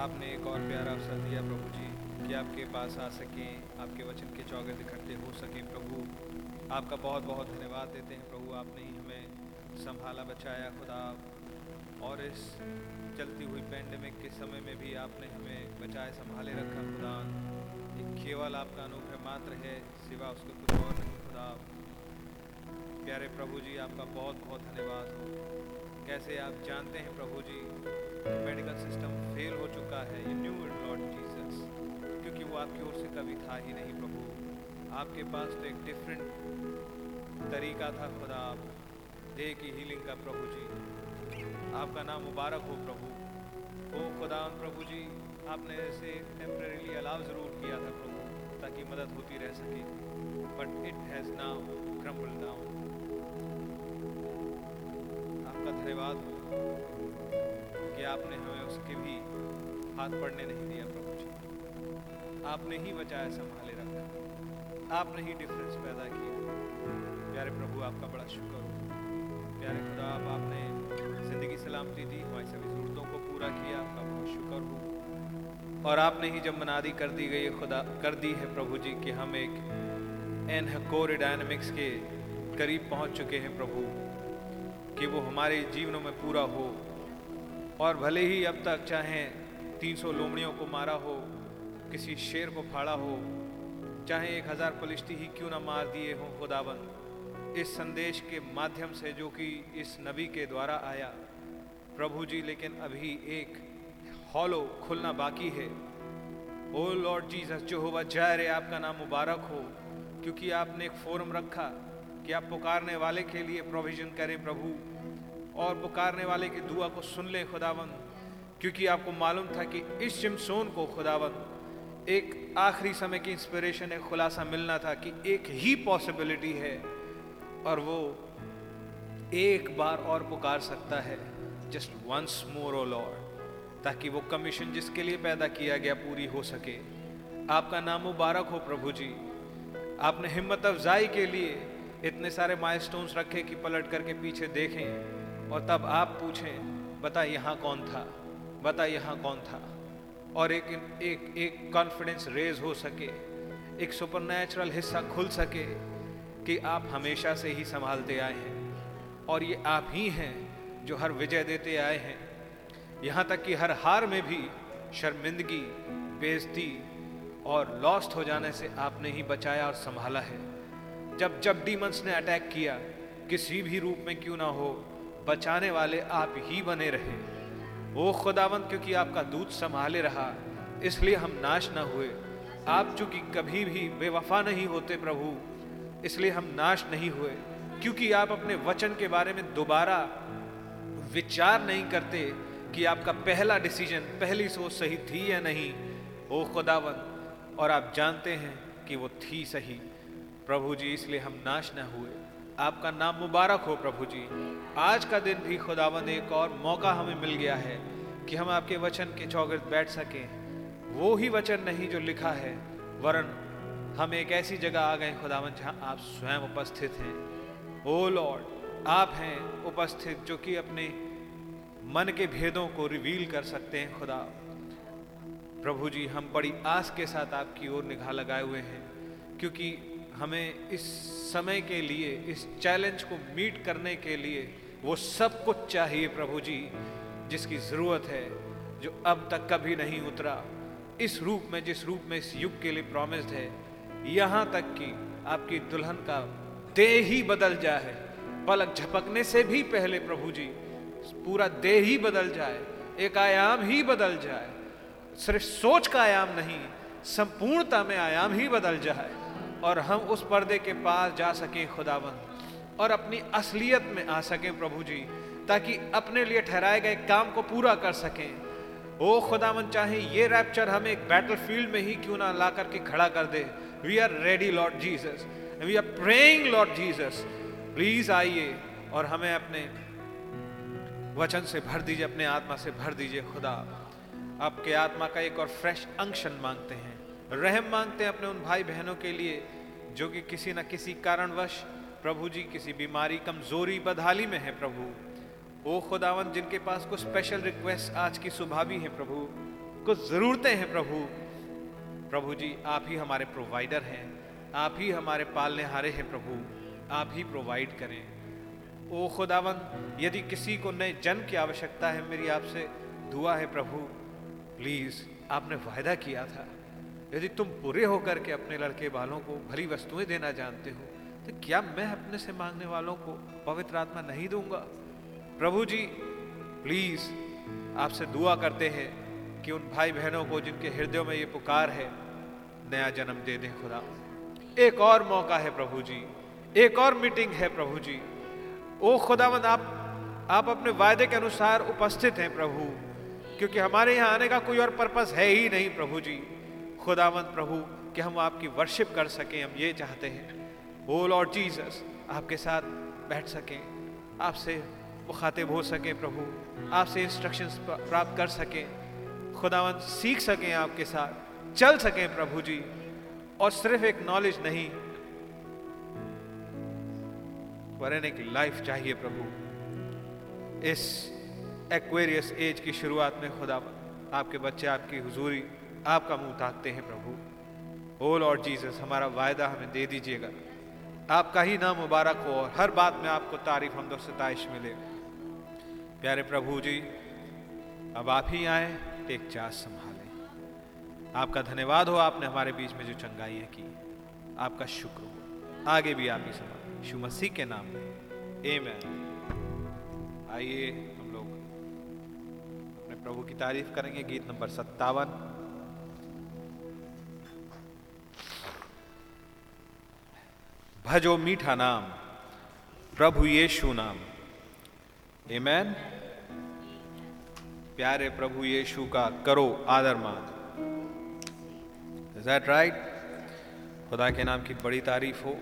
आपने एक और प्यारा अवसर दिया, प्रभु जी, कि आपके पास आ सकें, आपके वचन के चौगत इकट्ठे हो सकें, प्रभु। आपका बहुत बहुत धन्यवाद देते हैं, प्रभु, आपने ही हमें संभाला, बचाया, खुदा। और इस चलती हुई पेंडेमिक के समय में भी आपने हमें बचाए, संभाले रखा, खुदा। एक केवल आपका अनुग्रह मात्र है, सिवा उसके कुछ और नहीं, खुदा। प्यारे प्रभु जी, आपका बहुत बहुत धन्यवाद। हो कैसे आप जानते हैं, प्रभु जी मेडिकल सिस्टम फेल हो चुका है, यू न्यू लॉर्ड जीसस क्योंकि वो आपकी ओर से कभी था ही नहीं, प्रभु। आपके पास तो एक डिफरेंट तरीका था, खुदा। डे की हीलिंग का, प्रभु जी। आपका नाम मुबारक हो, प्रभु। ओ खुदा, प्रभु जी, आपने ऐसे टेम्परेली अलाव ज़रूर किया था, प्रभु, ताकि मदद होती रह सके। But it has now crumble now आपका धन्यवाद हो। आपने हमें उसके भी हाथ पड़ने नहीं दिया प्रभु जी। आपने ही बचाया, संभाले रखा। आपने ही डिफरेंस पैदा किया। प्यारे प्रभु, आपका बड़ा शुक्र हो। प्यारे खुदा, आप आपने ज़िंदगी सलामती दी हमारी सभी ज़रूरतों को पूरा किया, आपका बहुत शुक्र हो। और आपने ही जब मनादी कर दी गई खुदा, कर दी है प्रभु जी, कि हम एक एन कोर डायनमिक्स के करीब पहुँच चुके हैं प्रभु, कि वो हमारे जीवनों में पूरा हो। और भले ही अब तक चाहे 300 लोमड़ियों को मारा हो, किसी शेर को फाड़ा हो, चाहे एक हज़ार पलिश्ती ही क्यों ना मार दिए हों खुदाबंद। इस संदेश के माध्यम से जो कि इस नबी के द्वारा आया, प्रभु जी, लेकिन अभी एक हॉलो खुलना बाकी है। ओ लॉर्ड जीसस जो होगा जय रे आपका नाम मुबारक हो, क्योंकि आपने एक फोरम रखा कि आप पुकारने वाले के लिए प्रोविज़न करें प्रभु। और पुकारने वाले की दुआ को सुन लें खुदावन क्योंकि आपको मालूम था कि इस जिमसोन को खुदावन एक आखिरी समय की इंस्पिरेशन एक खुलासा मिलना था कि एक ही पॉसिबिलिटी है और वो एक बार और पुकार सकता है just once more O Lord ताकि वो कमीशन जिसके लिए पैदा किया गया पूरी हो सके। आपका नाम मुबारक हो प्रभु जी। आपने हिम्मत अफजाई के लिए इतने सारे माइलस्टोन्स रखे कि पलट करके पीछे देखें। और तब आप पूछें, बता यहाँ कौन था? बता यहाँ कौन था? और एक एक एक कॉन्फिडेंस रेज हो सके, एक सुपर हिस्सा खुल सके कि आप हमेशा से ही संभालते आए हैं। और ये आप ही हैं जो हर विजय देते आए हैं। यहाँ तक कि हर हार में भी शर्मिंदगी बेजती और लॉस्ट हो जाने से आपने ही बचाया और संभाला है। जब जब डीमंस ने अटैक किया, किसी भी रूप में क्यों ना हो बचाने वाले आप ही बने रहे। वो खुदावंत, क्योंकि आपका दूध संभाले रहा, इसलिए हम नाश ना हुए। आप चूँकि कभी भी बेवफा नहीं होते प्रभु, इसलिए हम नाश नहीं हुए। क्योंकि आप अपने वचन के बारे में दोबारा विचार नहीं करते कि आपका पहला डिसीज़न, पहली सोच सही थी या नहीं। ओ खुदावन और आप जानते हैं कि वो थी सही। प्रभु जी, इसलिए हम नाश न हुए। आपका नाम मुबारक हो प्रभु जी। आज का दिन भी खुदावंद एक और मौका हमें मिल गया है कि हम आपके वचन के चौगिर्द बैठ सकें। वो ही वचन नहीं जो लिखा है, वरन हम एक ऐसी जगह आ गए खुदावंद जहाँ आप स्वयं उपस्थित हैं। ओ लॉर्ड, आप हैं उपस्थित जो कि अपने मन के भेदों को रिवील कर सकते हैं खुदा। प्रभु जी, हम बड़ी आस के साथ आपकी ओर निगाह लगाए हुए हैं, क्योंकि हमें इस समय के लिए, इस चैलेंज को मीट करने के लिए वो सब कुछ चाहिए प्रभु जी, जिसकी ज़रूरत है, जो अब तक कभी नहीं उतरा। इस रूप में, जिस रूप में इस युग के लिए प्रॉमिस्ड है, यहाँ तक कि आपकी दुल्हन का देह ही बदल जाए। पलक झपकने से भी पहले प्रभु जी, पूरा देह ही बदल जाए, एक आयाम ही बदल जाए। सिर्फ़ सोच का आयाम नहीं, संपूर्णता में आयाम ही बदल जाए। और हम उस पर्दे के पास जा सकें खुदावन और अपनी असलियत में आ सकें प्रभु जी, ताकि अपने लिए ठहराए गए काम को पूरा कर सकें। ओ खुदावन चाहे ये रैप्चर हमें एक बैटल फ़ील्ड में ही क्यों ना ला करके खड़ा कर दे। We are ready Lord Jesus we are praying Lord Jesus please आइए और हमें अपने वचन से भर दीजिए, अपने आत्मा से भर दीजिए खुदा। आपके आत्मा का एक और फ्रेश अंशन मांगते हैं। रहम मांगते हैं अपने उन भाई बहनों के लिए, जो कि किसी न किसी कारणवश प्रभु जी किसी बीमारी, कमज़ोरी, बदहाली में है प्रभु। ओ खुदावन जिनके पास कुछ स्पेशल रिक्वेस्ट आज की सुबह भी है प्रभु, कुछ ज़रूरतें हैं प्रभु। प्रभु जी, आप ही हमारे प्रोवाइडर हैं, आप ही हमारे पालने हारे हैं प्रभु, आप ही प्रोवाइड करें। ओ खुदावन यदि किसी को नए जन्म की आवश्यकता है, मेरी आपसे दुआ है प्रभु प्लीज़ आपने वायदा किया था। यदि तुम बुरे होकर के अपने लड़के वालों को भली वस्तुएँ देना जानते हो तो क्या मैं अपने से मांगने वालों को पवित्र आत्मा नहीं दूँगा? प्रभु जी प्लीज़ आपसे दुआ करते हैं कि उन भाई बहनों को जिनके हृदयों में ये पुकार है, नया जन्म दे दें खुदा। एक और मौका है प्रभु जी, एक और मीटिंग है प्रभु जी। ओ खुदावंद, आप आप अपने वायदे के अनुसार उपस्थित हैं प्रभु, क्योंकि हमारे यहाँ आने का कोई और पर्पस है ही नहीं प्रभु जी। खुदावंत प्रभु, कि हम आपकी वर्शिप कर सकें, हम ये चाहते हैं। ओ लॉर्ड जीसस आपके साथ बैठ सकें। आपसे मुखातिब हो सकें प्रभु। आपसे इंस्ट्रक्शंस प्राप्त कर सकें। खुदावंत सीख सकें आपके साथ। चल सकें प्रभु जी। और सिर्फ़ एक नॉलेज नहीं, वरन एक लाइफ चाहिए प्रभु। इस एक्वेरियस एज की शुरुआत में खुदा आपके बच्चे, आपकी हुजूरी आपका मुँह ताकते हैं प्रभु। ओ लॉर्ड जीसस, हमारा वायदा हमें दे दीजिएगा। आपका ही नाम मुबारक हो और हर बात में आपको तारीफ़ हम दोस्त सताइश मिले। प्यारे प्रभु जी, अब आप ही आए, एक चास संभालें। आपका धन्यवाद हो, आपने हमारे बीच में जो चंगाई की। आपका शुक्र हो। आगे भी आप ही संभाल। यीशु मसीह के नाम में। ए आइए हम लोग अपने प्रभु की तारीफ़ करेंगे। गीत नंबर सत्तावन। भजो मीठा नाम प्रभु यीशु नाम एमैन प्यारे प्रभु यीशु का करो आदर मान दैट राइट खुदा के नाम की बड़ी तारीफ़ हो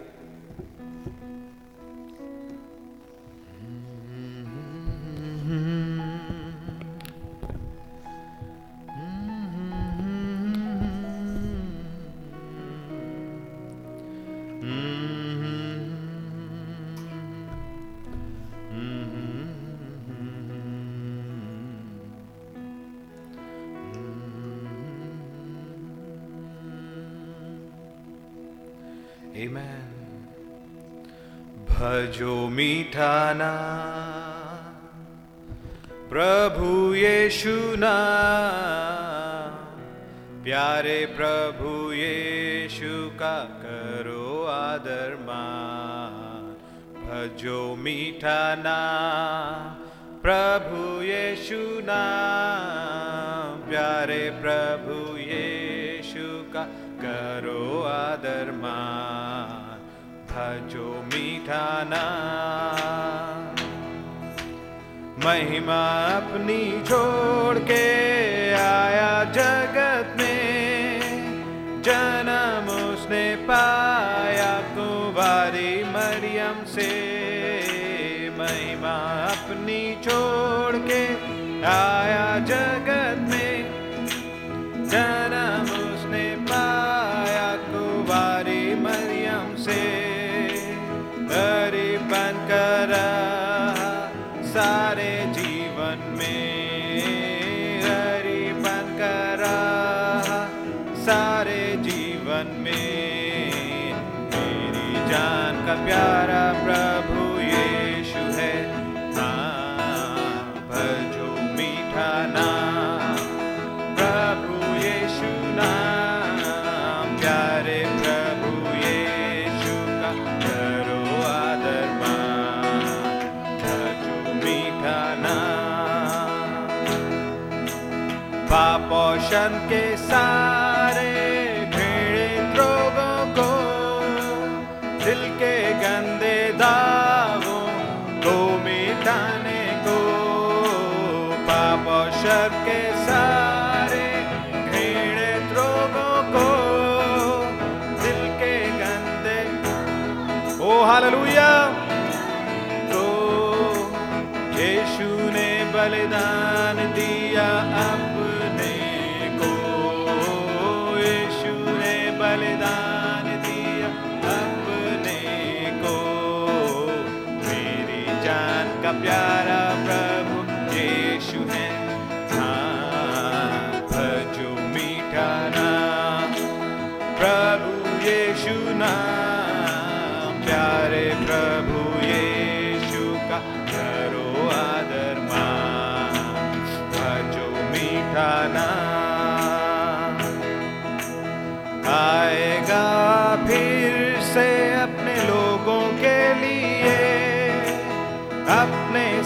भजो मीठाना प्रभु यीशु ना। प्यारे प्रभु यीशु का करो आदर मान। भजो मीठाना प्रभु यीशु ना। प्यारे प्रभु यीशु का करो आदर मान। जो मीठा ना। महिमा अपनी छोड़ के आया जगत में। जन्म उसने पाया कुंवारी मरियम से। महिमा अपनी छोड़ के आया जगत का प्यारा प्रभु यीशु है। हाँ भजो मीठा नाम प्रभु यीशु नाम प्यारे प्रभु यीशु का करो आदर मान भजो मीठा नाम पाप और शन के बलिदान दिया अपने को। यीशु ने बलिदान दिया अपने को। मेरी जान का प्यारा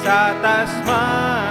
ousadas mãos.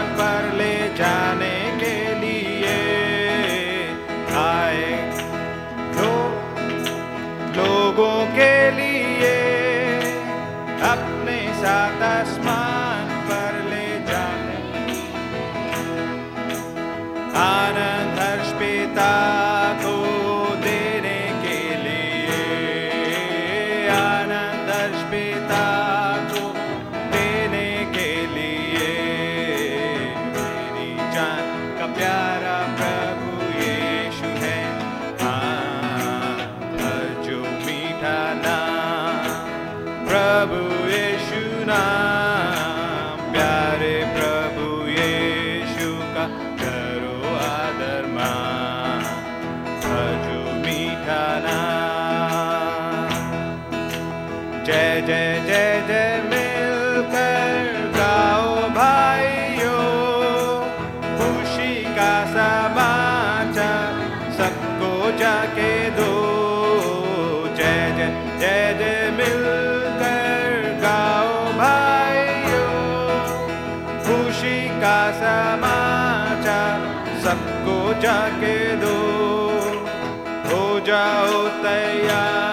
Out there.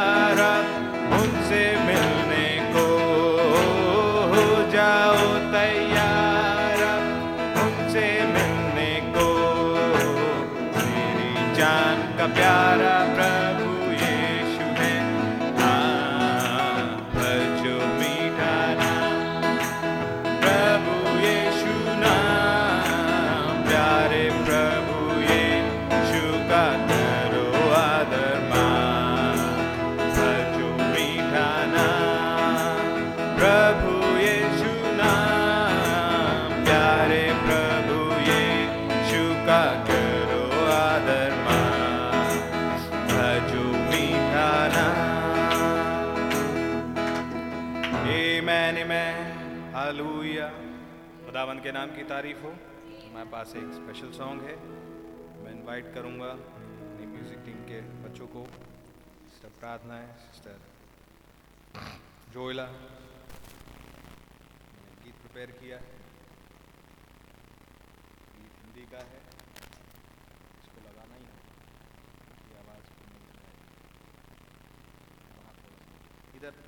के नाम की तारीफ़ हो। हमारे पास एक स्पेशल सॉन्ग है। मैं इनवाइट करूँगा अपनी म्यूज़िक टीम के बच्चों को। सिस्टर प्रार्थना है सिस्टर जोयला गीत प्रिपेयर किया है। गीत हिंदी का है। इसको लगाना ही है। आवाज़ इधर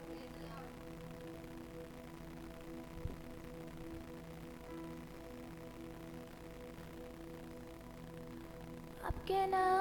You know.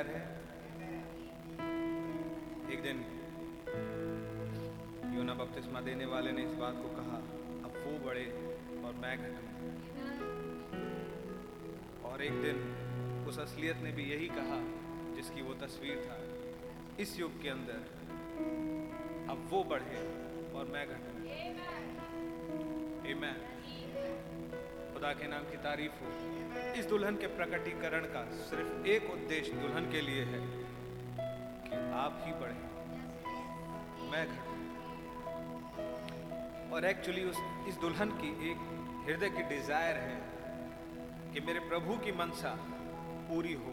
डिज़ायर है? एक दिन यूना बपतिस्मा देने वाले ने इस बात को कहा, अब वो बढ़े और मैं घटूं और एक दिन उस असलियत ने भी यही कहा, जिसकी वो तस्वीर था, इस युग के अंदर अब वो बढ़े और मैं घटूं आमेन खुदा के नाम की तारीफ़ हो। इस दुल्हन के प्रकटीकरण का सिर्फ़ एक उद्देश्य दुल्हन के लिए है कि आप ही बढ़े। मैं घटूं और एक्चुअली उस, इस दुल्हन की एक हृदय की डिज़ायर है कि मेरे प्रभु की मनसा पूरी हो।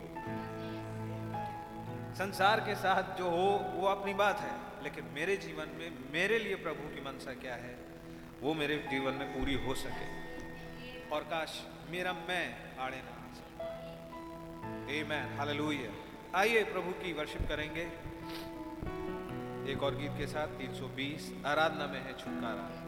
संसार के साथ जो हो, वो अपनी बात है, लेकिन मेरे जीवन में मेरे लिए प्रभु की मनसा क्या है, वो मेरे जीवन में पूरी हो सके। और काश मेरा मैं आड़े ना आ सके मैन हालेलुया आइए प्रभु की वर्षिप करेंगे। एक और गीत के साथ 320 आराधना में है छुटकारा।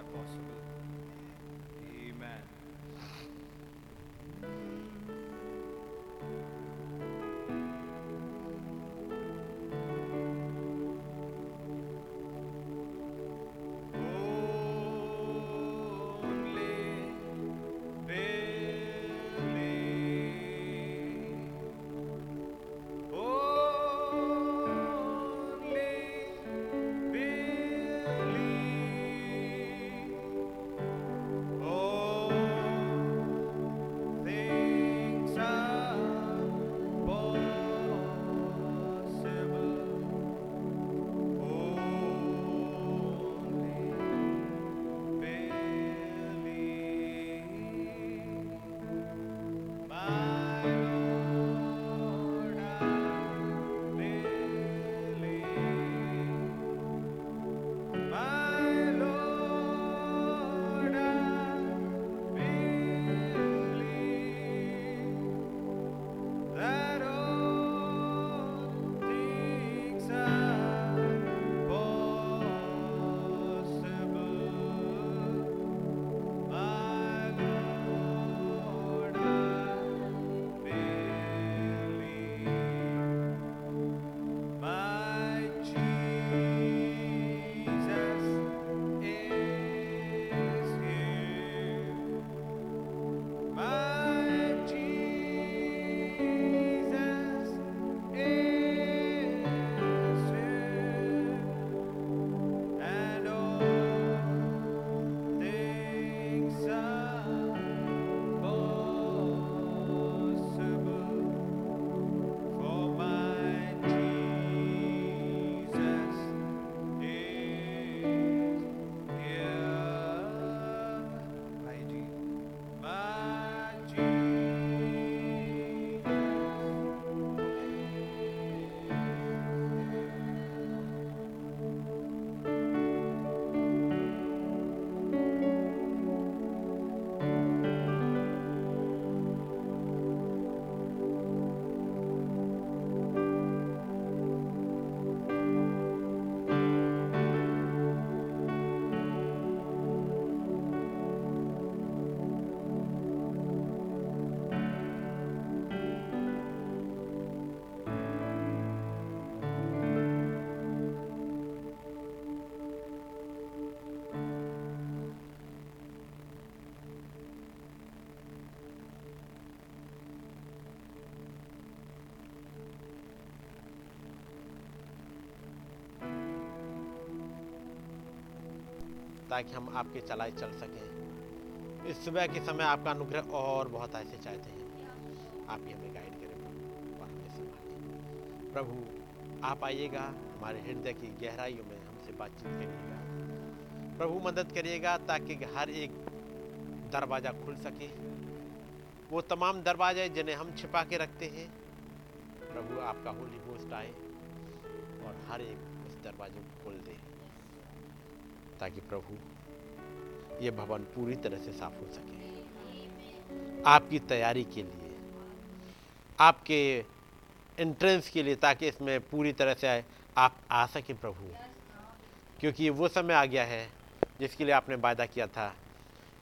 that possible? ताकि हम आपके चलाए चल सकें। इस सुबह के समय आपका अनुग्रह और बहुत ऐसे चाहते हैं। आप ही हमें गाइड करें, प्रभु। प्रभु, आप आइएगा, हमारे हृदय की गहराइयों में हमसे बातचीत करिएगा। प्रभु, मदद करिएगा ताकि हर एक दरवाज़ा खुल सके। वो तमाम दरवाजे जिन्हें हम छिपा के रखते हैं, प्रभु, आपका होली गोस्ट आए और हर एक उस दरवाजे को खोल दे। ताकि प्रभु, ये भवन पूरी तरह से साफ़ हो सके। आपकी तैयारी के लिए, आपके एंट्रेंस के लिए ताकि इसमें पूरी तरह से आप आ सकें प्रभु। क्योंकि ये वो समय आ गया है जिसके लिए आपने वायदा किया था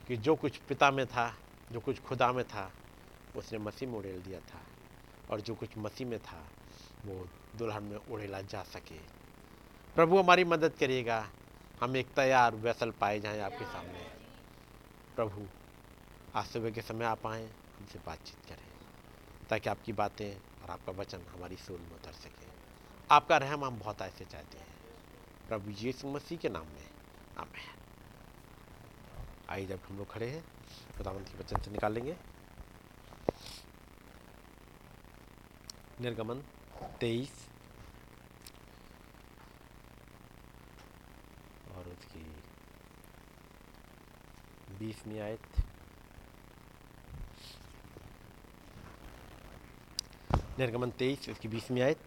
कि जो कुछ पिता में था, जो कुछ खुदा में था, उसने मसीह में उड़ेल दिया था। और जो कुछ मसीह में था, वो दुल्हन में उड़ेला जा सके। प्रभु हमारी मदद करिएगा। हम एक तैयार वैसल पाए जाएँ आपके सामने। प्रभु, आज सुबह के समय आप आएँ, हमसे बातचीत करें, ताकि आपकी बातें और आपका वचन हमारी सोल में उतर सके। आपका रहम हम बहुत ऐसे चाहते हैं। प्रभु यीशु मसीह के नाम में, आमेन। आइए जब हम लोग खड़े हैं, खुदावंत के वचन से निकालेंगे। निर्गमन तेईस और उसकी बीसवीं आयत निर्गमन तेईस उसकी बीसवीं आयत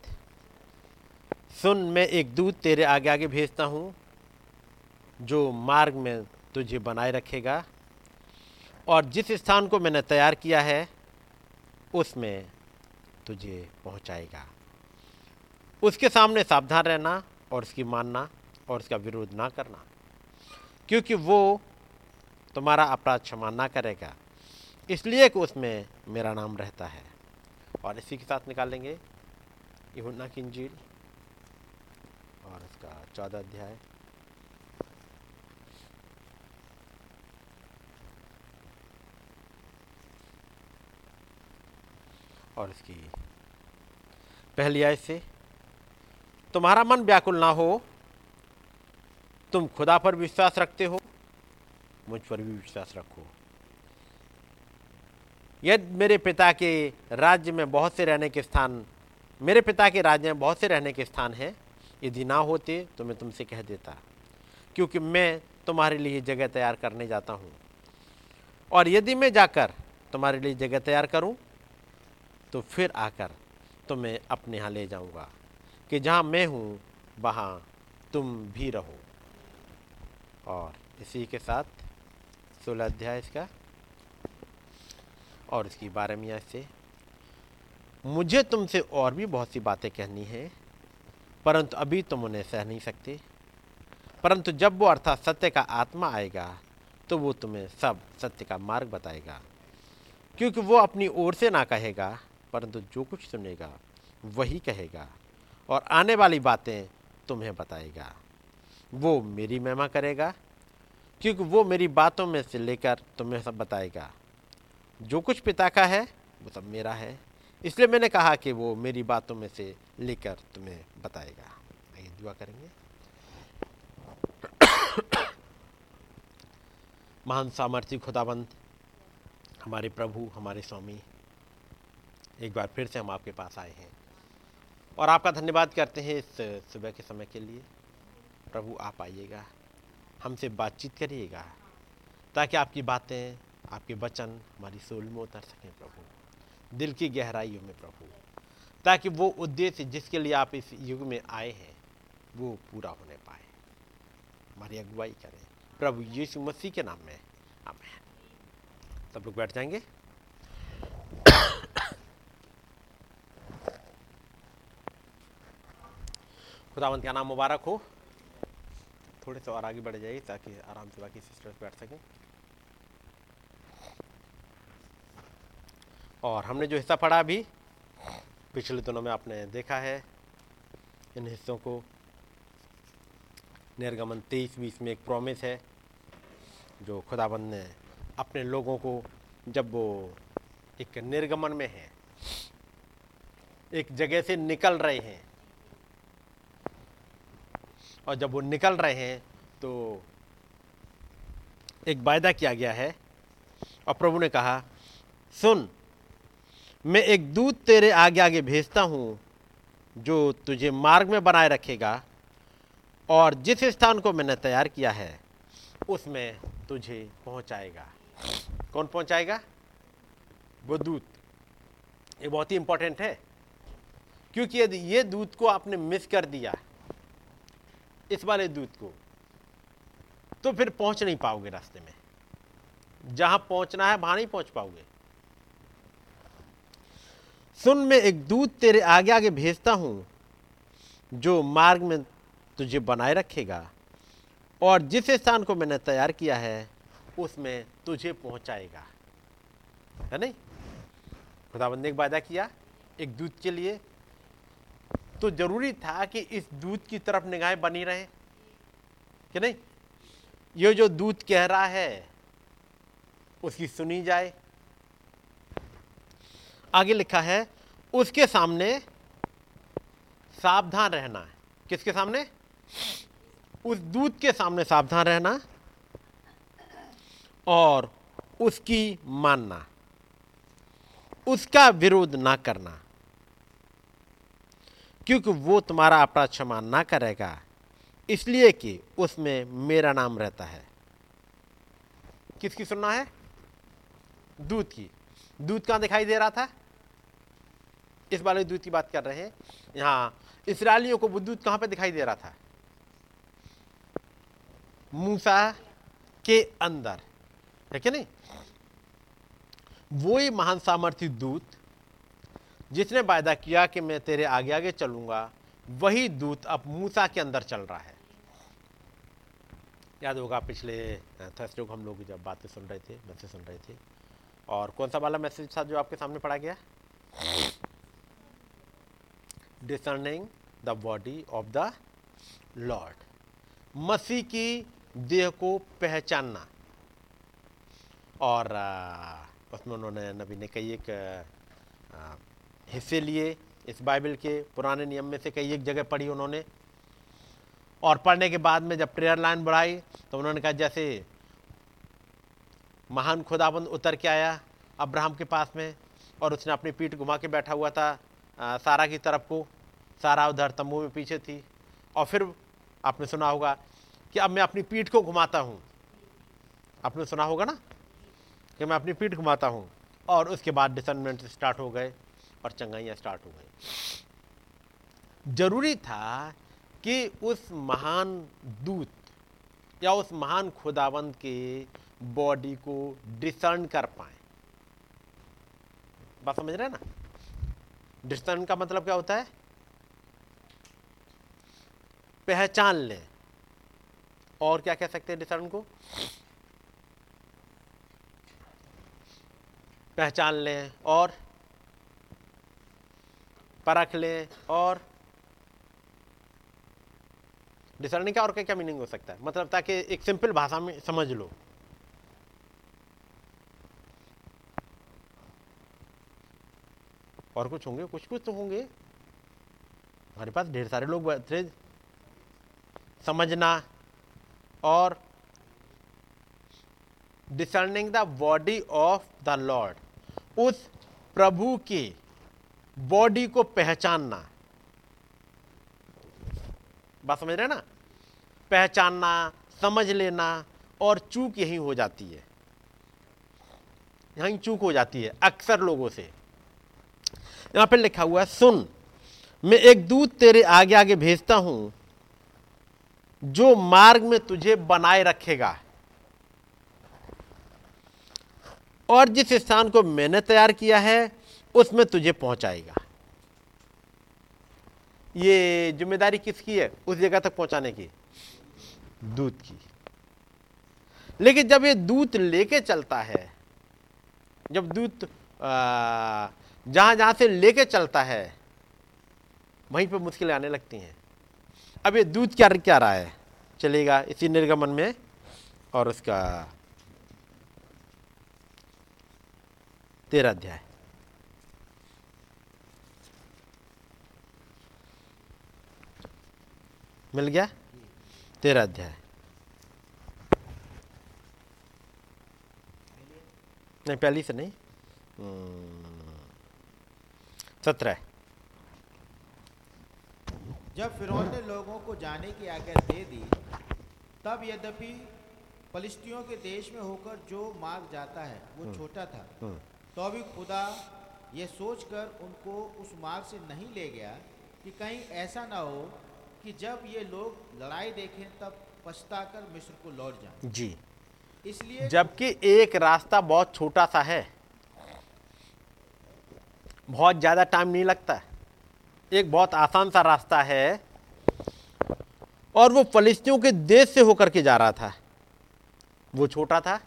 सुन, मैं एक दूत तेरे आगे आगे भेजता हूँ, जो मार्ग में तुझे बनाए रखेगा, और जिस स्थान को मैंने तैयार किया है, उसमें तुझे पहुँचाएगा। उसके सामने सावधान रहना, और उसकी मानना, और उसका विरोध ना करना, क्योंकि वो तुम्हारा अपराध क्षमा ना करेगा। इसलिए कि उसमें मेरा नाम रहता है। और इसी के साथ निकालेंगे यूहन्ना की इंजील और उसका चौदह अध्याय। और इसकी पहली आय से, तुम्हारा मन व्याकुल ना हो, तुम खुदा पर विश्वास रखते हो मुझ पर भी विश्वास रखो। यदि मेरे पिता के राज्य में बहुत से रहने के स्थान, मेरे पिता के राज्य में बहुत से रहने के स्थान हैं, यदि ना होते तो मैं तुमसे कह देता, क्योंकि मैं तुम्हारे लिए जगह तैयार करने जाता हूँ। और यदि मैं जाकर तुम्हारे लिए जगह तैयार करूँ तो फिर आकर तुम्हें अपने यहाँ ले जाऊँगा, कि जहाँ मैं हूँ, वहाँ तुम भी रहो। और इसी के साथ सोलह अध्याय इसका, और इसकी बारहवीं से। मुझे तुमसे और भी बहुत सी बातें कहनी है, परंतु अभी तुम उन्हें सह नहीं सकते। परंतु जब वो अर्थात सत्य का आत्मा आएगा तो वो तुम्हें सब सत्य का मार्ग बताएगा। क्योंकि वो अपनी ओर से ना कहेगा, परंतु जो कुछ सुनेगा, वही कहेगा, और आने वाली बातें तुम्हें बताएगा। वो मेरी महिमा करेगा क्योंकि वो मेरी बातों में से लेकर तुम्हें सब बताएगा। जो कुछ पिता का है, वो सब मेरा है। इसलिए मैंने कहा कि वो मेरी बातों में से लेकर तुम्हें बताएगा। आइए, दुआ करेंगे। महान सामर्थ्य खुदाबंद, हमारे प्रभु, हमारे स्वामी, एक बार फिर से हम आपके पास आए हैं। और आपका धन्यवाद करते हैं इस सुबह के समय के लिए। प्रभु, आप आइएगा। हमसे बातचीत करिएगा, ताकि आपकी बातें, आपके वचन हमारी सोल में उतर सकें प्रभु, दिल की गहराइयों में प्रभु, ताकि वो उद्देश्य जिसके लिए आप इस युग में आए हैं, वो पूरा होने पाए। हमारी अगुवाई करें। प्रभु यीशु मसीह के नाम में, आमेन। सब लोग बैठ जाएँगे। खुदावंत का नाम मुबारक हो? थोड़े से और आगे बढ़ जाइए ताकि आराम से बाकी सिस्टर्स बैठ सकें। और हमने जो हिस्सा पढ़ा अभी, पिछले दिनों में आपने देखा है, इन हिस्सों को निर्गमन तेईस बीस में एक प्रॉमिस है, जो खुदाबंद ने अपने लोगों को जब वो एक निर्गमन में है, एक जगह से निकल रहे हैं और जब वो निकल रहे हैं तो एक वायदा किया गया है। और प्रभु ने कहा, सुन, मैं एक दूत तेरे आगे आगे भेजता हूँ, जो तुझे मार्ग में बनाए रखेगा और जिस स्थान को मैंने तैयार किया है, उसमें तुझे पहुँचाएगा। कौन पहुँचाएगा? वो दूत। ये बहुत ही इंपॉर्टेंट है, क्योंकि यदि ये दूत को आपने मिस कर दिया इस वाले दूत को तो फिर पहुँच नहीं पाओगे रास्ते में। जहाँ पहुँचना है, वहाँ नहीं पहुँच पाओगे। सुन, मैं एक दूत तेरे आगे आगे भेजता हूँ, जो मार्ग में तुझे बनाए रखेगा, और जिस स्थान को मैंने तैयार किया है, उसमें तुझे पहुंचाएगा। है नहीं? खुदाबंद ने एक वायदा किया, एक दूत के लिए तो ज़रूरी था कि इस दूत की तरफ़ निगाहें बनी रहे। कि नहीं? ये जो दूत कह रहा है, उसकी सुनी जाए। आगे लिखा है, उसके सामने सावधान रहना है। किसके सामने? उस दूत के सामने सावधान रहना और उसकी मानना। उसका विरोध ना करना। क्योंकि वो तुम्हारा अपराध क्षमा ना करेगा। इसलिए कि उसमें मेरा नाम रहता है। किसकी सुनना है? दूध की। दूध कहाँ दिखाई दे रहा था? इस वाले दूध की बात कर रहे हैं। यहाँ, इसराइलियों को वो दूध कहाँ पे दिखाई दे रहा था? मूसा के अंदर। है क्या नहीं? वो ही महान सामर्थ्य दूत जिसने वायदा किया कि मैं तेरे आगे आगे चलूँगा, वही दूत अब मूसा के अंदर चल रहा है। याद होगा पिछले थर्सडे को हम लोग जब बातें सुन रहे थे मैसेज सुन रहे थे। और कौन सा वाला मैसेज था जो आपके सामने पढ़ा गया? Discerning the body of the Lord मसीह की देह को पहचानना। और उसमें उन्होंने नबी ने कई एक हिस्से लिए इस बाइबल के पुराने नियम में से कई एक जगह पढ़ी उन्होंने। और पढ़ने के बाद में जब प्रेयर लाइन बढ़ाई तो उन्होंने कहा जैसे महान खुदाबंद उतर के आया अब्राहम के पास में और उसने अपनी पीठ घुमा के बैठा हुआ था आ, सारा की तरफ़ को सारा उधर तंबू में पीछे थी। और फिर आपने सुना होगा कि अब मैं अपनी पीठ को घुमाता हूँ। आपने सुना होगा ना कि मैं अपनी पीठ घुमाता हूँ और उसके बाद डिसनमेंट स्टार्ट हो गए। और चंगाइयाँ स्टार्ट हो गई। ज़रूरी था कि उस महान दूत या उस महान खुदावंत के बॉडी को डिसर्न कर पाए। बात समझ रहे हैं ना? डिसर्न का मतलब क्या होता है? पहचान लें। और क्या कह सकते हैं डिसर्न को? पहचान लें और परख लें और डिसर्निंग का और क्या क्या मीनिंग हो सकता है? मतलब ताकि एक सिंपल भाषा में समझ लो। और कुछ होंगे, कुछ कुछ तो होंगे। हमारे पास ढेर सारे लोग थे समझना और discerning the body of the Lord उस प्रभु की बॉडी को पहचानना। बात समझ रहे ना? पहचानना, समझ लेना और चूक यही हो जाती है। यहीं चूक हो जाती है, अक्सर लोगों से। यहाँ पर लिखा हुआ है, सुन, मैं एक दूत तेरे आगे आगे भेजता हूँ, जो मार्ग में तुझे बनाए रखेगा। और जिस स्थान को मैंने तैयार किया है उसमें तुझे पहुंचाएगा। ये ज़िम्मेदारी किसकी है? उस जगह तक पहुँचाने की। दूत की। लेकिन जब ये दूत लेके चलता है, जब दूत जहाँ जहाँ से लेके चलता है, वहीं पे मुश्किलें आने लगती हैं। अब ये दूध क्या क्या रहा है? चलेगा इसी निर्गमन में और उसका तेरह अध्याय। मिल गया? तेरा अध्याय। नहीं पहली से नहीं। हम्म, सत्रह। जब फिरौन ने लोगों को जाने की आज्ञा दे दी तब यद्यपि फलिस्तियों के देश में होकर जो मार्ग जाता है वो छोटा था। हम्म, तो भी खुदा ये सोचकर उनको उस मार्ग से नहीं ले गया कि कहीं ऐसा ना हो कि जब ये लोग लड़ाई देखें तब पछताकर मिस्र को लौट जाएँ। जी। इसलिए जबकि एक रास्ता बहुत छोटा सा है। बहुत ज़्यादा टाइम नहीं लगता। है। एक बहुत आसान सा रास्ता है। और वो फलिस्तियों के देश से होकर के जा रहा था। वो छोटा था।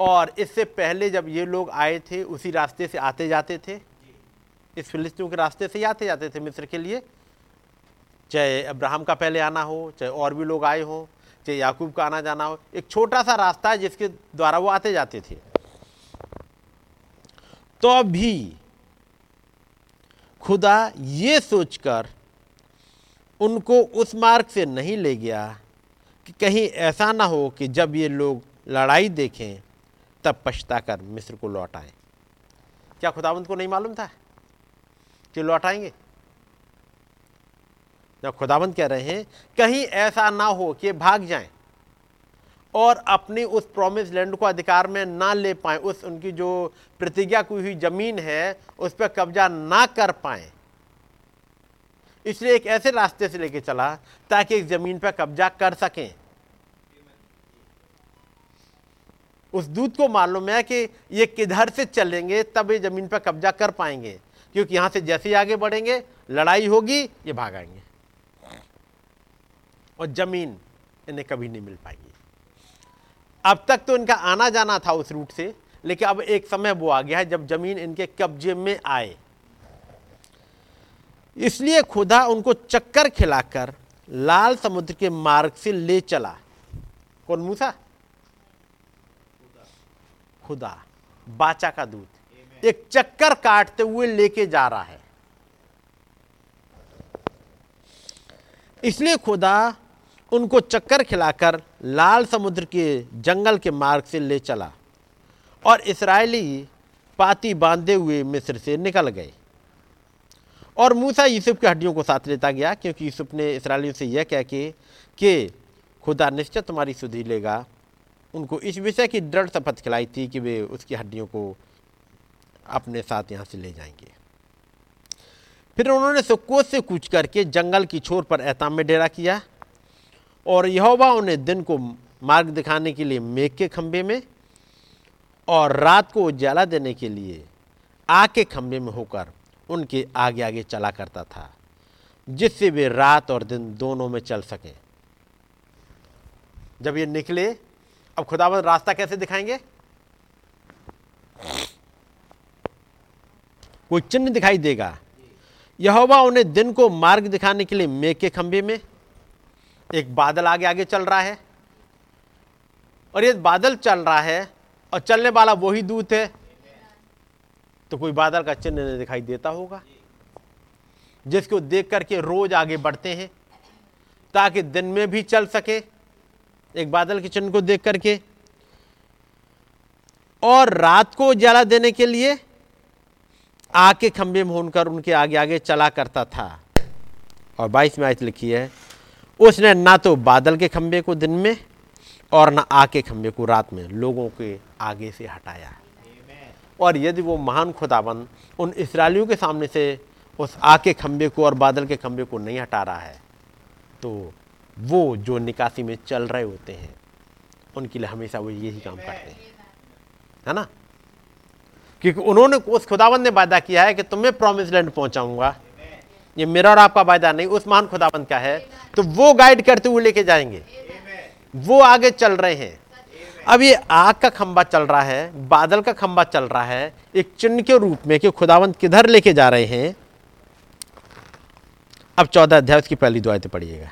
और इससे पहले जब ये लोग आए थे उसी रास्ते से आते जाते थे। इस फिलिस्तियों के रास्ते से ही आते जाते थे मिस्र के लिए। चाहे अब्राहम का पहले आना हो, चाहे और भी लोग आए हो, चाहे याकूब का आना जाना हो, एक छोटा सा रास्ता है जिसके द्वारा वो आते जाते थे। तो भी खुदा ये सोचकर उनको उस मार्ग से नहीं ले गया कि कहीं ऐसा ना हो कि जब ये लोग लड़ाई देखें, तब पछता कर मिस्र को लौट आए। क्या खुदावंत को नहीं मालूम था कि लौट आएँगे? जब खुदावंत कह रहे हैं, कहीं ऐसा ना हो कि भाग जाएँ और अपनी उस प्रॉमिस लैंड को अधिकार में ना ले पाए, उस उनकी जो प्रतिज्ञा की हुई ज़मीन है, उस पर कब्जा ना कर पाए। इसलिए एक ऐसे रास्ते से लेके चला ताकि इस ज़मीन पर कब्जा कर सकें। उस दूत को मालूम है कि ये किधर से चलेंगे, तब ये ज़मीन पर कब्जा कर पाएँगे, क्योंकि यहाँ से जैसे ही आगे बढ़ेंगे, लड़ाई होगी, ये भागाएँगे और ज़मीन इन्हें कभी नहीं मिल पाएगी। अब तक तो इनका आना जाना था उस रूट से लेकिन अब एक समय वो आ गया है जब ज़मीन इनके कब्जे में आए। इसलिए खुदा उनको चक्कर खिलाकर लाल समुद्र के मार्ग से ले चला। कौन मूसा? खुदा। बाचा का दूत। एक चक्कर काटते हुए लेके जा रहा है। इसलिए खुदा उनको चक्कर खिलाकर लाल समुद्र के जंगल के मार्ग से ले चला और इसराइली पाती बांधे हुए मिस्र से निकल गए। और मूसा यूसुफ की हड्डियों को साथ लेता गया, क्योंकि यूसुफ ने इसराइलियों से यह कह के कि, खुदा निश्चय तुम्हारी सुधि लेगा। उनको इस विषय की दृढ़ शपथ खिलाई थी कि वे उसकी हड्डियों को अपने साथ यहाँ से ले जाएँगे। फिर उन्होंने सुक्कोत से कूच करके जंगल की छोर पर एताम में डेरा किया। और यहोवा उन्हें दिन को मार्ग दिखाने के लिए मेघ के खंभे में और रात को उजाला देने के लिए आग के खंभे में होकर उनके आगे आगे चला करता था, जिससे वे रात और दिन दोनों में चल सकें। जब ये निकले, अब खुदावंद रास्ता कैसे दिखाएँगे? कोई चिन्ह दिखाई देगा? यहोवा उन्हें दिन को मार्ग दिखाने के लिए मेघ के खंभे में एक बादल आगे आगे चल रहा है। और ये बादल चल रहा है और चलने वाला वही दूत है। तो कोई बादल का चिन्ह नहीं दिखाई देता होगा। जिसको देख करके रोज आगे बढ़ते हैं, ताकि दिन में भी चल सके एक बादल के चिन्ह को देख करके। और रात को उजाला देने के लिए आग के खंभे में होकर उनके आगे आगे चला करता था। और बाईस में आयत लिखी है उसने ना तो बादल के खंभे को दिन में और ना आग के खंभे को रात में लोगों के आगे से हटाया। और यदि वो महान खुदाबंद उन इसराइलियों के सामने से उस आग के खंभे को और बादल के खंभे को नहीं हटा रहा है तो वो जो निकासी में चल रहे होते हैं, उनके लिए हमेशा वो यही काम करते हैं। है ना? क्योंकि उन्होंने उस खुदाबंद ने वादा किया है कि तुम्हें प्रॉमिस लैंड पहुंचाऊँगा। ये मेरा और आपका वायदा नहीं उस महान खुदाबंद का है? तो वो गाइड करते हुए लेके जाएँगे। वो आगे चल रहे हैं। अब ये आग का खंबा चल रहा है बादल का खंबा चल रहा है एक चिन्ह के रूप में कि खुदावंत किधर लेके जा रहे हैं। अब चौदह अध्याय की पहली दुआते पढ़िएगा।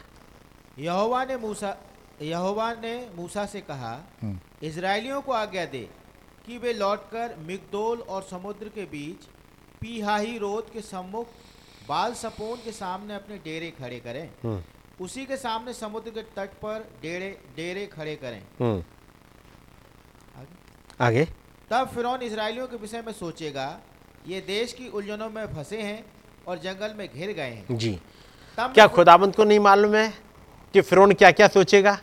यहोवा ने मूसा यहोवा ने मूसा से कहा इसराइलियों को आज्ञा दे कि वे लौटकर मिगदोल और समुद्र के बीच पीहाही रोद के सम्मुख बाल सपोन के सामने अपने डेरे खड़े करें। हम्म, उसी के सामने समुद्र के तट पर डेरे डेरे खड़े करें। हम्म, आगे? आगे। तब फिरौन इसराइलियों के विषय में सोचेगा ये देश की उलझनों में फंसे हैं और जंगल में घिर गए हैं। जी। तब क्या खुदाबंद को नहीं मालूम है कि फिरौन क्या क्या सोचेगा?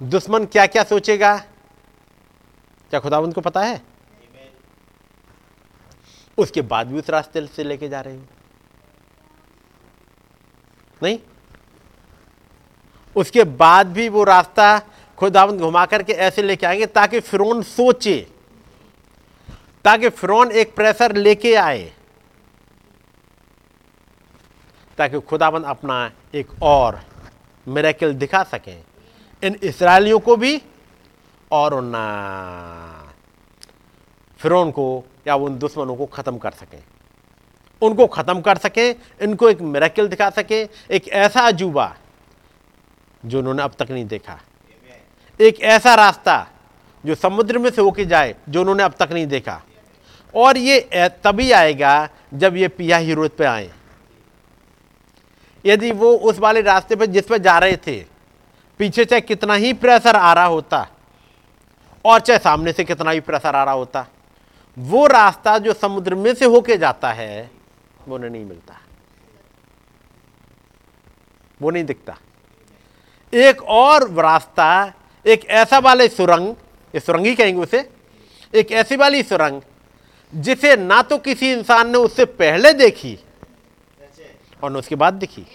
दुश्मन क्या क्या सोचेगा? क्या खुदाबंद को पता है? उसके बाद भी उस रास्ते से लेके जा रहे हो। नहीं? उसके बाद भी वो रास्ता खुदाबंद घुमा करके ऐसे लेके आएँगे ताकि फिरौन सोचे, ताकि फिरौन एक प्रेशर लेके आए, ताकि खुदाबंद अपना एक और मेरेकल दिखा सकें। इन इसराइलियों को भी और उन, फिरौन को या उन दुश्मनों को ख़त्म कर सकें? उनको ख़त्म कर सकें, इनको एक मेरेकिल दिखा सकें, एक ऐसा अजूबा जो उन्होंने अब तक नहीं देखा। एक ऐसा रास्ता जो समुद्र में से होके जाए, जो उन्होंने अब तक नहीं देखा। और ये तभी आएगा जब ये पिया ही रोड पे आए। यदि वो उस वाले रास्ते पे जिस पे जा रहे थे, पीछे चाहे कितना ही प्रेशर आ रहा होता, और चाहे सामने से कितना ही प्रेशर आ रहा होता वो रास्ता जो समुद्र में से होके जाता है, वो उन्हें नहीं मिलता। वो नहीं दिखता। एक और रास्ता, एक ऐसा वाले सुरंग, ये सुरंग कहेंगे उसे, एक ऐसी वाली सुरंग, जिसे ना तो किसी इंसान ने उससे पहले देखी और न उसके बाद दिखी।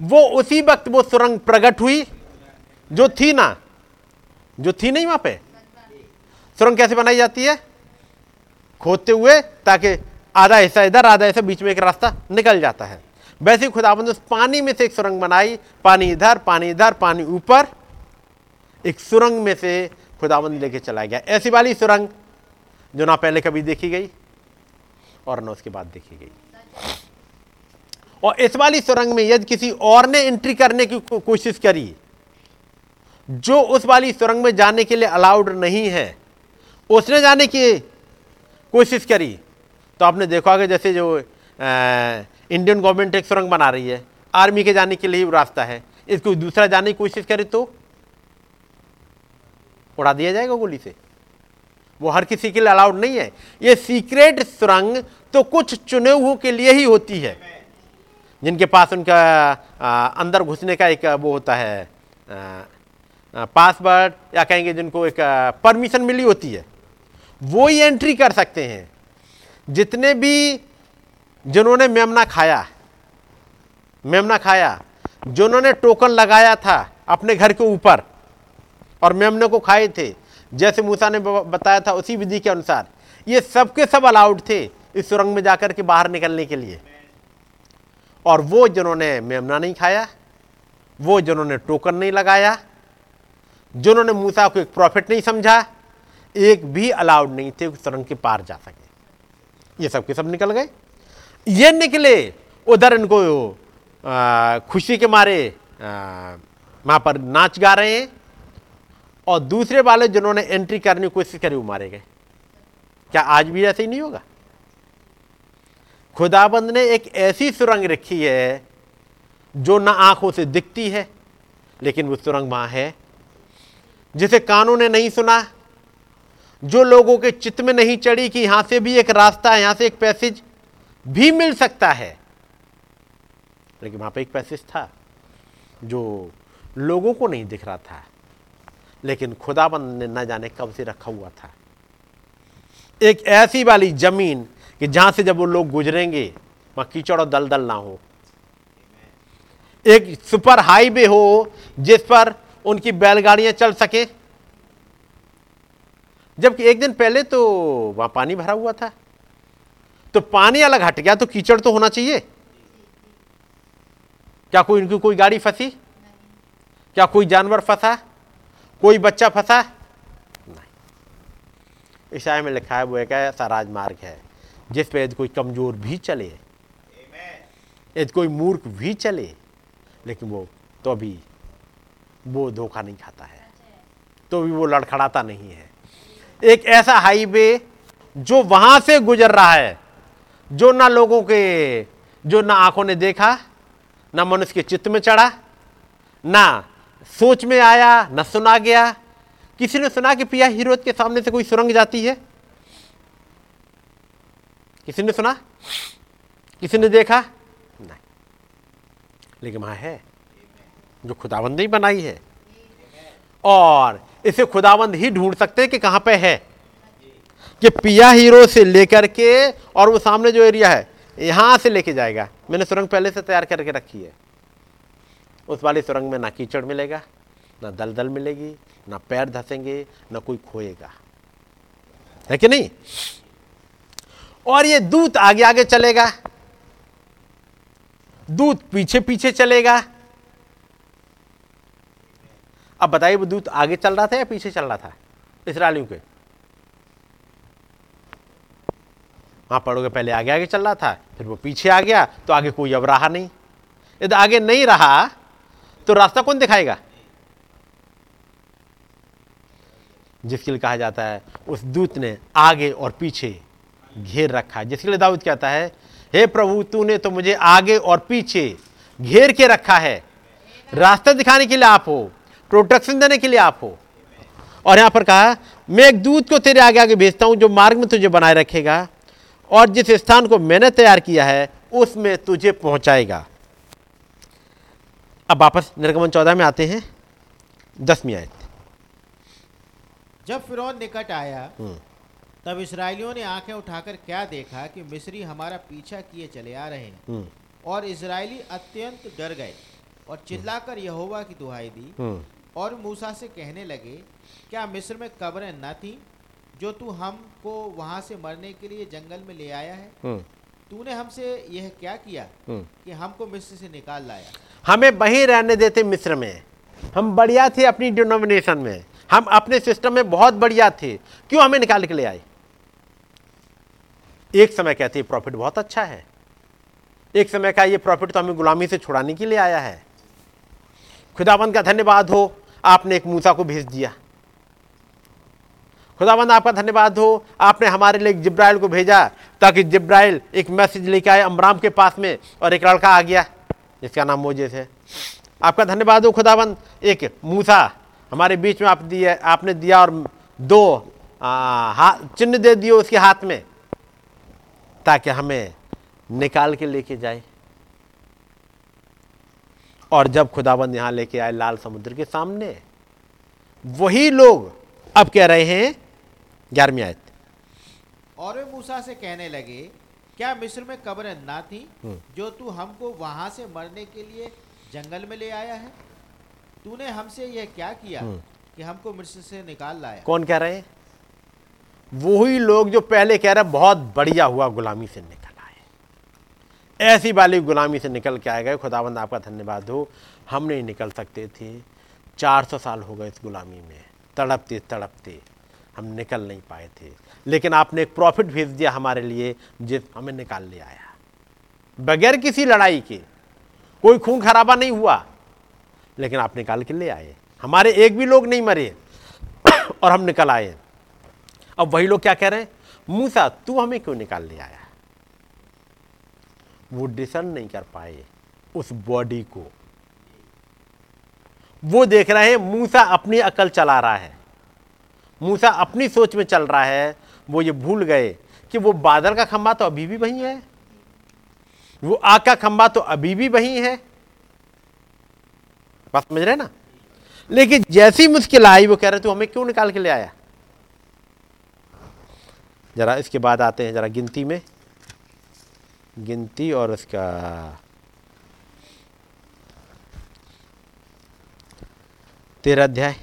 वो उसी वक्त वो सुरंग प्रकट हुई, जो थी ना, जो थी नहीं वहाँ पे। सुरंग कैसे बनाई जाती है? खोदते हुए ताकि आधा हिस्सा इधर, आधा हिस्सा बीच में एक रास्ता निकल जाता है। वैसे ही खुदाबंद उस पानी में से एक सुरंग बनाई, पानी इधर पानी इधर, पानी ऊपर। एक सुरंग में से खुदाबंद लेके चला गया। ऐसी वाली सुरंग जो ना पहले कभी देखी गई और ना उसके बाद देखी गई। और इस वाली सुरंग में यदि किसी और ने एंट्री करने की कोशिश करी, जो उस वाली सुरंग में जाने के लिए अलाउड नहीं है उसने जाने की कोशिश करी। तो आपने देखा होगा जैसे जो इंडियन गवर्नमेंट एक सुरंग बना रही है। आर्मी के जाने के लिए रास्ता है। इसको दूसरा जाने की कोशिश करे तो उड़ा दिया जाएगा गोली से। वो हर किसी के लिए अलाउड नहीं है। ये सीक्रेट सुरंग तो कुछ चुने हुओं के लिए ही होती है। जिनके पास उनका आ, अंदर घुसने का एक वो होता है पासवर्ड या कहेंगे जिनको एक परमिशन मिली होती है। वो ही एंट्री कर सकते हैं। जितने भी जिन्होंने मेमना खाया मेमना खाया, जिन्होंने टोकन लगाया था अपने घर के ऊपर और मेमने को खाए थे, जैसे मूसा ने बताया था उसी विधि के अनुसार, ये सबके सब अलाउड थे इस सुरंग में जाकर के बाहर निकलने के लिए। और वो जिन्होंने मेमना नहीं खाया, वो जिन्होंने टोकन नहीं लगाया, जिन्होंने मूसा को एक प्रॉफिट नहीं समझा एक भी अलाउड नहीं थे उस सुरंग के पार जा सके। ये सब के सब निकल गए। ये निकले, उधर इनको खुशी के मारे वहाँ पर नाच गा रहे हैं। और दूसरे वाले जिन्होंने एंट्री करने की कोशिश करी, वो मारे गए। क्या आज भी ऐसे ही नहीं होगा? खुदाबंद ने एक ऐसी सुरंग रखी है, जो ना आँखों से दिखती है, लेकिन वो सुरंग वहाँ है, जिसे कानों ने नहीं सुना जो लोगों के चित्त में नहीं चढ़ी कि यहाँ से भी एक रास्ता यहाँ से एक पैसेज भी मिल सकता है। लेकिन वहाँ पे एक पैसेज था, जो लोगों को नहीं दिख रहा था, लेकिन खुदाबंद ने न जाने कब से रखा हुआ था। एक ऐसी वाली ज़मीन कि जहाँ से जब वो लोग गुजरेंगे, वहाँ कीचड़ और दलदल ना हो। एक सुपर हाईवे हो, जिस पर उनकी बैलगाड़ियाँ चल सके। जबकि एक दिन पहले तो वहाँ पानी भरा हुआ था। तो पानी अलग हट गया तो कीचड़ तो होना चाहिए। क्या कोई उनकी कोई गाड़ी फंसी? क्या कोई जानवर फंसा? कोई बच्चा फंसा? नहीं। ईसाई में लिखा है, वो एक ऐसा राजमार्ग है, जिस पे यदि कोई कमज़ोर भी चले, यदि कोई मूर्ख भी चले, लेकिन वो तो अभी वो धोखा नहीं खाता है। तो भी वो लड़खड़ाता नहीं है। एक ऐसा हाईवे जो वहाँ से गुजर रहा है, जो ना लोगों के, जो ना आँखों ने देखा, ना मनुष्य के चित्त में चढ़ा, ना सोच में आया, न सुना गया। किसी ने सुना कि पिया हीरोद के सामने से कोई सुरंग जाती है? किसी ने सुना? किसी ने देखा? नहीं। लेकिन वहाँ है, जो खुदाबंदी बनाई है। और इसे खुदाबंद ही ढूंढ सकते हैं कि कहाँ पे है। कि पिया हीरो से लेकर के और वो सामने जो एरिया है यहाँ से लेके जाएगा। मैंने सुरंग पहले से तैयार करके रखी है। उस वाली सुरंग में ना कीचड़ मिलेगा ना दलदल मिलेगी ना पैर धसेंगे ना कोई खोएगा। है कि नहीं? और ये दूत आगे आगे चलेगा। दूत पीछे पीछे चलेगा। अब बताइए, वो दूत आगे चल रहा था या पीछे चल रहा था? इसराइलियों के। वहाँ पढ़ोगे, पहले आगे आगे चल रहा था, फिर वो पीछे आ गया तो आगे कोई अब रहा नहीं। यदि आगे नहीं रहा तो रास्ता कौन दिखाएगा? जिसके लिए कहा जाता है, उस दूत ने आगे और पीछे घेर रखा है। जिसके लिए दाऊद कहता है, हे प्रभु, तूने तो मुझे आगे और पीछे घेर के रखा है। रास्ता दिखाने के लिए आप हो। प्रोटेक्शन देने के लिए आप हो। और यहाँ पर कहा मैं एक दूत को तेरे आगे आगे भेजता हूँ जो मार्ग में तुझे बनाए रखेगा और जिस स्थान को मैंने तैयार किया है उसमें तुझे पहुंचाएगा। अब वापस निर्गमन चौदह में आते हैं दसवीं आयत जब फिरौन निकट आया तब इसराइलियों ने आँखें उठाकर क्या देखा कि मिस्री हमारा पीछा किए चले आ रहे हैं। हम्म, और इसराइली अत्यंत डर गए और चिल्लाकर यहोवा की दुहाई दी। हम्म, और मूसा से कहने लगे क्या मिस्र में कब्रें न थीं जो तू हमको वहाँ से मरने के लिए जंगल में ले आया है? हम्म, तूने हमसे यह क्या किया हम्म। कि हमको मिस्र से निकाल लाया? हमें वहीं रहने देते मिस्र में। हम बढ़िया थे अपनी डिनोमिनेशन में। हम अपने सिस्टम में बहुत बढ़िया थे। क्यों हमें निकाल के ले आए? एक समय कहते हैं प्रॉफिट बहुत अच्छा है। एक समय का ये प्रॉफिट तो हमें गुलामी से छुड़ाने के लिए आया है। खुदाबंद का धन्यवाद हो। आपने एक मूसा को भेज दिया। खुदाबंद, आपका धन्यवाद हो। आपने हमारे लिए जिब्राइल को भेजा ताकि जिब्राइल एक मैसेज लेके आए अमराम के पास में और एक लड़का आ गया, जिसका नाम मोजेस है। आपका धन्यवाद हो खुदाबंद। एक मूसा हमारे बीच में आप दिए, आपने दिया और दो चिन्ह दे दिए उसके हाथ में ताकि हमें निकाल के लेके जाए। और जब खुदाबंद यहाँ लेके आए लाल समुद्र के सामने वही लोग अब कह रहे हैं ग्यारहवीं आयत। और वे मूसा से कहने लगे क्या मिस्र में कब्रें ना थी हम्म। जो तू हमको वहाँ से मरने के लिए जंगल में ले आया है? तूने हमसे यह क्या किया हम्म। कि हमको मिस्र से निकाल लाया? कौन कह रहे हैं? वही लोग जो पहले कह रहे हैं, बहुत बढ़िया हुआ गुलामी से निकल। ऐसी वाली गुलामी से निकल के आए गए। खुदाबंद, आपका धन्यवाद हो। हम नहीं निकल सकते थे। 400 साल हो गए इस गुलामी में। तड़पते तड़पते हम निकल नहीं पाए थे। लेकिन आपने एक प्रॉफिट भेज दिया हमारे लिए, जिस हमें निकाल ले आया। बगैर किसी लड़ाई के, कोई खून खराबा नहीं हुआ। लेकिन आप निकाल के ले आए। हमारे एक भी लोग नहीं मरे और हम निकल आए। अब वही लोग क्या कह रहे हैं? मूसा, तू हमें क्यों निकाल ले आया? वो डिसन नहीं कर पाए उस बॉडी को। वो देख रहे हैं, मूसा अपनी अकल चला रहा है। मूसा अपनी सोच में चल रहा है। वो ये भूल गए कि वो बादल का खंबा तो अभी भी वही है। वो आग का खंबा तो अभी भी वही है। बात समझ रहे ना? लेकिन जैसी मुश्किल आई, वो कह रहे, तू हमें क्यों निकाल के ले आया? जरा इसके बाद आते हैं, जरा गिनती में। गिनती और उसका तेरह अध्याय।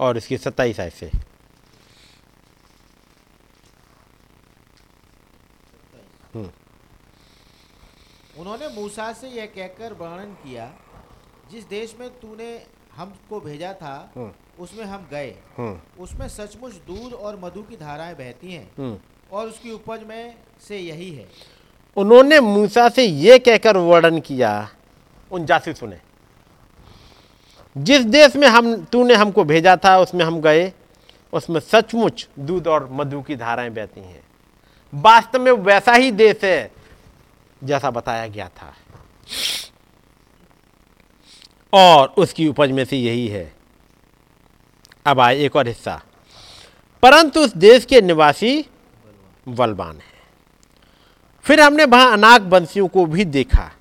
और इसकी सत्ताईस आय से। उन्होंने मूसा से यह कहकर वर्णन किया, जिस देश में तूने हमको भेजा था हम्म। उसमें हम गए। हम्म उसमें सचमुच दूध और मधु की धाराएँ बहती हैं हम्म और उसकी उपज में से यही है। उन्होंने मूसा से ये कहकर वर्णन किया उनचासी सुने जिस देश में हम तूने हमको भेजा था उसमें हम गए उसमें सचमुच दूध और मधु की धाराएँ बहती हैं। वास्तव में वैसा ही देश है जैसा बताया गया था। और उसकी उपज में से यही है। अब आए एक और हिस्सा। परंतु उस देश के निवासी बलवान है। फिर हमने वहाँ अनाक बंसियों को भी देखा।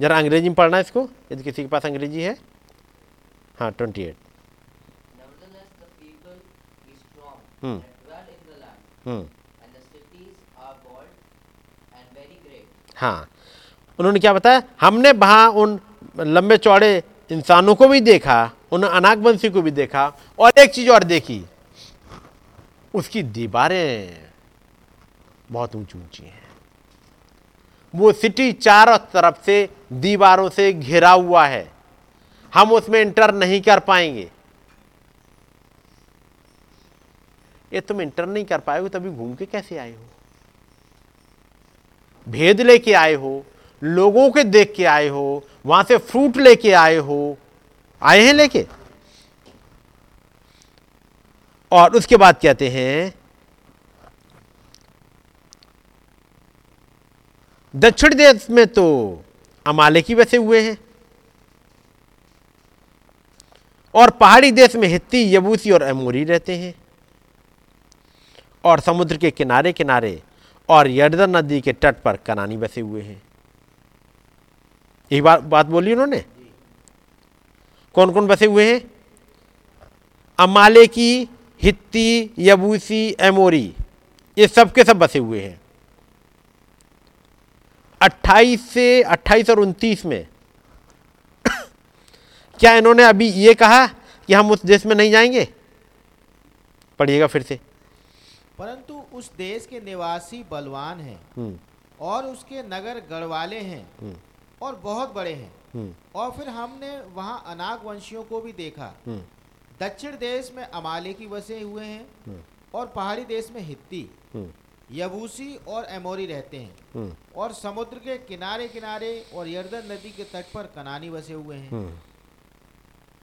जरा अंग्रेज़ी में पढ़ना इसको। यदि किसी के पास अंग्रेज़ी है। हाँ ट्वेंटी एट। हम्म। great. हाँ। उन्होंने क्या बताया? हमने वहाँ उन लंबे चौड़े इंसानों को भी देखा, उन अनाकवंशी को भी देखा, और एक चीज़ और देखी। उसकी दीवारें बहुत ऊँची ऊँची हैं। वो सिटी चारों तरफ़ से दीवारों से घिरा हुआ है। हम उसमें इंटर नहीं कर पाएँगे। ये तुम इंटर नहीं कर पाए हो, तभी घूम के कैसे आए हो? भेद लेके आए हो लोगों के देख के आए हो, वहाँ से फ्रूट लेके आए हो, आए हैं लेके? और उसके बाद कहते हैं, दक्षिण देश में तो अमाले की बसे हुए हैं, और पहाड़ी देश में हित्ती, यबूसी और अमोरी रहते हैं, और समुद्र के किनारे किनारे और यर्दन नदी के तट पर कनानी बसे हुए हैं। यही बात बात बोली उन्होंने? कौन कौन बसे हुए हैं? अमाले की हित्ती यबूसी एमोरी ये सब के सब बसे हुए हैं। 28 से 28 और 29 में। क्या इन्होंने अभी ये कहा कि हम उस देश में नहीं जाएँगे? पढ़िएगा फिर से। परंतु उस देश के निवासी बलवान हैं हम्म। और उसके नगर गढ़वाले हैं। हम्म। और बहुत बड़े हैं। हम्म। और फिर हमने वहाँ अनाग वंशियों को भी देखा। हम्म। दक्षिण देश में अमाले की बसे हुए हैं और पहाड़ी देश में हित्ती हम्म। यबूसी और एमोरी रहते हैं। हम्म। और समुद्र के किनारे किनारे और यर्दन नदी के तट पर कनानी बसे हुए हैं। हम्म।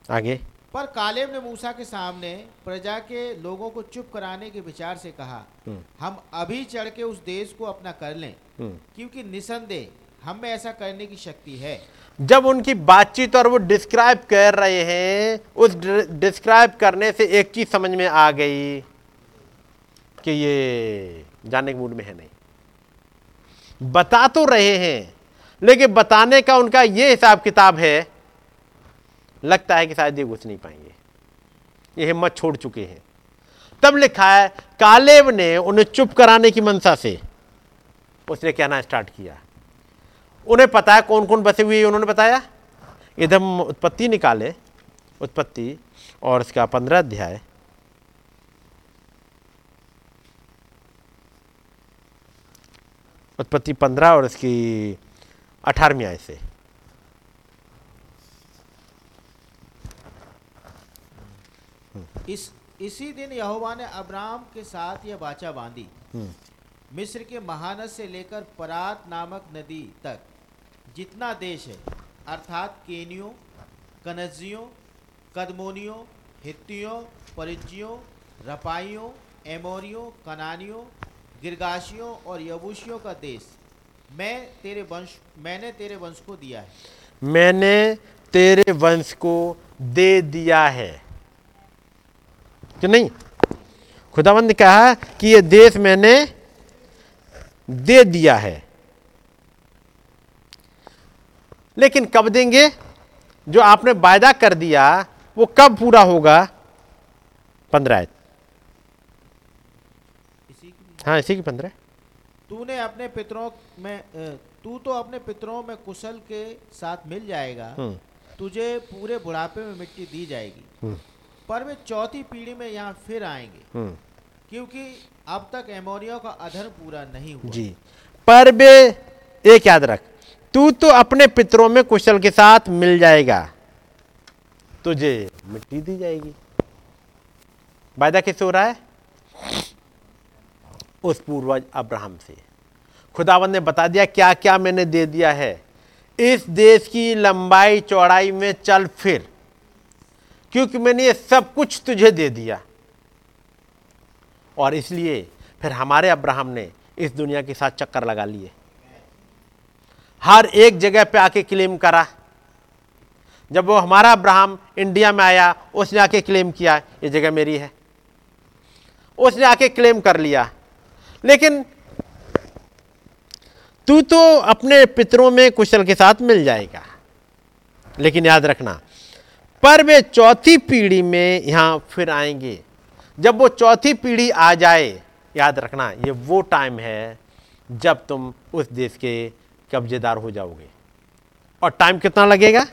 आगे। पर कालेब ने मूसा के सामने प्रजा के लोगों को चुप कराने के विचार से कहा हम्म। हम अभी चढ़ के उस देश को अपना कर लें हम्म। क्योंकि निसंदेह हम में ऐसा करने की शक्ति है। जब उनकी बातचीत और वो डिस्क्राइब कर रहे हैं, उस डिस्क्राइब करने से एक चीज़ समझ में आ गई कि ये जाने के मूड में है नहीं। बता तो रहे हैं, लेकिन बताने का उनका ये हिसाब किताब है, लगता है कि शायद ये घुस नहीं पाएँगे। ये हिम्मत छोड़ चुके हैं। तब लिखा है, कालेब ने उन्हें चुप कराने की मनसा से उसने कहना स्टार्ट किया। उन्हें पता है कौन कौन बसे हुए हैं उन्होंने बताया? इधर हम उत्पत्ति निकाले। उत्पत्ति और इसका पंद्रह अध्याय। उत्पत्ति पंद्रह और इसकी अठारहवीं आय से। इस इसी दिन यहोवा ने अब्राम के साथ यह वाचा बांधी। हम्म, मिस्र के महानद से लेकर परात नामक नदी तक। जितना देश है, अर्थात केनियों, कनजियों, कदमोनियों, हित्तियों, परिज्जियों, रपाइयों, एमोरियों, कनानियों, गिरगाशियों और यबूशियों का देश, मैं तेरे वंश, मैंने तेरे वंश को दिया है। मैंने तेरे वंश को दे दिया है। कि नहीं? खुदावंद ने कहा कि ये देश मैंने दे दिया है। लेकिन कब देंगे? जो आपने वायदा कर दिया वो कब पूरा होगा? पंद्रह हाँ इसी की पंद्रह। तूने अपने पितरों में तू तो अपने पितरों में कुशल के साथ मिल जाएगा। हम्म। तुझे पूरे बुढ़ापे में मिट्टी दी जाएगी। हम्म। पर वे चौथी पीढ़ी में यहाँ फिर आएँगे। हम्म। क्योंकि अब तक एमोरियों का अधर्म पूरा नहीं हुआ। जी। पर बे एक याद रख तू तो अपने पितरों में कुशल के साथ मिल जाएगा। तुझे मिट्टी दी जाएगी। वायदा किससे हो रहा है? उस पूर्वज अब्राहम से। खुदावन ने बता दिया क्या क्या मैंने दे दिया है। इस देश की लंबाई, चौड़ाई में चल फिर, क्योंकि मैंने ये सब कुछ तुझे दे दिया। और इसलिए फिर हमारे अब्राहम ने इस दुनिया के साथ चक्कर लगा लिए। हर एक जगह पे आके क्लेम करा। जब वो हमारा अब्राहम इंडिया में आया, उसने आके क्लेम किया, ये जगह मेरी है। उसने आके क्लेम कर लिया। लेकिन तू तो अपने पितरों में कुशल के साथ मिल जाएगा। लेकिन याद रखना, पर वे चौथी पीढ़ी में यहाँ फिर आएँगे। जब वो चौथी पीढ़ी आ जाए, याद रखना, ये वो टाइम है जब तुम उस देश के कब्जेदार हो जाओगे। और टाइम कितना लगेगा?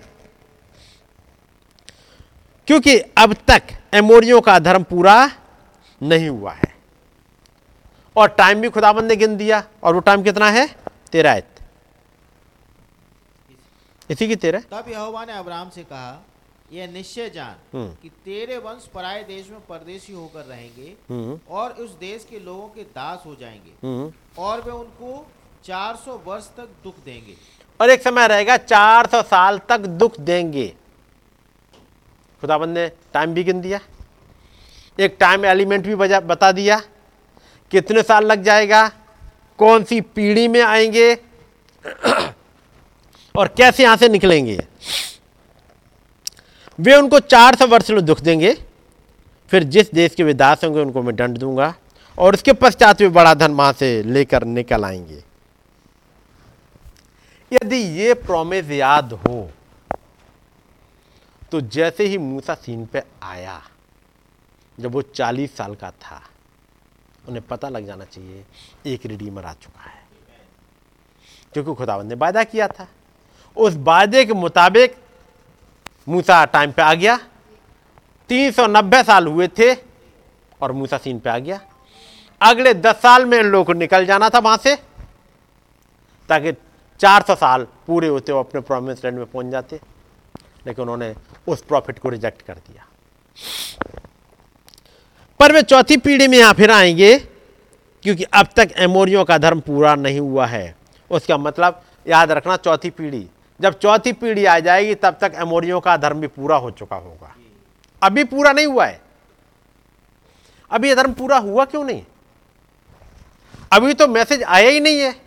क्योंकि अब तक एमोरियों का धर्म पूरा नहीं हुआ है। और टाइम भी खुदाबंद ने गिन दिया। और वो टाइम कितना है? तेरह इसी की तेरह। तब यहोवा ने अब्राहम से कहा यह निश्चय जान हम्म। कि तेरे वंश पराये देश में परदेशी होकर रहेंगे हम्म। और उस देश के लोगों के दास हो जाएँगे हम्म। और वे उनको 400 वर्ष तक दुख देंगे। और एक समय रहेगा 400 साल तक दुख देंगे। खुदाबंद ने टाइम भी गिन दिया, एक टाइम एलिमेंट भी बजा, बता दिया, कितने साल लग जाएगा, कौन सी पीढ़ी में आएँगे, और कैसे यहाँ से निकलेंगे। वे उनको चार सौ वर्ष में दुख देंगे, फिर जिस देश के वे दास होंगे उनको मैं दंड दूँगा, और उसके पश्चात वे बड़ा धन वहाँ से लेकर निकल आएँगे। यदि ये प्रॉमिस याद हो तो जैसे ही मूसा सीन पे आया, जब वो चालीस साल का था, उन्हें पता लग जाना चाहिए, एक रिडीमर आ चुका है। क्योंकि खुदावंद ने वायदा किया था। उस वायदे के मुताबिक मूसा टाइम पे आ गया। 390 साल हुए थे और मूसा सीन पे आ गया। अगले 10 साल में इन लोगों को निकल जाना था वहाँ से, ताकि 400 साल पूरे होते वो अपने प्रोमिस लैंड में पहुँच जाते। लेकिन उन्होंने उस प्रॉफिट को रिजेक्ट कर दिया। पर वे चौथी पीढ़ी में यहाँ फिर आएँगे, क्योंकि अब तक एमोरियों का धर्म पूरा नहीं हुआ है। उसका मतलब याद रखना चौथी पीढ़ी। जब चौथी पीढ़ी आ जाएगी, तब तक एमोरियों का धर्म भी पूरा हो चुका होगा। अभी पूरा नहीं हुआ है। अभी यह धर्म पूरा हुआ क्यों नहीं? अभी तो मैसेज आया ही नहीं है।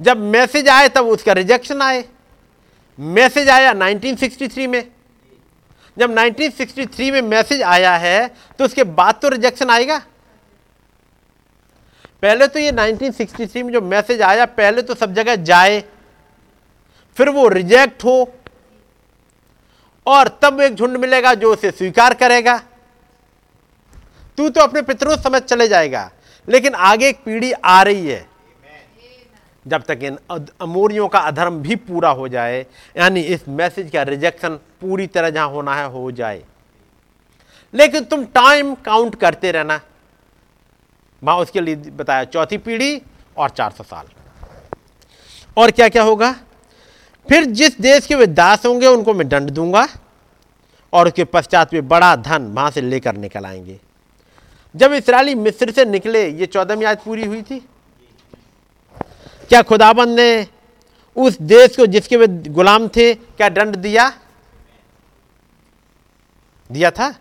जब मैसेज आए तब उसका रिजेक्शन आए। मैसेज आया 1963 में। जब 1963 में मैसेज आया है तो उसके बाद तो रिजेक्शन आएगा। पहले तो ये 1963 में जो मैसेज आया, पहले तो सब जगह जाए। फिर वो रिजेक्ट हो। और तब एक झुंड मिलेगा जो उसे स्वीकार करेगा। तू तो अपने पितरों समझ चले जाएगा, लेकिन आगे एक पीढ़ी आ रही है। जब तक इन अमोरियों का अधर्म भी पूरा हो जाए, यानी इस मैसेज का रिजेक्शन पूरी तरह जहाँ होना है, हो जाए। लेकिन तुम टाइम काउंट करते रहना। वहाँ उसके लिए बताया, चौथी पीढ़ी और 400 साल। और क्या क्या होगा? फिर जिस देश के वे दास होंगे, उनको मैं दंड दूँगा और उसके पश्चात वे बड़ा धन वहाँ से लेकर निकल आएँगे। जब इसराइली मिस्र से निकले, ये चौदहवीं आयत पूरी हुई थी। क्या खुदाबंद ने उस देश को जिसके वे गुलाम थे, क्या दंड दिया? दिया था?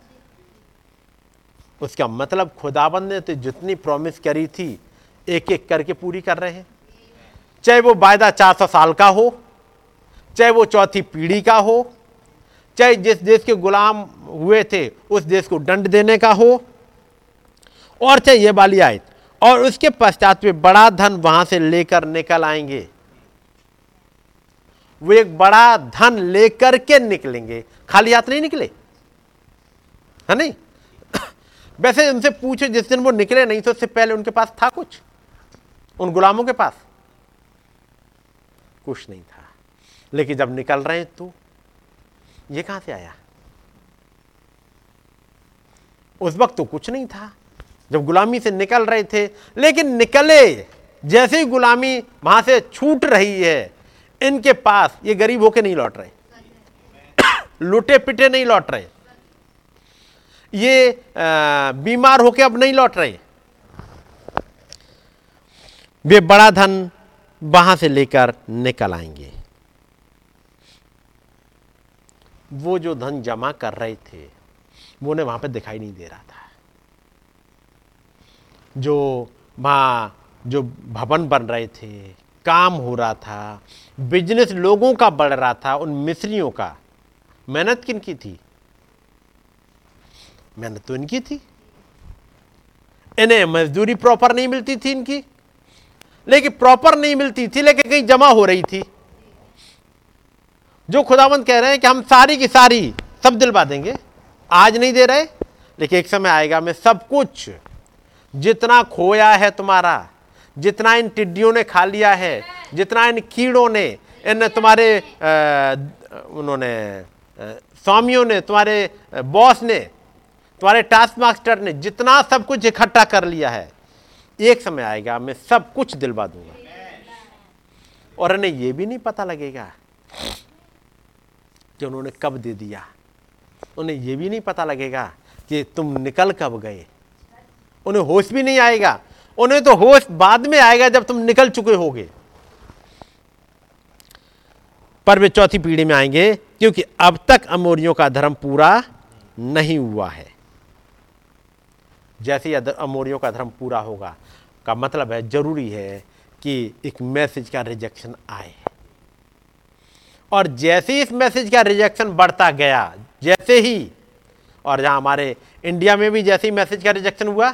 उसका मतलब खुदाबंद ने तो जितनी प्रॉमिस करी थी एक एक करके पूरी कर रहे हैं। चाहे वो वायदा चार सौ साल का हो, चाहे वो चौथी पीढ़ी का हो, चाहे जिस देश के गुलाम हुए थे, उस देश को दंड देने का हो, और चाहे ये वाली आयत। और उसके पश्चात वे बड़ा धन वहाँ से लेकर निकल आएँगे। वो एक बड़ा धन लेकर के निकलेंगे। खाली हाथ नहीं निकले? है नहीं? वैसे उनसे पूछे, जिस दिन वो निकले नहीं तो उससे पहले उनके पास था कुछ? उन गुलामों के पास? कुछ नहीं था। लेकिन जब निकल रहे हैं तो ये कहाँ से आया? उस वक्त तो कुछ नहीं था। जब गुलामी से निकल रहे थे, लेकिन निकले। जैसे ही गुलामी वहाँ से छूट रही है, इनके पास ये गरीब होके नहीं लौट रहे। लुटे पिटे नहीं लौट रहे। ये बीमार होके अब नहीं लौट रहे। वे बड़ा धन वहाँ से लेकर निकल आएँगे। वो जो धन जमा कर रहे थे, वो उन्हें वहाँ पे दिखाई नहीं दे रहा था। जो वहाँ जो भवन बन रहे थे, काम हो रहा था बिज़नेस लोगों का बढ़ रहा था, उन मिस्रियों का। मेहनत किन की थी? मेहनत तो इनकी थी। इन्हें मजदूरी प्रॉपर नहीं मिलती थी इनकी। लेकिन प्रॉपर नहीं मिलती थी, लेकिन कहीं जमा हो रही थी। जो खुदावंत कह रहे हैं कि हम सारी की सारी सब दिलवा देंगे। आज नहीं दे रहे, लेकिन एक समय आएगा, मैं सब कुछ जितना खोया है तुम्हारा, जितना इन टिड्डियों ने खा लिया है, जितना इन कीड़ों ने, इन तुम्हारे उन्होंने स्वामियों ने, तुम्हारे बॉस ने, तुम्हारे टास्क मास्टर ने जितना सब कुछ इकट्ठा कर लिया है, एक समय आएगा, मैं सब कुछ दिलवा दूँगा। और इन्हें यह भी नहीं पता लगेगा कि उन्होंने कब दे दिया। उन्हें यह भी नहीं पता लगेगा कि तुम निकल कब गए। उन्हें होश भी नहीं आएगा। उन्हें तो होश बाद में आएगा जब तुम निकल चुके होगे। पर वे चौथी पीढ़ी में आएँगे, क्योंकि अब तक अमोरियों का धर्म पूरा नहीं हुआ है। जैसे ही अमोरियों का धर्म पूरा होगा, का मतलब है ज़रूरी है कि एक मैसेज का रिजेक्शन आए। और जैसे ही इस मैसेज का रिजेक्शन बढ़ता गया, जैसे ही, और जहाँ हमारे इंडिया में भी जैसे ही मैसेज का रिजेक्शन हुआ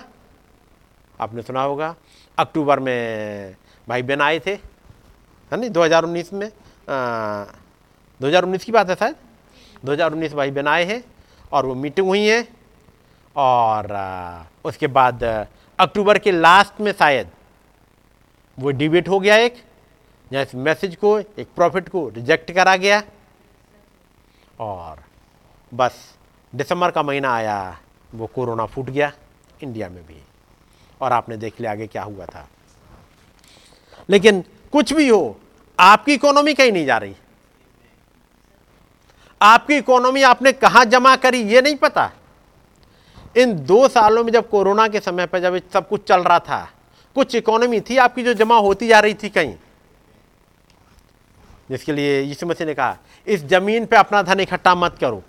आपने सुना होगा अक्टूबर में भाई बहन आए थे है नहीं 2019 में आ, 2019 की बात है शायद? 2019 भाई बहन आए हैं और वो मीटिंग हुई है और आ, उसके बाद अक्टूबर के लास्ट में शायद वो डिबेट हो गया एक जहाँ इस मैसेज को एक प्रॉफिट को रिजेक्ट करा गया और बस दिसंबर का महीना आया वो कोरोना फूट गया इंडिया में भी। और आपने देख लिया आगे क्या हुआ था। लेकिन कुछ भी हो, आपकी इकोनॉमी कहीं नहीं जा रही। आपकी इकोनॉमी आपने कहाँ जमा करी, ये नहीं पता। इन दो सालों में जब कोरोना के समय पर जब सब कुछ चल रहा था, कुछ इकोनॉमी थी आपकी जो जमा होती जा रही थी कहीं। जिसके लिए यीशु मसीह ने कहा, इस ज़मीन पे अपना धन इकट्ठा मत करो।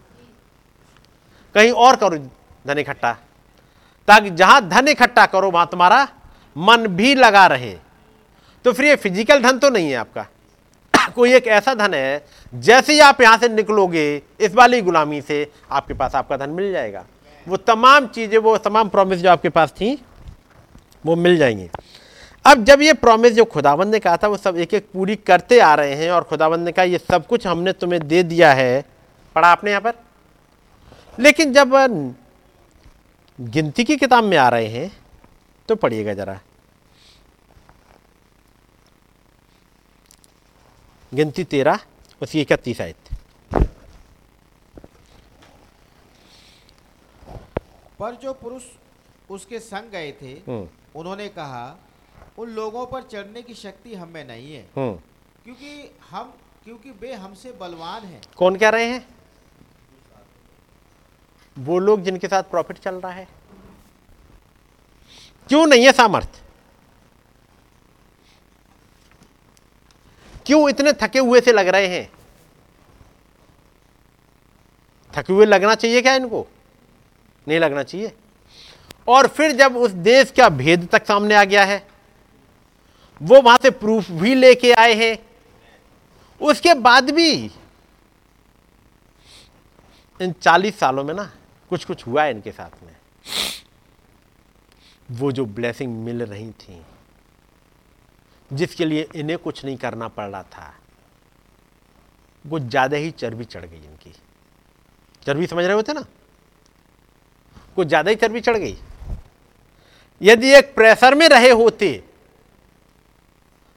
कहीं और करो धन इकट्ठा। ताकि जहाँ धन इकट्ठा करो, वहाँ तुम्हारा मन भी लगा रहे। तो फिर ये फ़िज़िकल धन तो नहीं है आपका। कोई एक ऐसा धन है, जैसे ही आप यहाँ से निकलोगे, इस वाली गुलामी से आपके पास आपका धन मिल जाएगा। वो तमाम चीज़ें, वो तमाम प्रॉमिस जो आपके पास थी, वो मिल जाएँगी। अब जब ये प्रॉमिस जो खुदाबंद ने कहा था, वो सब एक एक पूरी करते आ रहे हैं और खुदाबंद ने कहा, ये सब कुछ हमने तुम्हें दे दिया है। पढ़ा आपने यहाँ पर? लेकिन जब गिनती की किताब में आ रहे हैं तो पढ़िएगा जरा। गिनती तेरह उसकी इकतीस आयत? पर जो पुरुष उसके संग गए थे हम्म। उन्होंने कहा उन लोगों पर चढ़ने की शक्ति हमें नहीं है हम्म। क्योंकि हम क्योंकि वे हमसे बलवान हैं। कौन कह रहे हैं? वो लोग जिनके साथ प्रॉफिट चल रहा है। क्यों नहीं है सामर्थ्य? क्यों इतने थके हुए से लग रहे हैं? थके हुए लगना चाहिए क्या इनको? नहीं लगना चाहिए। और फिर जब उस देश का भेद तक सामने आ गया है, वो वहाँ से प्रूफ भी लेके आए हैं। उसके बाद भी इन चालीस सालों में ना कुछ कुछ हुआ है इनके साथ में। वो जो ब्लेसिंग मिल रही थी, जिसके लिए इन्हें कुछ नहीं करना पड़ रहा था, वो ज़्यादा ही चर्बी चढ़ गई इनकी। चर्बी समझ रहे होते ना? कुछ ज़्यादा ही चर्बी चढ़ गई। यदि एक प्रेशर में रहे होते,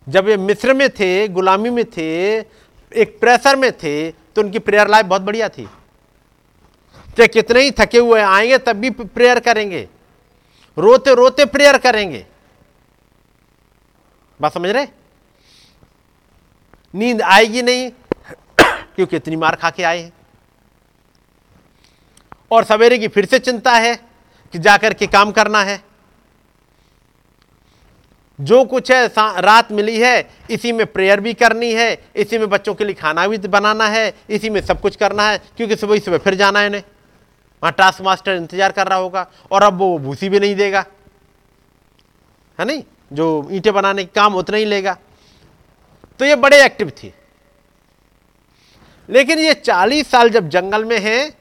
जब ये मिस्र में थे, गुलामी में थे, एक प्रेशर में थे तो उनकी प्रेयर लाइफ बहुत बढ़िया थी। चाहे कितने ही थके हुए आएँगे, तब भी प्रेयर करेंगे। रोते रोते प्रेयर करेंगे। बात समझ रहे? नींद आएगी नहीं, क्योंकि इतनी मार खा के आए हैं। और सवेरे की फिर से चिंता है कि जाकर के काम करना है। जो कुछ है रात मिली है, इसी में प्रेयर भी करनी है, इसी में बच्चों के लिए खाना भी बनाना है, इसी में सब कुछ करना है, क्योंकि सुबह सुबह फिर जाना है इन्हें। वहाँ टास्क मास्टर इंतज़ार कर रहा होगा, और अब वो भूसी भी नहीं देगा। है नहीं? जो ईंटें बनाने का काम उतना ही लेगा। तो ये बड़े एक्टिव थे। लेकिन ये चालीस साल जब जंगल में हैं,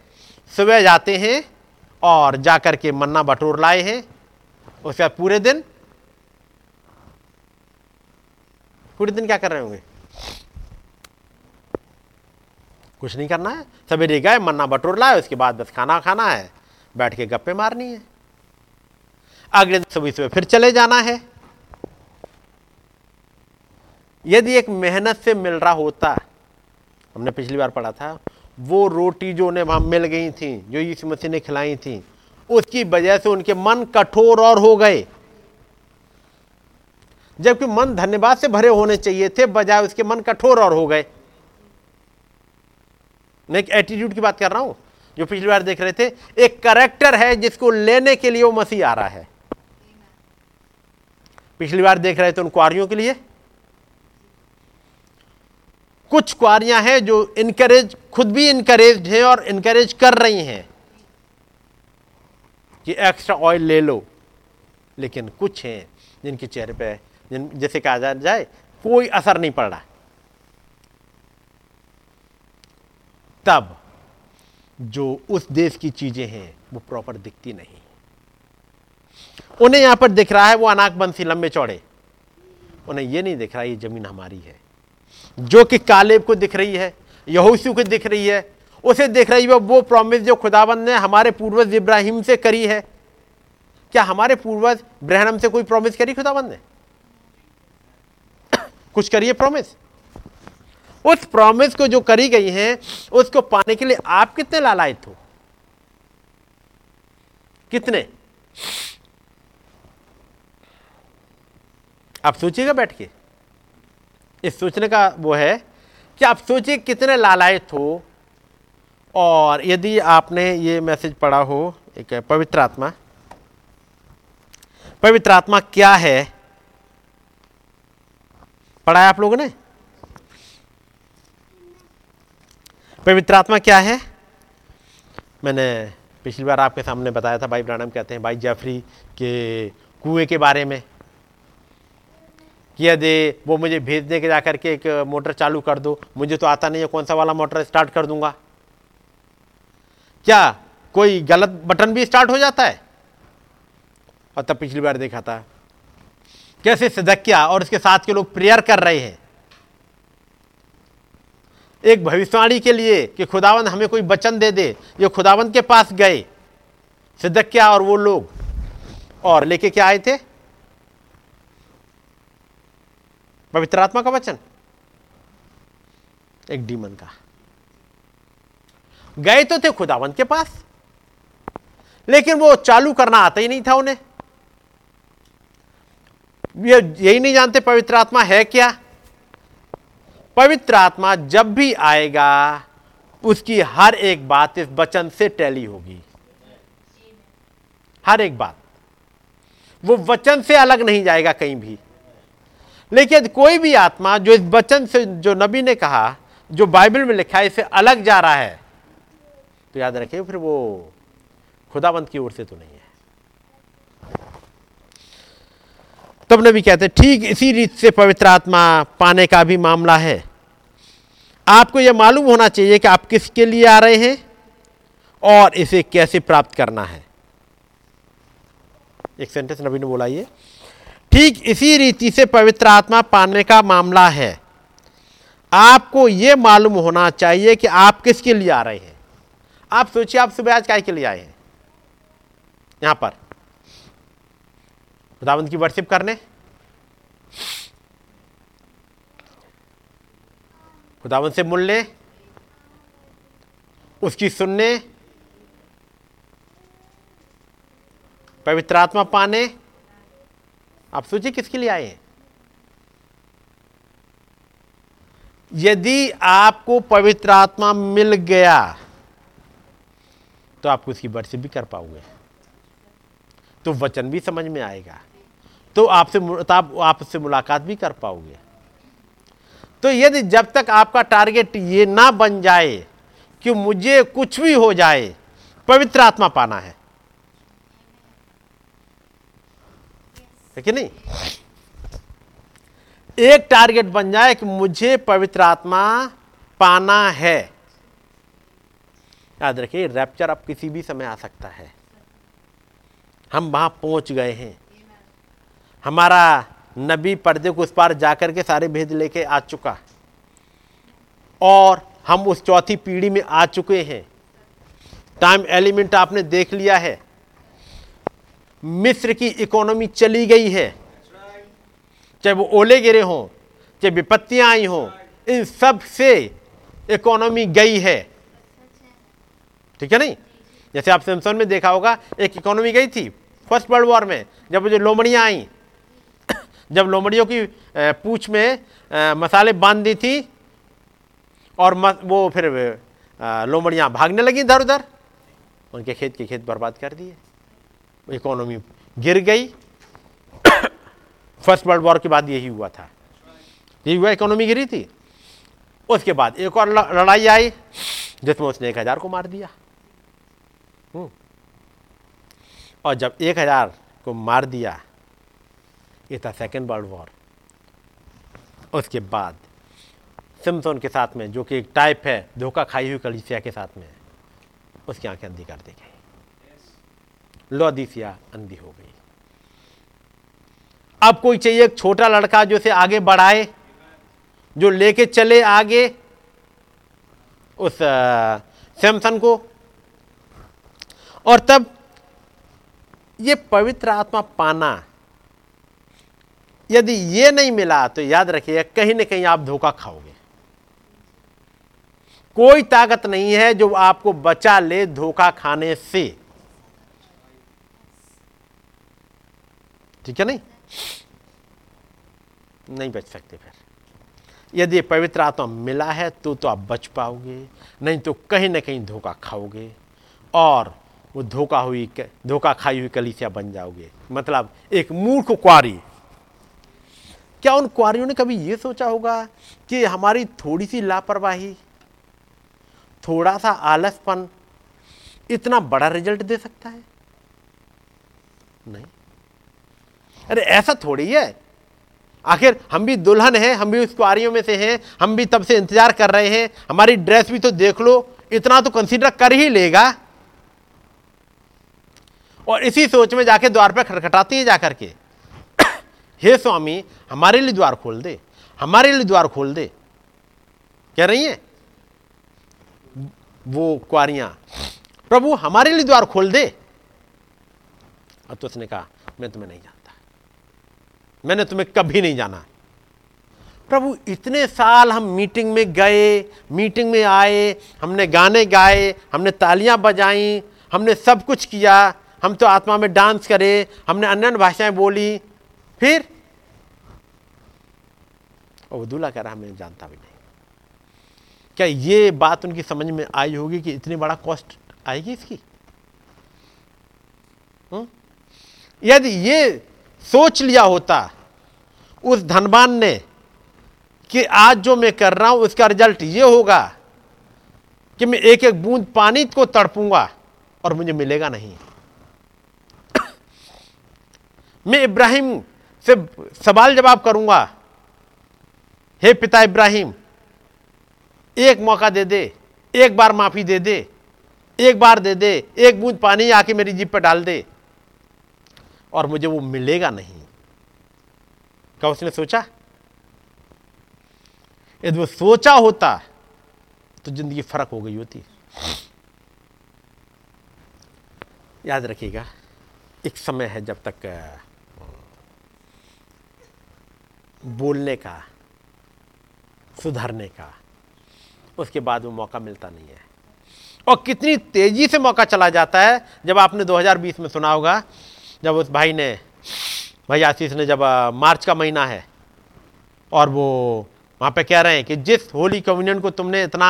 सुबह जाते हैं, और जाकर के मन्ना बटोर लाए हैं, उसके बाद पूरे दिन? पूरे दिन क्या कर रहे होंगे? कुछ नहीं करना है। सवेरे गए मन्ना बटोर लाए, उसके बाद बस खाना खाना है। बैठ के गप्पे मारनी है। अगले सुबह सुबह फिर चले जाना है। यदि एक मेहनत से मिल रहा होता, हमने पिछली बार पढ़ा था, वो रोटी जो उन्हें वहाँ मिल गई थी, जो यीशु मसीह ने खिलाई थी, उसकी वजह से उनके मन कठोर और हो गए। जबकि मन धन्यवाद से भरे होने चाहिए थे, बजाय उसके मन कठोर और हो गए। मैं एक एटीट्यूड की बात कर रहा हूँ, जो पिछली बार देख रहे थे, एक करेक्टर है जिसको लेने के लिए वो मसीह आ रहा है। पिछली बार देख रहे थे उन कुआरियों के लिए। कुछ कुआरियाँ हैं जो इनकरेज खुद भी इनकरेज हैं और इनकरेज कर रही हैं कि एक्स्ट्रा ऑयल ले लो। लेकिन कुछ हैं जिनके चेहरे पे, जिन, जैसे कहा जाए, कोई असर नहीं पड़ रहा। तब जो उस देश की चीज़ें हैं, वो प्रॉपर दिखती नहीं। उन्हें यहाँ पर दिख रहा है वो अनाक बंसी लंबे चौड़े। उन्हें ये नहीं दिख रहा ये ज़मीन हमारी है। जो कि कालेब को दिख रही है, यहोशू को दिख रही है, उसे दिख रही है, वो प्रॉमिस जो खुदाबंद ने हमारे पूर्वज इब्राहिम से करी है। क्या हमारे पूर्वज ब्रहणम से कोई प्रॉमिस करी खुदाबंद ने? कुछ करिए प्रॉमिस उस प्रॉमिस को जो करी गई है, उसको पाने के लिए आप कितने लालायत हो? कितने? आप सोचिएगा बैठ के। इस सोचने का वो है कि आप सोचिए कितने लालायत हो। और यदि आपने ये मैसेज पढ़ा हो, एक पवित्र आत्मा। पवित्र आत्मा क्या है? पढ़ा है आप लोगों ने? पवित्र आत्मा क्या है? मैंने पिछली बार आपके सामने बताया था, भाई ब्रानम कहते हैं, भाई जेफरी के कुएँ के बारे में कि यदि वो मुझे भेज दे के जाकर के एक मोटर चालू कर दो, मुझे तो आता नहीं है, कौन सा वाला मोटर स्टार्ट कर दूँगा? क्या कोई गलत बटन भी स्टार्ट हो जाता है? और तब पिछली बार देखा था, कैसे सदक्या और उसके साथ के लोग प्रेयर कर रहे हैं। एक भविष्यवाणी के लिए कि खुदावंद हमें कोई वचन दे दे, ये खुदावंद के पास गए सिद्धक्या और वो लोग। और लेके क्या आए थे? पवित्र आत्मा का वचन। एक डीमन का। गए तो थे खुदावंत के पास, लेकिन वो चालू करना आता ही नहीं था उन्हें। ये यही नहीं जानते पवित्र आत्मा है क्या? पवित्र आत्मा जब भी आएगा, उसकी हर एक बात इस वचन से टैली होगी। हर एक बात। वो वचन से अलग नहीं जाएगा कहीं भी। लेकिन कोई भी आत्मा जो इस वचन से, जो नबी ने कहा, जो बाइबल में लिखा है इससे अलग जा रहा है तो याद रखिए, फिर वो खुदाबंद की ओर से तो नहीं है। तब नबी कहते ठीक इसी रीत से पवित्र आत्मा पाने का भी मामला है। आपको यह मालूम होना चाहिए कि आप किसके लिए आ रहे हैं और इसे कैसे प्राप्त करना है। एक सेंटेंस नबी ने बोला ये ठीक इसी रीति से पवित्र आत्मा पाने का मामला है। आपको यह मालूम होना चाहिए कि आप किसके लिए आ रहे हैं। आप सोचिए, आप सुबह आज काय के लिए आए हैं? यहाँ पर। खुदावंत की वर्शिप करने। खुदावंत से मिलने उसकी सुनने, पवित्र आत्मा पाने। आप सोचिए किसके लिए आए हैं? यदि आपको पवित्र आत्मा मिल गया तो आप उसकी वर्षिप भी कर पाओगे। तो वचन भी समझ में आएगा। तो आपसे आप आपसे मुलाकात भी कर पाओगे। तो यदि जब तक आपका टारगेट ये ना बन जाए कि मुझे कुछ भी हो जाए, पवित्र आत्मा पाना है। है कि नहीं? एक टारगेट बन जाए कि मुझे पवित्र आत्मा पाना है। याद रखिए रैप्चर अब किसी भी समय आ सकता है। हम वहाँ पहुँच गए हैं। हमारा नबी पर्दे को उस पार जाकर के सारे भेद लेके आ चुका। और हम उस चौथी पीढ़ी में आ चुके हैं। टाइम एलिमेंट आपने देख लिया है। मिस्र की इकोनॉमी चली गई है। चाहे वो ओले गिरे हों, चाहे विपत्तियाँ आई हों, इन सबसे इकोनॉमी गई है। ठीक है नहीं? जैसे आप सैमसन में देखा होगा, एक इकोनॉमी गई थी फ़र्स्ट वर्ल्ड वॉर में, जब जो लोमड़ियाँ आई। जब लोमड़ियों की पूछ में मसाले बाँध दी थी और वो फिर लोमड़ियाँ भागने लगी इधर उधर, उनके खेत के खेत बर्बाद कर दिए। इकोनॉमी गिर गई। फ़र्स्ट वर्ल्ड वॉर के बाद यही हुआ था। यही हुआ, इकोनॉमी गिरी थी। उसके बाद एक और लड़ाई आई, जिसमें उसने एक हज़ार को मार दिया। हम्म। और जब एक हज़ार को मार दिया ये था सेकेंड वर्ल्ड वॉर। उसके बाद सिम्सोन के साथ में, जो कि एक टाइप है, धोखा खाई हुई कलिसिया के साथ में, उसकी आँखें अंधी कर दी गई। लोदीसिया अंधी हो गई। अब कोई चाहिए एक छोटा लड़का जो से आगे बढ़ाए, जो लेके चले आगे, उस सैमसन को। और तब ये पवित्र आत्मा पाना यदि ये नहीं मिला तो याद रखिएगा कहीं ना कहीं आप धोखा खाओगे। कोई ताकत नहीं है जो आपको बचा ले धोखा खाने से। ठीक है नहीं? नहीं बच सकते फिर। यदि पवित्र आत्मा मिला है तो तो आप बच पाओगे, नहीं तो कहीं ना कहीं धोखा खाओगे और वो धोखा हुई धोखा खाई हुई कलीसिया बन जाओगे। मतलब एक मूर्ख क्वारी क्या उन क्वारियों ने कभी ये सोचा होगा कि हमारी थोड़ी सी लापरवाही थोड़ा सा आलसपन इतना बड़ा रिज़ल्ट दे सकता है? नहीं। अरे, ऐसा थोड़ी है। आखिर हम भी दुल्हन हैं, हम भी उस क्वारियों में से हैं, हम भी तब से इंतज़ार कर रहे हैं। हमारी ड्रेस भी तो देख लो, इतना तो कंसीडर कर ही लेगा। और इसी सोच में जाके द्वार पर खटखटाती है जाकर के। हे स्वामी, हमारे लिए द्वार खोल दे, हमारे लिए द्वार खोल दे। कह रही हैं? वो क्वारियाँ प्रभु, हमारे लिए द्वार खोल दे। और तो उसने कहा, मैं तुम्हें नहीं जानता। मैंने तुम्हें कभी नहीं जाना। प्रभु, इतने साल हम मीटिंग में गए, मीटिंग में आए, हमने गाने गाए, हमने तालियाँ बजाई, हमने सब कुछ किया, हम तो आत्मा में डांस करे, हमने अन्य भाषाएँ बोली फिर? और दूल्हा कह रहा हमें जानता भी नहीं। क्या ये बात उनकी समझ में आई होगी कि इतनी बड़ा कॉस्ट आएगी इसकी? यदि ये सोच लिया होता, उस धनबान ने, कि आज जो मैं कर रहा हूँ, उसका रिज़ल्ट ये होगा, कि मैं एक एक बूंद पानी को तड़पूँगा, और मुझे मिलेगा नहीं। मैं इब्राहिम से सवाल जवाब करूँगा। हे पिता इब्राहिम, एक मौका दे दे, एक बार माफ़ी दे दे, एक बार दे दे, एक बूंद पानी आके मेरी जीप पर डाल दे। और मुझे वो मिलेगा नहीं। क्या उसने सोचा? यदि वो सोचा होता तो ज़िंदगी फ़र्क हो गई होती। याद रखिएगा, एक समय है जब तक अ, बोलने का, सुधरने का, उसके बाद वो मौका मिलता नहीं है। और कितनी तेज़ी से मौका चला जाता है, जब आपने 2020 में सुना होगा, जब उस भाई ने, भाई आशीष ने जब मार्च का महीना है, और वो वहाँ पे कह रहे हैं कि जिस होली कम्युनियन को तुमने इतना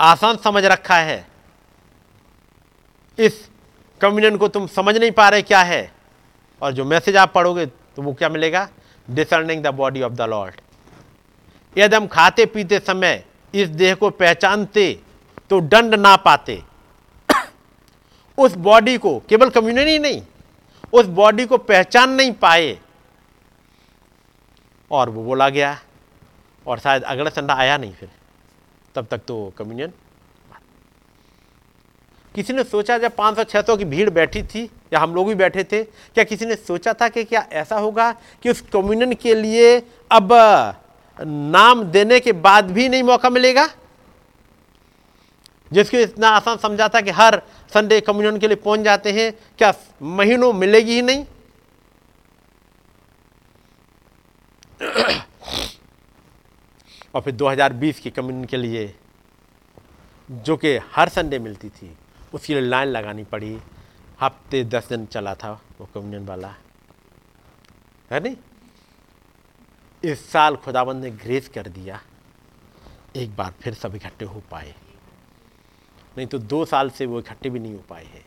आसान समझ रखा है, इस कम्युनियन को तुम समझ नहीं पा रहे क्या है, और जो मैसेज आप पढ़ोगे तो वो क्या मिलेगा? Discerning the body of the Lord यदि हम खाते पीते समय इस देह को पहचानते तो दंड ना पाते। उस बॉडी को केवल कम्युनियन ही नहीं, उस बॉडी को पहचान नहीं पाए। और वो बोला गया, और शायद अगला संडा आया नहीं फिर। तब तक तो कम्युनियन किसी ने सोचा जब 500 600 की भीड़ बैठी थी, या हम लोग भी बैठे थे, क्या किसी ने सोचा था कि क्या ऐसा होगा कि उस कम्युनियन के लिए अब नाम देने के बाद भी नहीं मौका मिलेगा? जिसको इतना आसान समझा था कि हर संडे कम्युनियन के लिए पहुँच जाते हैं, क्या महीनों मिलेगी ही नहीं? और फिर 2020 की कम्युनियन के लिए, जो कि हर संडे मिलती थी उसके लिए लाइन लगानी पड़ी। हफ़्ते दस दिन चला था वो कम्युनियन वाला। है नहीं? इस साल खुदाबंद ने ग्रेस कर दिया। एक बार फिर सब इकट्ठे हो पाए। नहीं तो दो साल से वो इकट्ठे भी नहीं हो पाए हैं।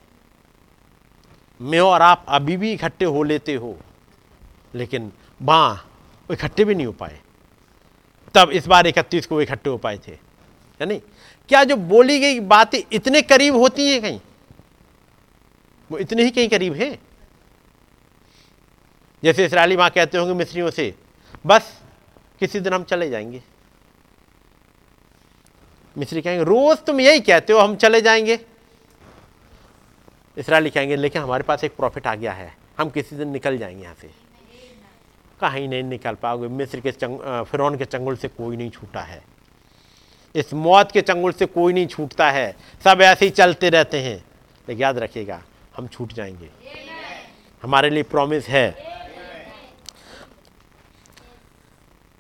मैं और आप अभी भी इकट्ठे हो लेते हो, लेकिन वहाँ वो इकट्ठे भी नहीं हो पाए। तब इस बार इकतीस को इकट्ठे हो पाए थे। है नहीं? क्या जो बोली गई बातें इतने करीब होती हैं कहीं? वो इतने ही कहीं करीब हैं? जैसे इसराइली माँ कहते होंगे मिस्रियों से, बस, किसी दिन हम चले जाएँगे। मिस्री कहेंगे, रोज तुम यही कहते हो, हम चले जाएँगे। इसराइली कहेंगे, लेकिन हमारे पास एक प्रॉफिट आ गया है, हम किसी दिन निकल जाएँगे यहाँ से। कहीं नहीं निकल पाओगे। मिस्र के चंग फिरौन के चंगुल से कोई नहीं छूटा है। इस मौत के चंगुल से कोई नहीं छूटता है। सब ऐसे ही चलते रहते हैं। लेकिन याद रखिएगा, हम छूट जाएँगे। हमारे लिए प्रॉमिस है।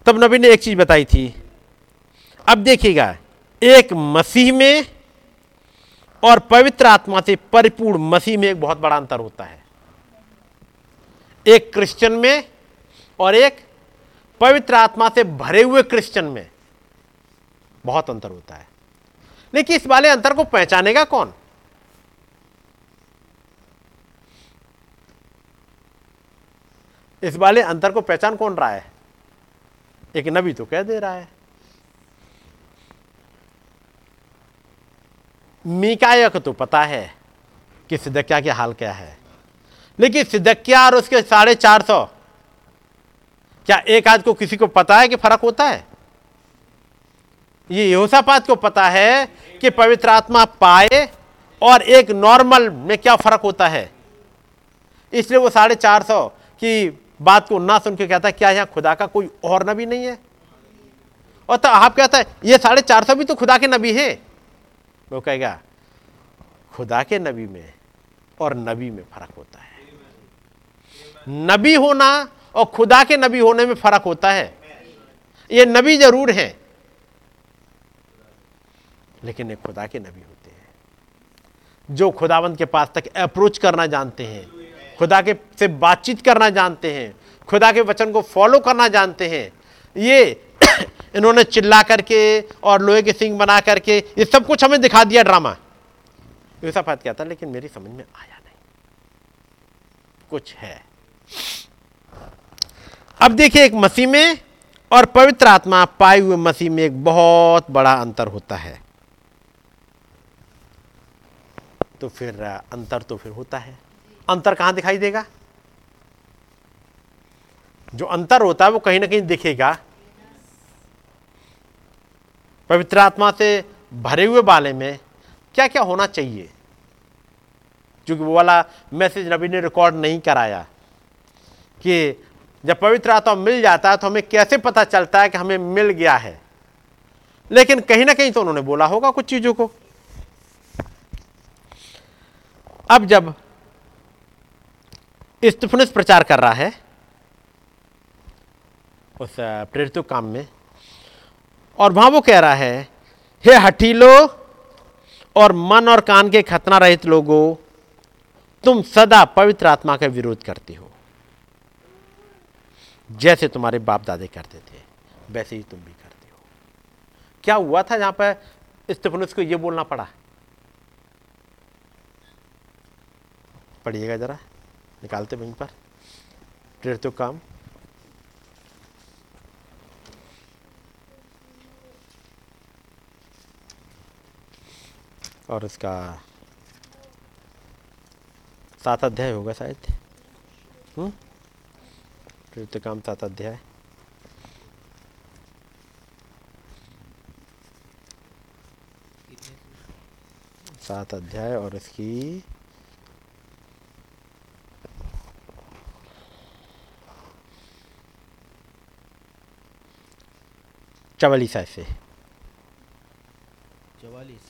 तब नबी ने एक चीज़ बताई थी। अब देखिएगा, एक मसीह में और पवित्र आत्मा से परिपूर्ण मसीह में एक बहुत बड़ा अंतर होता है। एक क्रिश्चियन में और एक पवित्र आत्मा से भरे हुए क्रिश्चियन में। बहुत अंतर होता है। लेकिन इस वाले अंतर को पहचानेगा कौन? इस वाले अंतर को पहचान कौन रहा है? एक नबी तो कह दे रहा है। मीकाया को तो पता है कि सिद्धक्या के हाल क्या है। लेकिन सिद्धक्या और उसके साढ़े चार सौ, क्या एक आज को किसी को पता है कि फ़र्क होता है? ये योसापात को पता है कि पवित्र आत्मा पाए और एक नॉर्मल में क्या फ़र्क होता है। इसलिए वो साढ़े चार सौ की बात को ना सुन के कहता है, क्या यहाँ खुदा का कोई और नबी नहीं है? और तो आप कहता है, ये साढ़े चार सौ भी तो खुदा के नबी हैं। वो कहेगा, खुदा के नबी में और नबी में फ़र्क होता है। नबी होना और खुदा के नबी होने में फ़र्क होता है। ये नबी ज़रूर हैं। लेकिन ये खुदा के नबी होते हैं। जो खुदावंत के पास तक अप्रोच करना जानते हैं, खुदा के से बातचीत करना जानते हैं, खुदा के वचन को फॉलो करना जानते हैं, ये इन्होंने चिल्ला करके और लोहे के सिंग बना करके ये सब कुछ हमें दिखा दिया ड्रामा ऐसा बात कहता लेकिन मेरी समझ में आया नहीं। कुछ है। अब देखिए एक मसीह में और पवित्र आत्मा पाए हुए मसीह में एक बहुत बड़ा अंतर होता है। तो फिर अंतर तो फिर होता है। अंतर कहाँ दिखाई देगा? जो अंतर होता है वो कहीं ना कहीं दिखेगा। पवित्र आत्मा से भरे हुए बाले में क्या क्या होना चाहिए? क्योंकि वो वाला मैसेज नबी ने रिकॉर्ड नहीं कराया कि जब पवित्र आत्मा मिल जाता है तो हमें कैसे पता चलता है कि हमें मिल गया है। लेकिन कहीं ना कहीं तो उन्होंने बोला होगा कुछ चीज़ों को। अब जब स्टिफनस प्रचार कर रहा है, उस प्रेरित काम में, और वहाँ वो कह रहा है, हे हठीलो और मन और कान के खतना रहित लोगों, तुम सदा पवित्र आत्मा का विरोध करते हो। जैसे तुम्हारे बाप दादे करते थे, वैसे ही तुम भी करते हो। क्या हुआ था जहाँ पर स्टेफनुस को यह बोलना पड़ा? पढ़िएगा जरा, निकालते वहीं पर। प्रेरित काम। और उसका सात अध्याय होगा शायद। प्रेरित काम सात अध्याय। सात अध्याय और इसकी चवालीस ऐसे चवालीस।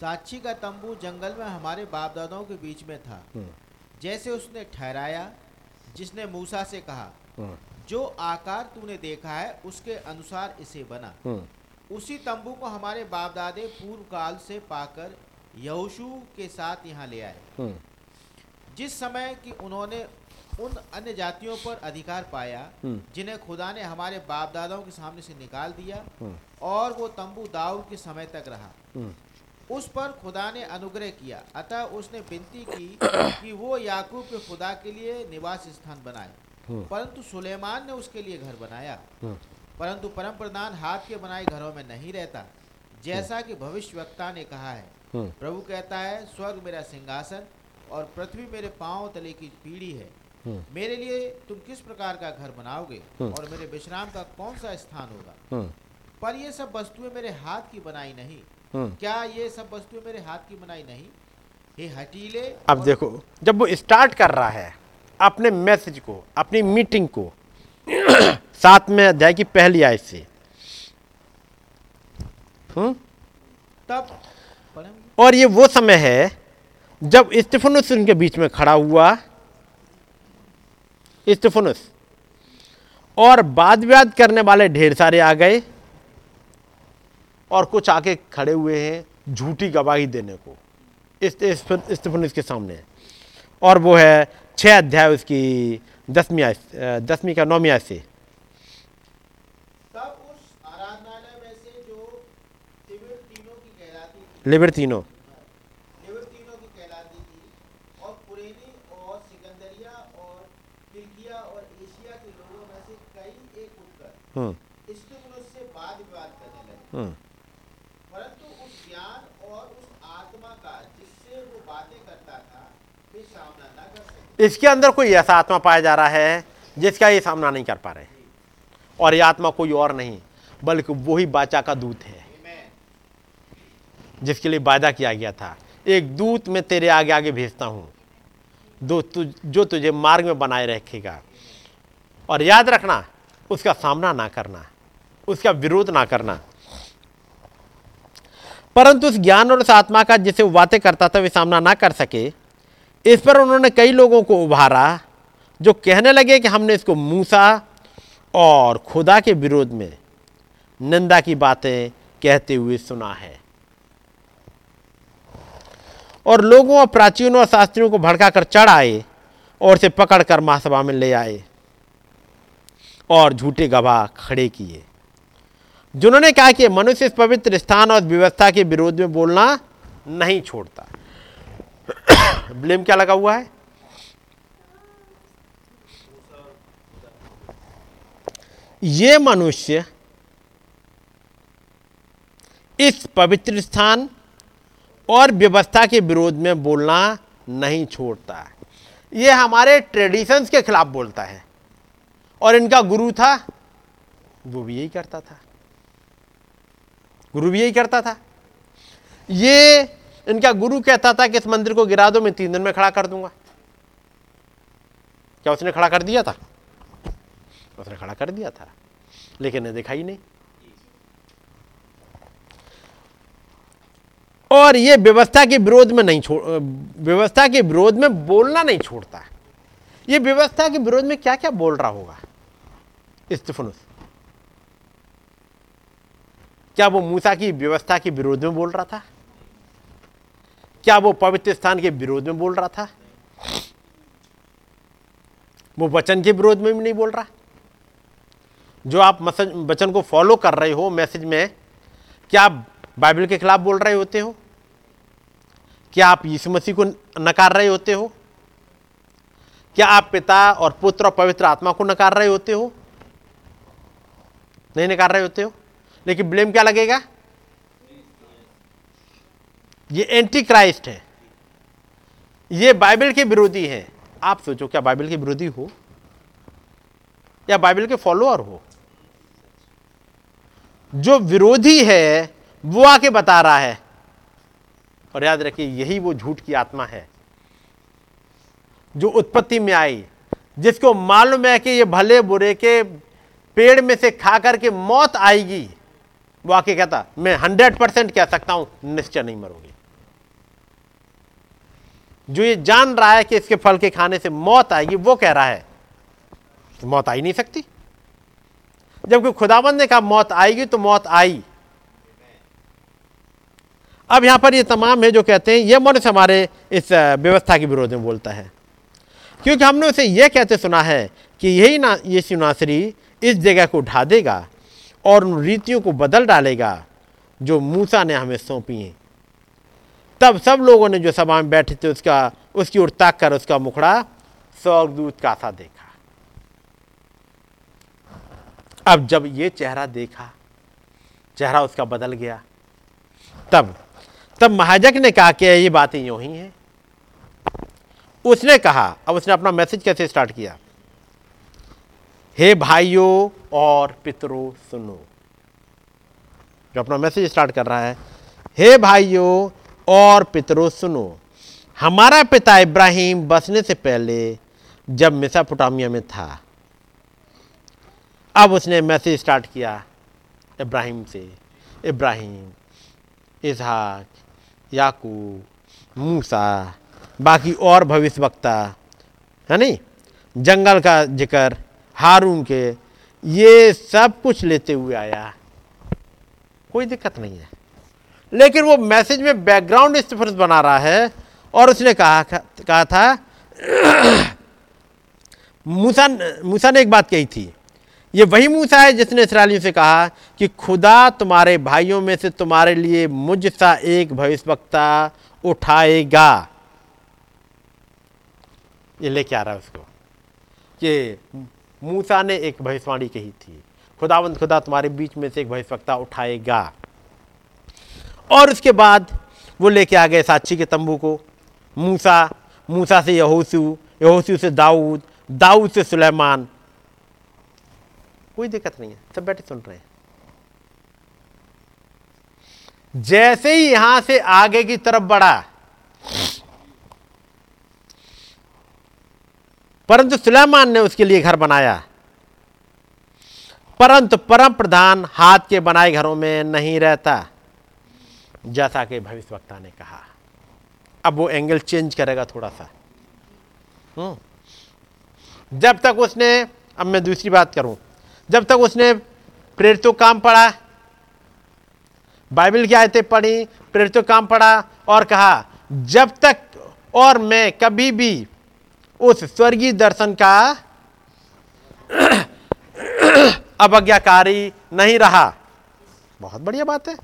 साक्षी का तंबू जंगल में हमारे बाप दादाओं के बीच में था। जैसे उसने ठहराया जिसने मूसा से कहा जो आकार तूने देखा है उसके अनुसार इसे बना। उसी तंबू को हमारे बाप दादे पूर्व काल से पाकर यहोशू के साथ यहाँ ले आए। जिस समय कि उन्होंने उन अन्य जातियों पर अधिकार पाया हम्म। जिन्हें खुदा ने हमारे बाप दादाओं के सामने से निकाल दिया हम्म, और वो तंबू दाऊद के समय तक रहा। हम्म, उस पर खुदा ने अनुग्रह किया अतः उसने विनती की कि वो याकूब के खुदा के लिए निवास स्थान बनाए। परंतु सुलेमान ने उसके लिए घर बनाया। परंतु परम प्रधान हाथ के बनाए घरों में नहीं रहता। जैसा कि भविष्यवक्ता ने कहा है प्रभु कहता है स्वर्ग मेरा सिंहासन और पृथ्वी मेरे पाँव तले की पीढ़ी है। मेरे लिए तुम किस प्रकार का घर बनाओगे हम्म। और मेरे विश्राम का कौन सा स्थान होगा? हम्म, पर ये सब वस्तुएँ मेरे हाथ की बनाई नहीं। हम्म। क्या ये सब वस्तुएँ मेरे हाथ की बनाई नहीं? हे हटीले अब देखो जब वो स्टार्ट कर रहा है अपने मैसेज को अपनी मीटिंग को साथ में अध्याय की पहली आय से। हम्म। तब और ये वो समय है जब स्टेफनुस उनके बीच में खड़ा हुआ स्टेफनुस और वाद विवाद करने वाले ढेर सारे आ गए और कुछ आके खड़े हुए हैं झूठी गवाही देने को। इस- के सामने। और वो है छः अध्याय उसकी दसवीं दसवीं का नौवीं से। तब उस आराधनालय में से जो तिबिर तीनों की कहलाती थी लिबर्तिनो तिबिर तीनों की कहलाती थी और कुरेनी और सिकंदरिया और किल्किया और एशिया के लोगों में से कई एक हम्म, स्टिफनुस वाद विवाद करने लगे। हम्म, परंतु उस ज्ञान और उस आत्मा का जिससे वो बातें करता था वे सामना न कर सके। इसके अंदर कोई ऐसा आत्मा पाया जा रहा है जिसका ये सामना नहीं कर पा रहे? और ये आत्मा कोई और नहीं बल्कि वही बाचा का दूत है। जिसके लिए वायदा किया गया था। एक दूत मैं तेरे आगे आगे भेजता हूँ दो तुझ जो तुझे मार्ग में बनाए रखेगा। और याद रखना उसका सामना ना करना, उसका विरोध ना करना। परंतु उस ज्ञान और उस आत्मा का जिसे वो बातें करता था, वे सामना ना कर सके। इस पर उन्होंने कई लोगों को उभारा, जो कहने लगे कि हमने इसको मूसा और खुदा के विरोध में निंदा की बातें कहते हुए सुना है। और लोगों और प्राचीनों और शास्त्रियों को भड़का कर चढ़ आए और उसे पकड़कर महासभा में ले आए। और झूठे गवाह खड़े किए। जिन्होंने कहा कि मनुष्य इस पवित्र स्थान और व्यवस्था के विरोध में बोलना नहीं छोड़ता। ब्लेम क्या लगा हुआ है? ये मनुष्य इस पवित्र स्थान और व्यवस्था के विरोध में बोलना नहीं छोड़ता। ये हमारे ट्रेडिशंस के खिलाफ बोलता है। और इनका गुरु था, वो भी यही करता था। गुरु भी यही करता था। ये इनका गुरु कहता था कि इस मंदिर को गिरा दो, मैं तीन दिन में खड़ा कर दूँगा। क्या उसने खड़ा कर दिया था? उसने खड़ा कर दिया था, लेकिन ने देखा ही नहीं। और ये व्यवस्था के विरोध में नहीं छोड़ व्यवस्था के विरोध में बोलना नहीं छोड़ता। ये व्यवस्था के विरोध में क्या क्या बोल रहा होगा? इस्तीफनुस। क्या वो मूसा की व्यवस्था के विरोध में बोल रहा था? क्या वो पवित्र स्थान के विरोध में बोल रहा था? वो वचन के विरोध में भी नहीं बोल रहा? जो आप वचन को फॉलो कर रहे हो मैसेज में, क्या आप बाइबल के खिलाफ बोल रहे होते हो? क्या आप यीशु मसीह को नकार रहे होते हो? क्या आप पिता और पुत्र और पवित्र आत्मा को नकार रहे होते हो? नहीं नकार रहे होते हो? लेकिन ब्लेम क्या लगेगा? ये एंटी क्राइस्ट है। ये बाइबल के विरोधी है। आप सोचो, क्या बाइबल के विरोधी हो? या बाइबल के फॉलोअर हो? जो विरोधी है, वो आके बता रहा है। और याद रखिए, यही वो झूठ की आत्मा है। जो उत्पत्ति में आई, जिसको मालूम है कि ये भले बुरे के पेड़ में से खा करके मौत आएगी वो आके कहता, मैं हंड्रेड परसेंट कह सकता हूँ, निश्चय नहीं मरोगे। जो ये जान रहा है कि इसके फल के खाने से मौत आएगी, वो कह रहा है तो मौत आई नहीं सकती। जबकि खुदाबंद ने कहा, मौत आएगी तो मौत आई। अब यहाँ पर ये तमाम है जो कहते हैं, ये मनुष्य हमारे इस व्यवस्था के विरोध में बोलता है। क्योंकि हमने उसे यह कहते सुना है कि यही ना यीशु नासरी इस जगह को ढा देगा और उन रीतियों को बदल डालेगा जो मूसा ने हमें सौंपी हैं। तब सब लोगों ने जो सभा में बैठे थे, उसका उसकी ओर ताक कर उसका मुखड़ा स्वर्गदूत का सा देखा। अब जब ये चेहरा देखा, चेहरा उसका बदल गया। तब तब महाजक ने कहा कि ये बातें यूँ ही हैं। उसने कहा, अब उसने अपना मैसेज कैसे स्टार्ट किया? हे भाइयों और पितरों, सुनो। जो अपना मैसेज स्टार्ट कर रहा है, हे भाइयों और पितरों, सुनो। हमारा पिता इब्राहिम बसने से पहले जब मिसापुटामिया में था, अब उसने मैसेज स्टार्ट किया इब्राहिम से। इब्राहिम, इसहाक, याकूब, मूसा बाकी और भविष्य वक्ता है नहीं जंगल का ज़िक्र, हारून के, ये सब कुछ लेते हुए आया। कोई दिक्कत नहीं है। लेकिन वो मैसेज में बैकग्राउंड स्टिफरेंस बना रहा है, और उसने कहा कहा था, मूसा मूसा ने एक बात कही थी। ये वही मूसा है जिसने इसराइलियों से कहा कि खुदा तुम्हारे भाइयों में से तुम्हारे लिए मुझ सा एक भविष्यवक्ता उठाएगा। ये लेके आ रहा है उसको। कि मूसा ने एक भविष्यवाणी कही थी खुदावंत खुदा तुम्हारे बीच में से एक भविष्यवक्ता उठाएगा। और उसके बाद वो लेके आ गए साक्षी के तंबू को, मूसा मूसा से यहोसू यहोसू से दाऊद दाऊद से सुलेमान। कोई दिक्कत नहीं है, सब बैठे सुन रहे हैं। जैसे ही यहाँ से आगे की तरफ़ बढ़ा परंतु सुलेमान ने उसके लिए घर बनाया। परंतु परम प्रधान हाथ के बनाए घरों में नहीं रहता। जैसा कि भविष्यवक्ता ने कहा। अब वो एंगल चेंज करेगा थोड़ा सा हम्म। जब तक उसने, अब मैं दूसरी बात करूँ। जब तक उसने प्रेरित काम पढ़ा, बाइबल की आयतें पढ़ी, प्रेरित काम पढ़ा और कहा, जब तक और मैं कभी भी उस स्वर्गीय दर्शन का अवज्ञाकारी नहीं रहा। बहुत बढ़िया बात है।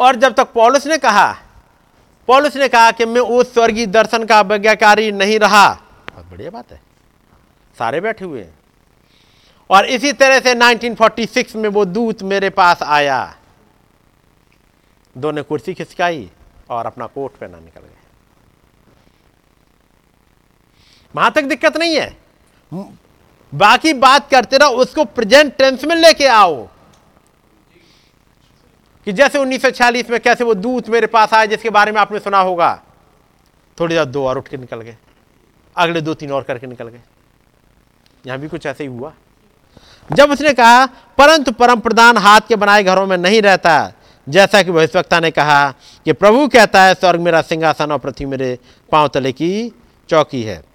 और जब तक पॉलिस ने कहा, पॉलिस ने कहा कि मैं उस स्वर्गीय दर्शन का अवज्ञाकारी नहीं रहा। बहुत बढ़िया बात है। सारे बैठे हुए हैं। और इसी तरह से 1946 में वो दूत मेरे पास आया। दो ने कुर्सी खिसकाई और अपना कोट पहना निकल। गए वहाँ तक दिक्कत नहीं है। बाकी बात करते रहो, उसको प्रेजेंट टेंस में लेके आओ। कि जैसे 1946 में कैसे वो दूत मेरे पास आए, जिसके बारे में आपने सुना होगा। थोड़ी देर दो और उठ के निकल गए। अगले दो तीन और करके निकल गए। यहाँ भी कुछ ऐसे ही हुआ। जब उसने कहा, परंतु परम प्रधान हाथ के बनाए घरों में नहीं रहता। जैसा कि भविष्यवक्ता ने कहा कि प्रभु कहता है, स्वर्ग मेरा सिंहासन और पृथ्वी मेरे पाँव तले की चौकी है।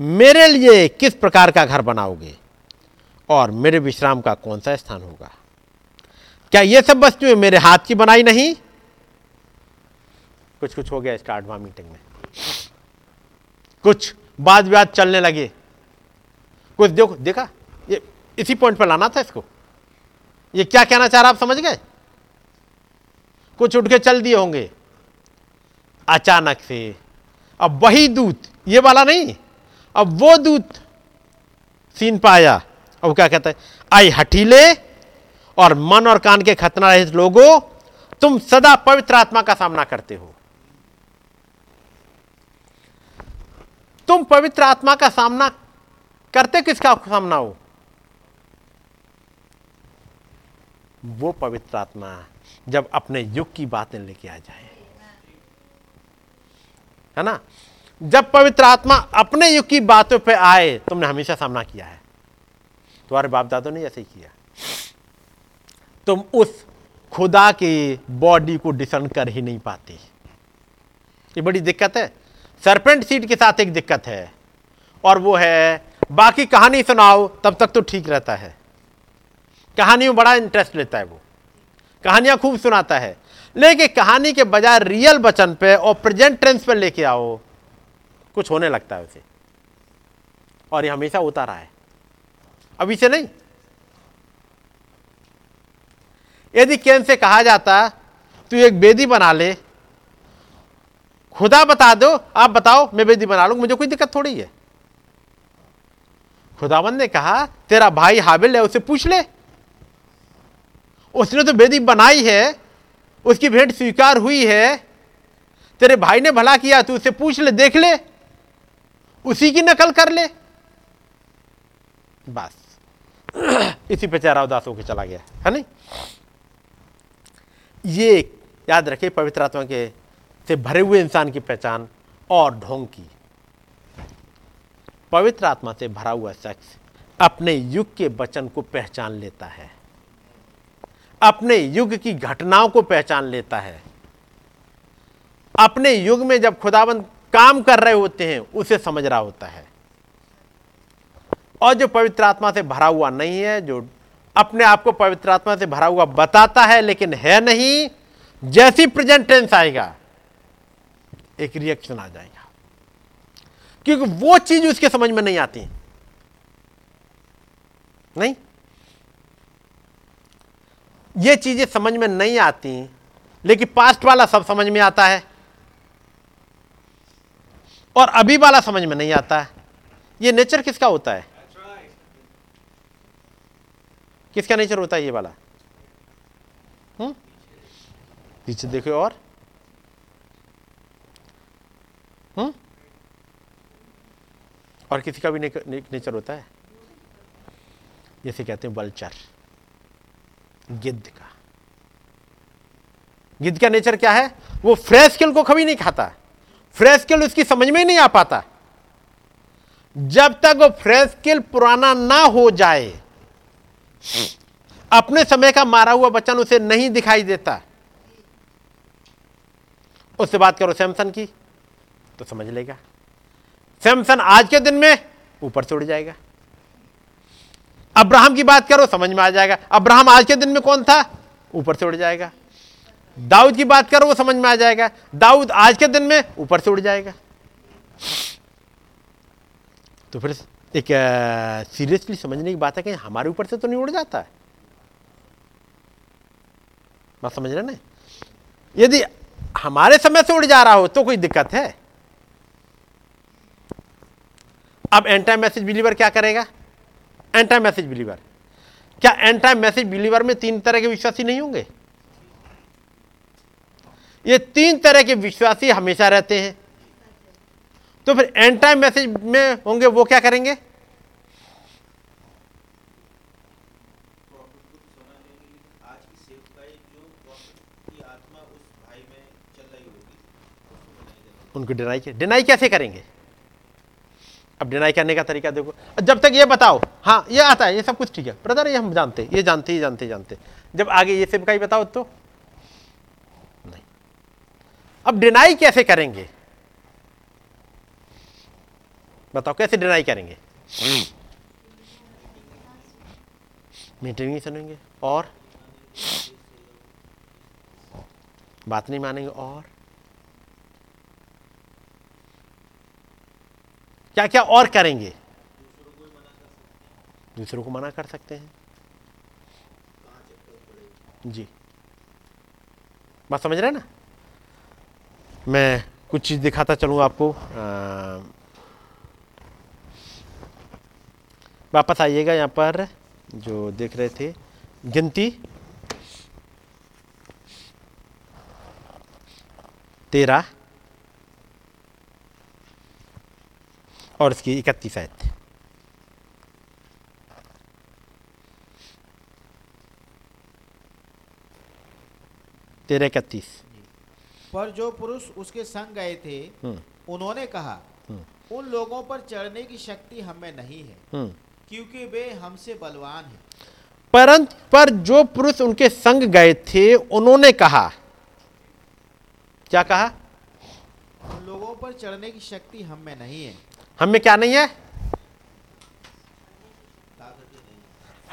मेरे लिए किस प्रकार का घर बनाओगे? और मेरे विश्राम का कौन सा स्थान होगा? क्या ये सब वस्तुएँ मेरे हाथ की बनाई नहीं? कुछ कुछ हो गया स्टार्ट वहाँ मीटिंग में। कुछ बाद विवाद चलने लगे। कुछ देखो, देखा? ये इसी पॉइंट पर लाना था इसको। ये क्या कहना चाह रहा आप समझ गए? कुछ उठ के चल दिए होंगे। अचानक से। अब वही दूत, ये वाला नहीं। अब वो दूत सीन पाया। अब क्या कहता है? आई हठीले और मन और कान के खतना रहित लोगों, तुम सदा पवित्र आत्मा का सामना करते हो। तुम पवित्र आत्मा का सामना करते किसका सामना हो? वो पवित्र आत्मा जब अपने युग की बातें लेके आ जाए। है ना? जब पवित्र आत्मा अपने युग की बातों पे आए, तुमने हमेशा सामना किया है। तुम्हारे बाप दादों ने ऐसे ही किया। तुम उस खुदा की बॉडी को डिसन कर ही नहीं पाते। ये बड़ी दिक्कत है। सरपेंट सीट के साथ एक दिक्कत है। और वो है, बाकी कहानी सुनाओ, तब तक तो ठीक रहता है। कहानी में बड़ा इंटरेस्ट लेता है वो। कहानियाँ खूब सुनाता है। लेकिन कहानी के बजाय रियल वचन पे और प्रेजेंट टेंस पे लेके आओ कुछ होने लगता है उसे। और ये हमेशा होता रहा है अभी से नहीं। यदि केन से कहा जाता, तू एक बेदी बना ले। खुदा बता दो, आप बताओ, मैं बेदी बना लूँगा, मुझे कोई दिक्कत थोड़ी है। खुदावन ने कहा, तेरा भाई हाबिल है, उसे पूछ ले। उसने तो बेदी बनाई है, उसकी भेंट स्वीकार हुई है। तेरे भाई ने भला किया, तू उसे पूछ ले, देख ले। उसी की नकल कर ले। बस। इसी पे चेहरा उदास होकर चला गया, है नहीं? ये याद रखे पवित्र आत्मा के से भरे हुए इंसान की पहचान और ढोंग की। पवित्र आत्मा से भरा हुआ शख्स अपने युग के वचन को पहचान लेता है। अपने युग की घटनाओं को पहचान लेता है। अपने युग में जब खुदाबंद काम कर रहे होते हैं, उसे समझ रहा होता है। और जो पवित्र आत्मा से भरा हुआ नहीं है, जो अपने आप को पवित्र आत्मा से भरा हुआ बताता है, लेकिन है नहीं, जैसी प्रेजेंट टेंस आएगा, एक रिएक्शन आ जाएगा। क्योंकि वो चीज़ उसके समझ में नहीं आती। नहीं? ये चीज़ें समझ में नहीं आती, लेकिन पास्ट वाला सब समझ में आता है। और अभी वाला समझ में नहीं आता है। ये नेचर किसका होता है? किसका नेचर होता है ये वाला? हम्म? पीछे देखो और। हम्म? और किसी का भी ने, ने, नेचर होता है? जैसे कहते हैं वल्चर। गिद्ध का। गिद्ध का नेचर क्या है? वो फ्रेश किल को कभी नहीं खाता। फ्रेश उसकी समझ में ही नहीं आ पाता। जब तक वो फ्रेश पुराना ना हो जाए, अपने समय का मारा हुआ बच्चन उसे नहीं दिखाई देता। उससे बात करो सैमसन की तो समझ लेगा। सैमसन आज के दिन में ऊपर से उड़ जाएगा। अब्राहम की बात करो, समझ में आ जाएगा। अब्राहम आज के दिन में कौन था? ऊपर से उड़ जाएगा। दाऊद की बात करो, वो समझ में आ जाएगा। दाऊद आज के दिन में ऊपर से उड़ जाएगा। तो फिर एक सीरियसली समझने की बात है कि हमारे ऊपर से तो नहीं उड़ जाता है। बात समझ रहे ना? यदि हमारे समय से उड़ जा रहा हो तो कोई दिक्कत है। अब एंटा मैसेज बिलीवर क्या करेगा? एंटा मैसेज बिलीवर क्या एंटा मैसेज बिलीवर में तीन तरह के विश्वासी नहीं होंगे? ये तीन तरह के विश्वासी हमेशा रहते हैं। तो फिर एंड टाइम मैसेज में होंगे, वो क्या करेंगे? उनको डिनाई किया। डिनाई कैसे करेंगे? अब डिनाई करने का तरीका देखो। जब तक ये बताओ हाँ ये आता है, ये सब कुछ ठीक है। ब्रदर ये हम जानते ये जानते ये जानते जानते जब आगे ये ही बताओ तो। अब डिनाई कैसे करेंगे? बताओ, कैसे डिनाई करेंगे? मीटिंग सुनेंगे, और? बात नहीं मानेंगे, और? क्या क्या और करेंगे? दूसरों को मना कर सकते हैं। जी। बात समझ रहे हैं ना? मैं कुछ चीज़ दिखाता चलूँ आपको। वापस आइएगा यहाँ पर, जो देख रहे थे। गिनती। तेरह। और इसकी इकतीस आयत। तेरह इकतीस। पर जो पुरुष उसके संग गए थे हम्म। उन्होंने कहा उन लोगों पर चढ़ने की शक्ति हमें नहीं है हम्म। क्योंकि वे हमसे बलवान हैं। परंतु पर जो पुरुष उनके संग गए थे उन्होंने कहा क्या कहा? उन लोगों पर चढ़ने की शक्ति हमें नहीं है। हम में क्या नहीं है?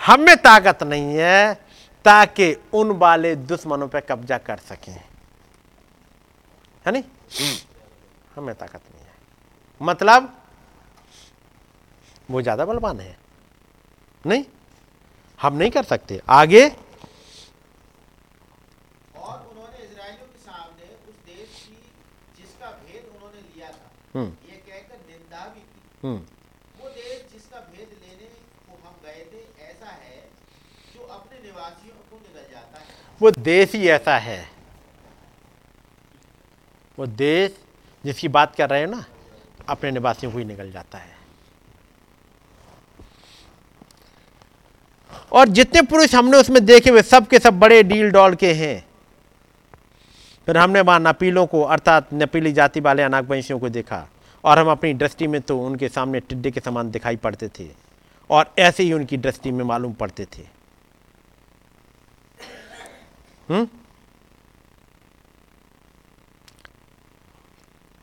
हम में ताकत नहीं है ताकि उन वाले दुश्मनों पर कब्जा कर सकें। है नहीं? हमें ताकत नहीं है। मतलब वो ज़्यादा बलवान है। नहीं? हम नहीं कर सकते। आगे। और उन्होंने इजरायलियों के सामने उस देश की जिसका भेद उन्होंने लिया था हम्म। ये कहकर निंदा भी की। हम्म। वो देश जिसका भेद लेने को हम गए थे ऐसा है जो अपने निवासियों को निगल जाता है। वो देश ही ऐसा है। वो देश जिसकी बात कर रहे हैं ना, अपने निवासियों को ही निकल जाता है। और जितने पुरुष हमने उसमें देखे हुए सब के सब बड़े डील डॉल के हैं। फिर हमने वहाँ नपीलों को, अर्थात नपीली जाति वाले अनागवंशियों को देखा, और हम अपनी दृष्टि में तो उनके सामने टिड्डे के समान दिखाई पड़ते थे, और ऐसे ही उनकी दृष्टि में मालूम पड़ते थे। हम्म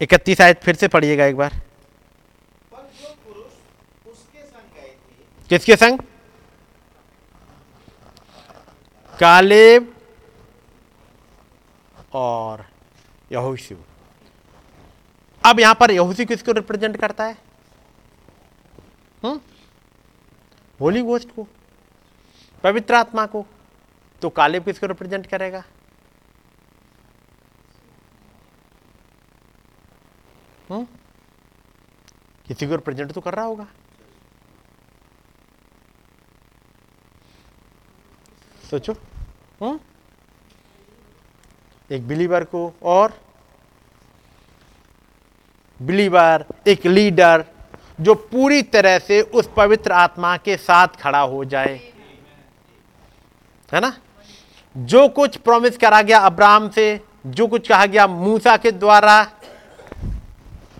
इकतीस आयत फिर से पढ़िएगा एक बार। किसके संग? कालेब और यहोशू। अब यहाँ पर यहोशू किसको रिप्रेजेंट करता है? हम्म? होली गोस्ट को, पवित्र आत्मा को। तो कालेब किसको रिप्रेजेंट करेगा? किसी को रिप्रेजेंट तो कर रहा होगा सोचो हम्म एक बिलीवर को और बिलीवर एक लीडर जो पूरी तरह से उस पवित्र आत्मा के साथ खड़ा हो जाए है ना जो कुछ प्रॉमिस करा गया अब्राहम से जो कुछ कहा गया मूसा के द्वारा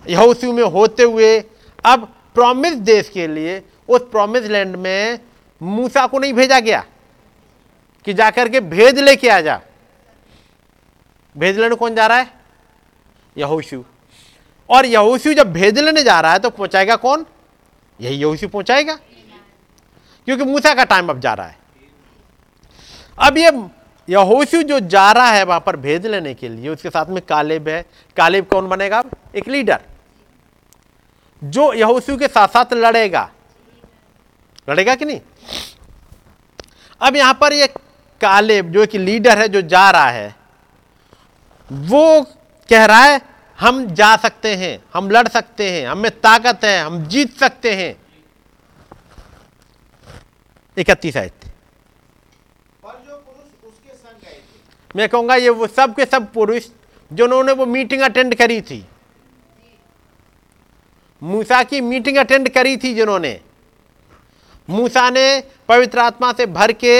यहोशू में होते हुए अब प्रॉमिस देश के लिए उस प्रॉमिस लैंड में मूसा को नहीं भेजा गया कि जाकर के भेद लेके आ जा। भेद लेने कौन जा रहा है? यहोशू। और यहोशू जब भेद लेने जा रहा है तो पहुंचाएगा कौन? यही यहोशू पहुंचाएगा। क्योंकि मूसा का टाइम अब जा रहा है। अब ये यहोशू जो जा रहा है वहाँ पर भेज लेने के लिए, उसके साथ में कालेब है। कालेब कौन बनेगा? एक लीडर। जो यहोशू के साथ साथ लड़ेगा। लड़ेगा कि नहीं? अब यहाँ पर ये कालेब जो एक लीडर है, जो जा रहा है, वो कह रहा है, हम जा सकते हैं, हम लड़ सकते हैं, हमें ताकत है, हम जीत सकते हैं। इकतीस आयत पर जो पुरुष उसके संग गए थे मैं कहूँगा ये वो सब के सब पुरुष जिन्होंने वो मीटिंग अटेंड करी थी। मूसा की मीटिंग अटेंड करी थी जिन्होंने। मूसा ने पवित्र आत्मा से भर के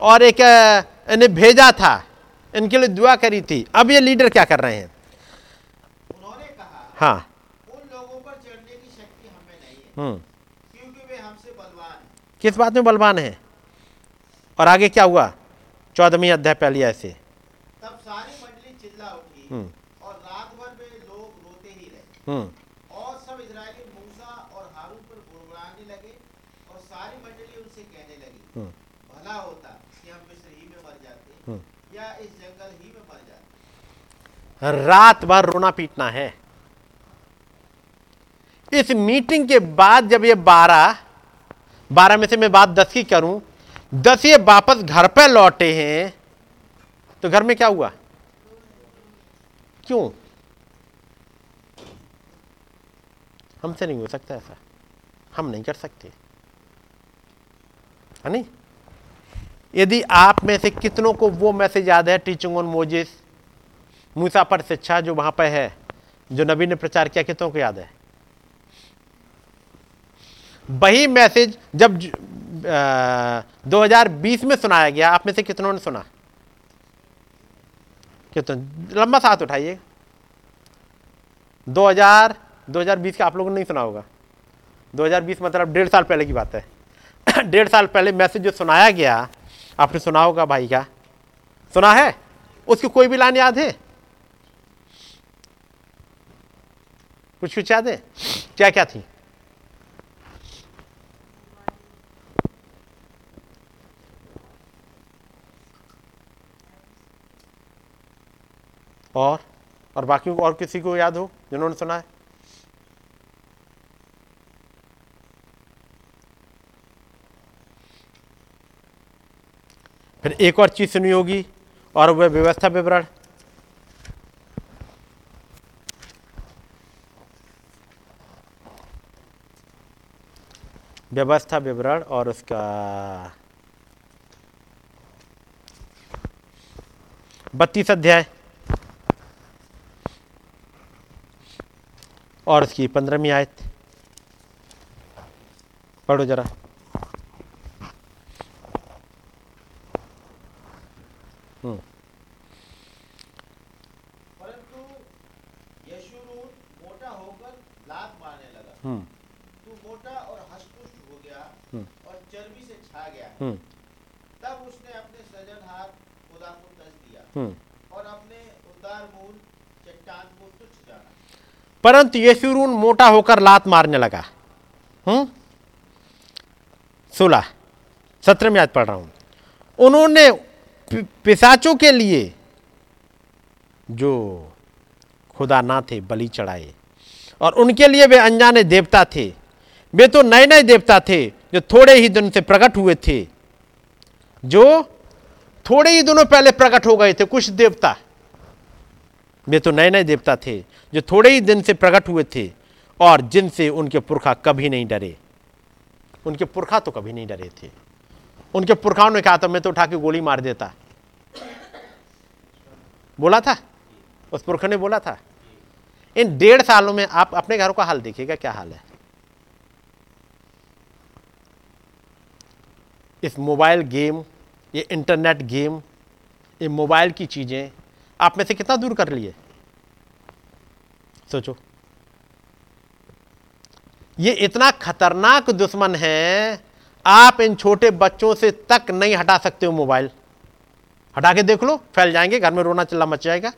और एक इन्हें भेजा था। इनके लिए दुआ करी थी। अब ये लीडर क्या कर रहे हैं? उन्होंने कहा हाँ। उन लोगों पर चढ़ने की शक्ति हमें नहीं है हम्म। क्योंकि वे हमसे बलवान किस बात में बलवान है? और आगे क्या हुआ? चौदहवीं अध्याय पहली ऐसे तब सारी मंडली चिल्ला उठी हम्म। और रात भर वे लोग रोते ही रहे। हम्म। और सब इजरायली मूसा और हारून पर गुड़गुड़ाने लगे और सारी मंडली उनसे कहने लगी हम्म। भला होता कि हम मिस्र ही में मर जाते हम्म। या इस जंगल ही में मर जाते? रात भर रोना पीटना है। इस मीटिंग के बाद जब ये बारह बारह में से मैं बात दस की करूँ दस ये वापस घर पर लौटे हैं तो घर में क्या हुआ? क्यों? हमसे नहीं हो सकता ऐसा। हम नहीं कर सकते। है नहीं? यदि आप में से कितनों को वो मैसेज याद है टीचिंग ऑन मोजिस मूसा पर शिक्षा जो वहाँ पर है जो नबी ने प्रचार किया कितनों को याद है? वही मैसेज जब अ, 2020 में सुनाया गया आप में से कितनों ने सुना? कितना लंबा सा हाथ उठाइए 2000 2020 का आप लोगों ने नहीं सुना होगा। 2020 मतलब डेढ़ साल पहले की बात है। डेढ़ साल पहले मैसेज जो सुनाया गया, आपने सुना होगा भाई का। सुना है? उसकी कोई भी लाइन याद है? कुछ कुछ याद है? क्या क्या थी? और और बाकी और किसी को याद हो जिन्होंने सुना है? फिर एक और चीज़ सुनी होगी, और वह व्यवस्था विवरण। व्यवस्था विवरण और उसका बत्तीस अध्याय। और उसकी पंद्रहवीं आयत। पढ़ो जरा। लगा। हम्म। तू मोटा और हष्टपुष्ट हो गया हम्म। और चर्बी से छा गया। हम्म। तब उसने अपने सृजनहार खुदा को दिया हम्म और अपने उदार मूल चट्टान को तुच्छ जाना परंतु यशुरून मोटा होकर लात मारने लगा। हम्म सोलह, सत्रह में याद पढ़ रहा हूँ। उन्होंने पिसाचों के लिए जो खुदा ना थे, बलि चढ़ाए और उनके लिए वे अनजाने देवता थे। वे तो नए नए देवता थे जो थोड़े ही दिन से प्रकट हुए थे, जो थोड़े ही दिनों पहले प्रकट हो गए थे, कुछ देवता। वे तो नए नए देवता थे, जो थोड़े ही दिन से प्रकट हुए थे, और जिनसे उनके पुरखा कभी नहीं डरे। उनके पुरखा तो कभी नहीं डरे थे। उनके पुरखाओं ने कहा था मैं तो उठा के गोली मार देता। बोला था? उस पुरखा ने बोला था? इन डेढ़ सालों में आप अपने घरों का हाल देखिएगा, क्या हाल है? इस मोबाइल गेम, ये इंटरनेट गेम, ये मोबाइल की चीज़ें आप में से कितना दूर कर लिए? सोचो। ये इतना खतरनाक दुश्मन है, आप इन छोटे बच्चों से तक नहीं हटा सकते हो मोबाइल। हटा के देख लो, फैल जाएँगे, घर में रोना चिल्ला मच जाएगा।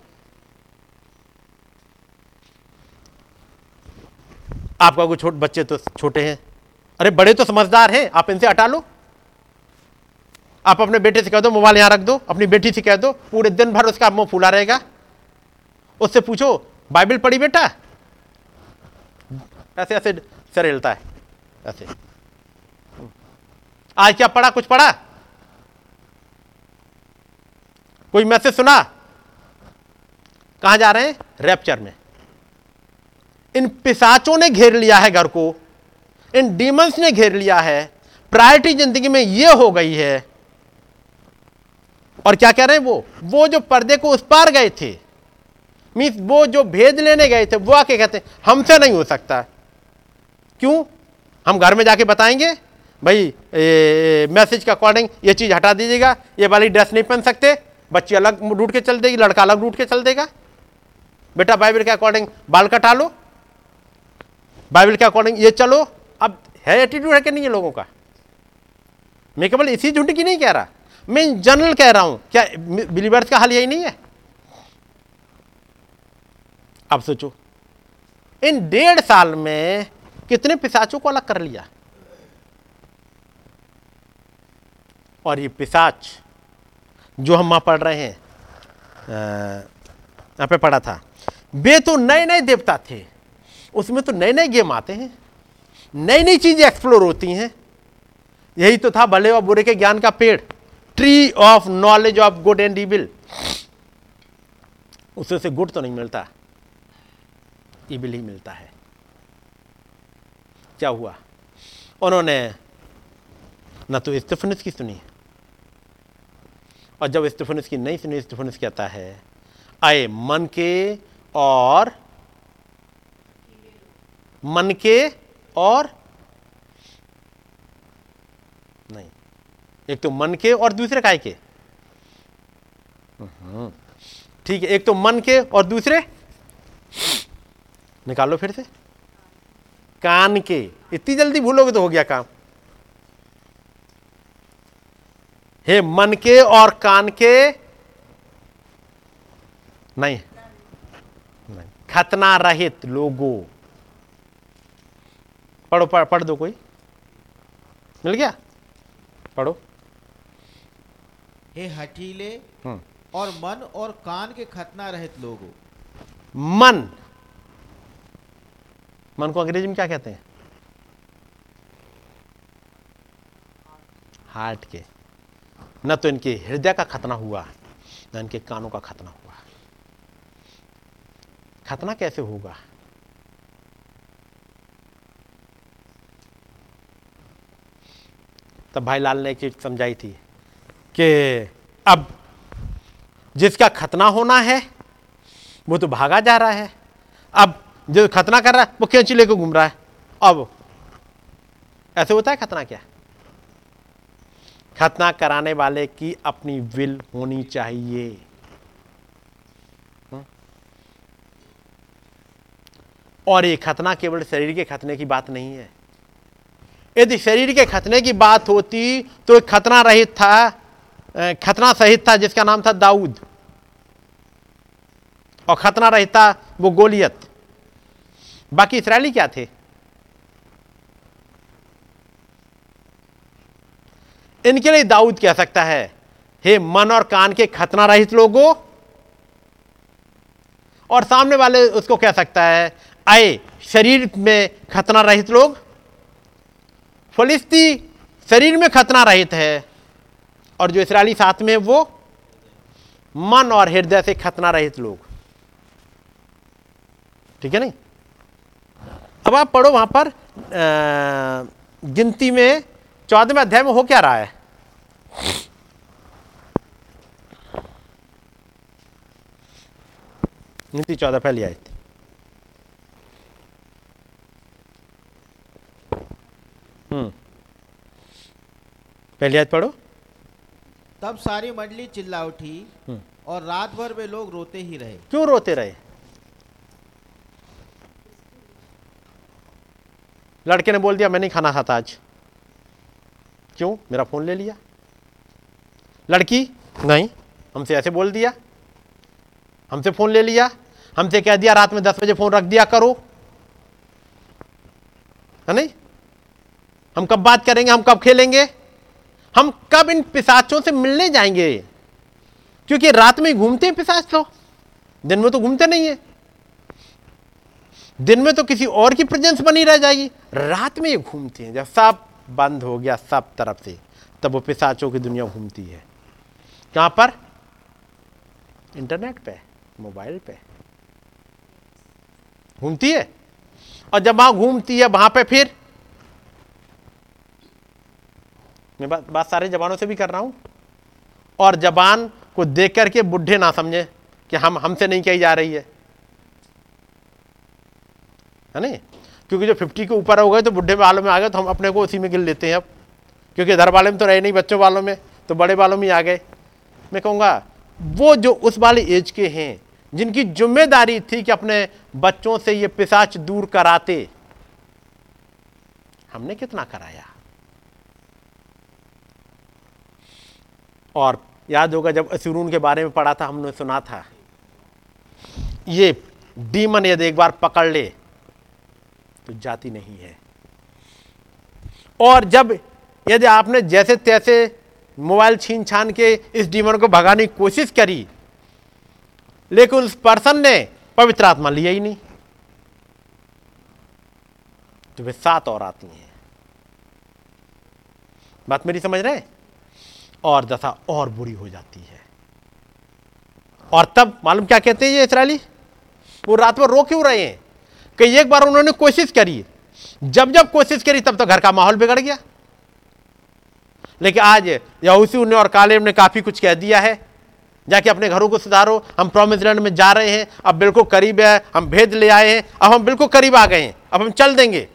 आपका कोई छोटे बच्चे तो छोटे हैं। अरे बड़े तो समझदार हैं, आप इनसे हटा लो। आप अपने बेटे से कह दो, मोबाइल यहाँ रख दो, अपनी बेटी से कह दो, पूरे दिन भर उसका मुँह फूला रहेगा। उससे पूछो, बाइबल पढ़ी बेटा? ऐसे ऐसे सर हिलता है, ऐसे। आज क्या पढ़ा, कुछ पढ़ा? कोई मैसेज सुना? कहाँ जा रहे हैं? रैप्चर में। इन पिसाचों ने घेर लिया है घर को, इन डीमंस ने घेर लिया है। प्रायोरिटी ज़िंदगी में यह हो गई है और क्या कह रहे हैं वो? वो जो पर्दे को उस पार गए थे मीन्स वो जो भेद लेने गए थे, वो आके कहते हैं, हमसे नहीं हो सकता। क्यों? हम घर में जाके बताएँगे, भाई मैसेज के अकॉर्डिंग ये चीज़ हटा दीजिएगा, ये वाली ड्रेस नहीं पहन सकते, बच्ची अलग रूट के चल देगी, लड़का अलग रूट के चल देगा। बेटा, बाइबल के अकॉर्डिंग बाल कटा लो बाइबल के अकॉर्डिंग ये चलो। अब है एटीट्यूड है कि नहीं है लोगों का? मैं केवल इसी झुंड की नहीं कह रहा। मैं जनरल कह रहा हूँ, क्या बिलीवर्स का हाल यही नहीं है? अब सोचो, इन डेढ़ साल में कितने पिसाचों को अलग कर लिया? और ये पिसाच जो हम वहाँ पढ़ रहे हैं यहाँ पे पढ़ा था, वे तो नए नए देवता थे। उसमें तो नए नए गेम आते हैं नई नई चीज़ें एक्सप्लोर होती हैं। यही तो था भले और बुरे के ज्ञान का पेड़। Tree of knowledge of good and evil उससे से गुड तो नहीं मिलता। इविल ही मिलता है। क्या हुआ? उन्होंने न तो स्टेफनस की सुनी। और जब स्टेफनस की नहीं सुनी स्टेफनस कहता है? आए मन के और मन के और नहीं एक तो मन के और दूसरे काय के? हम्म। ठीक है एक तो मन के और दूसरे? निकालो फिर से। कान के। इतनी जल्दी भूलोगे तो हो गया काम। हे मन के और कान के? नहीं। नहीं। खतना रहित लोगो। पढ़ो पढ़, पढ़ दो कोई। मिल गया? पढ़ो। हे हठीले हम्म। और मन और कान के खतना रहित लोगों। मन। मन को अंग्रेज़ी में क्या कहते हैं? हार्ट के। न तो इनके हृदय का खतना हुआ न इनके कानों का खतना हुआ। खतना कैसे होगा? तब भाई लाल ने एक चीज़ समझाई थी। कि अब जिसका खतना होना है, वो तो भागा जा रहा है। अब जो खतना कर रहा है, वो कैंची लेकर घूम रहा है। अब ऐसे होता है खतना क्या? खतना कराने वाले की अपनी विल होनी चाहिए। हम्म? और ये खतना केवल शरीर के खतने की बात नहीं है। यदि शरीर के खतने की बात होती तो खतना रहित था खतना सहित था, जिसका नाम था दाऊद। और खतना रहित था वो गोलियत। बाकी इसराइली क्या थे? इनके लिए दाऊद कह सकता है, हे मन और कान के खतना रहित लोगों, और सामने वाले उसको कह सकता है, आए, शरीर में खतना रहित लोग, फलिस्ती शरीर में खतना रहित है और जो इसराइली साथ में वो मन और हृदय से खतना रहित लोग। ठीक है नहीं? अब आप पढ़ो वहाँ पर गिनती में चौदहवें अध्याय में हो क्या रहा है? गिनती चौदह पहली आयत। हम्म। पहली आयत पढ़ो। तब सारी मंडली चिल्ला उठी हम्म। और रात भर वे लोग रोते ही रहे। क्यों रोते रहे? लड़के ने बोल दिया मैं नहीं खाना खाता आज। क्यों? मेरा फ़ोन ले लिया। लड़की नहीं हमसे ऐसे बोल दिया। हमसे फ़ोन ले लिया। हमसे कह दिया रात में दस बजे फ़ोन रख दिया करो। है नहीं? हम कब बात करेंगे? हम कब खेलेंगे? हम कब इन पिसाचों से मिलने जाएँगे? क्योंकि रात में घूमते हैं पिसाच तो। दिन में तो घूमते नहीं है। दिन में तो किसी और की प्रेजेंस बनी रह जाएगी। रात में ये घूमते हैं। जब सब बंद हो गया सब तरफ़ से, तब वो पिसाचों की दुनिया घूमती है। कहाँ पर? इंटरनेट पे, मोबाइल पे। घूमती है? और जब वहाँ घूमती है, वहाँ पे फिर मैं बात बात सारे जवानों से भी कर रहा हूँ। और जबान को देख करके बुढ़े ना समझे कि हम, हमसे नहीं कही जा रही है। है नहीं? क्योंकि जो 50 के ऊपर हो गए तो बुढ़े वालों में आ गए तो हम अपने को उसी में गिन लेते हैं अब। क्योंकि घर वाले में तो रहे नहीं, बच्चों वालों में तो बड़े वालों में आ गए। मैं कहूँगा, वो जो उस वाले एज के हैं, जिनकी ज़िम्मेदारी थी कि अपने बच्चों से ये पिसाच दूर कराते, हमने कितना कराया? और याद होगा जब असुरून के बारे में पढ़ा था, हमने सुना था। ये डीमन यदि एक बार पकड़ ले तो जाती नहीं है। और जब यदि आपने जैसे तैसे मोबाइल छीन छान के इस डीमन को भगाने की कोशिश करी, लेकिन उस पर्सन ने पवित्र आत्मा लिया ही नहीं। तो वे सात और आती हैं। बात मेरी समझ रहे हैं? और दशा और बुरी हो जाती है। और तब मालूम क्या कहते हैं ये इसराइली? वो रात में रो क्यों रहे हैं? कि एक बार उन्होंने कोशिश करी। जब जब कोशिश करी, तब तो घर का माहौल बिगड़ गया। लेकिन आज यहूसी ने और कालेब ने काफ़ी कुछ कह दिया है। जाके अपने घरों को सुधारो। हम प्रोमिस लैंड में जा रहे हैं। अब बिल्कुल करीब है। हम भेद ले आए हैं। अब हम बिल्कुल करीब आ गए हैं। अब हम चल देंगे।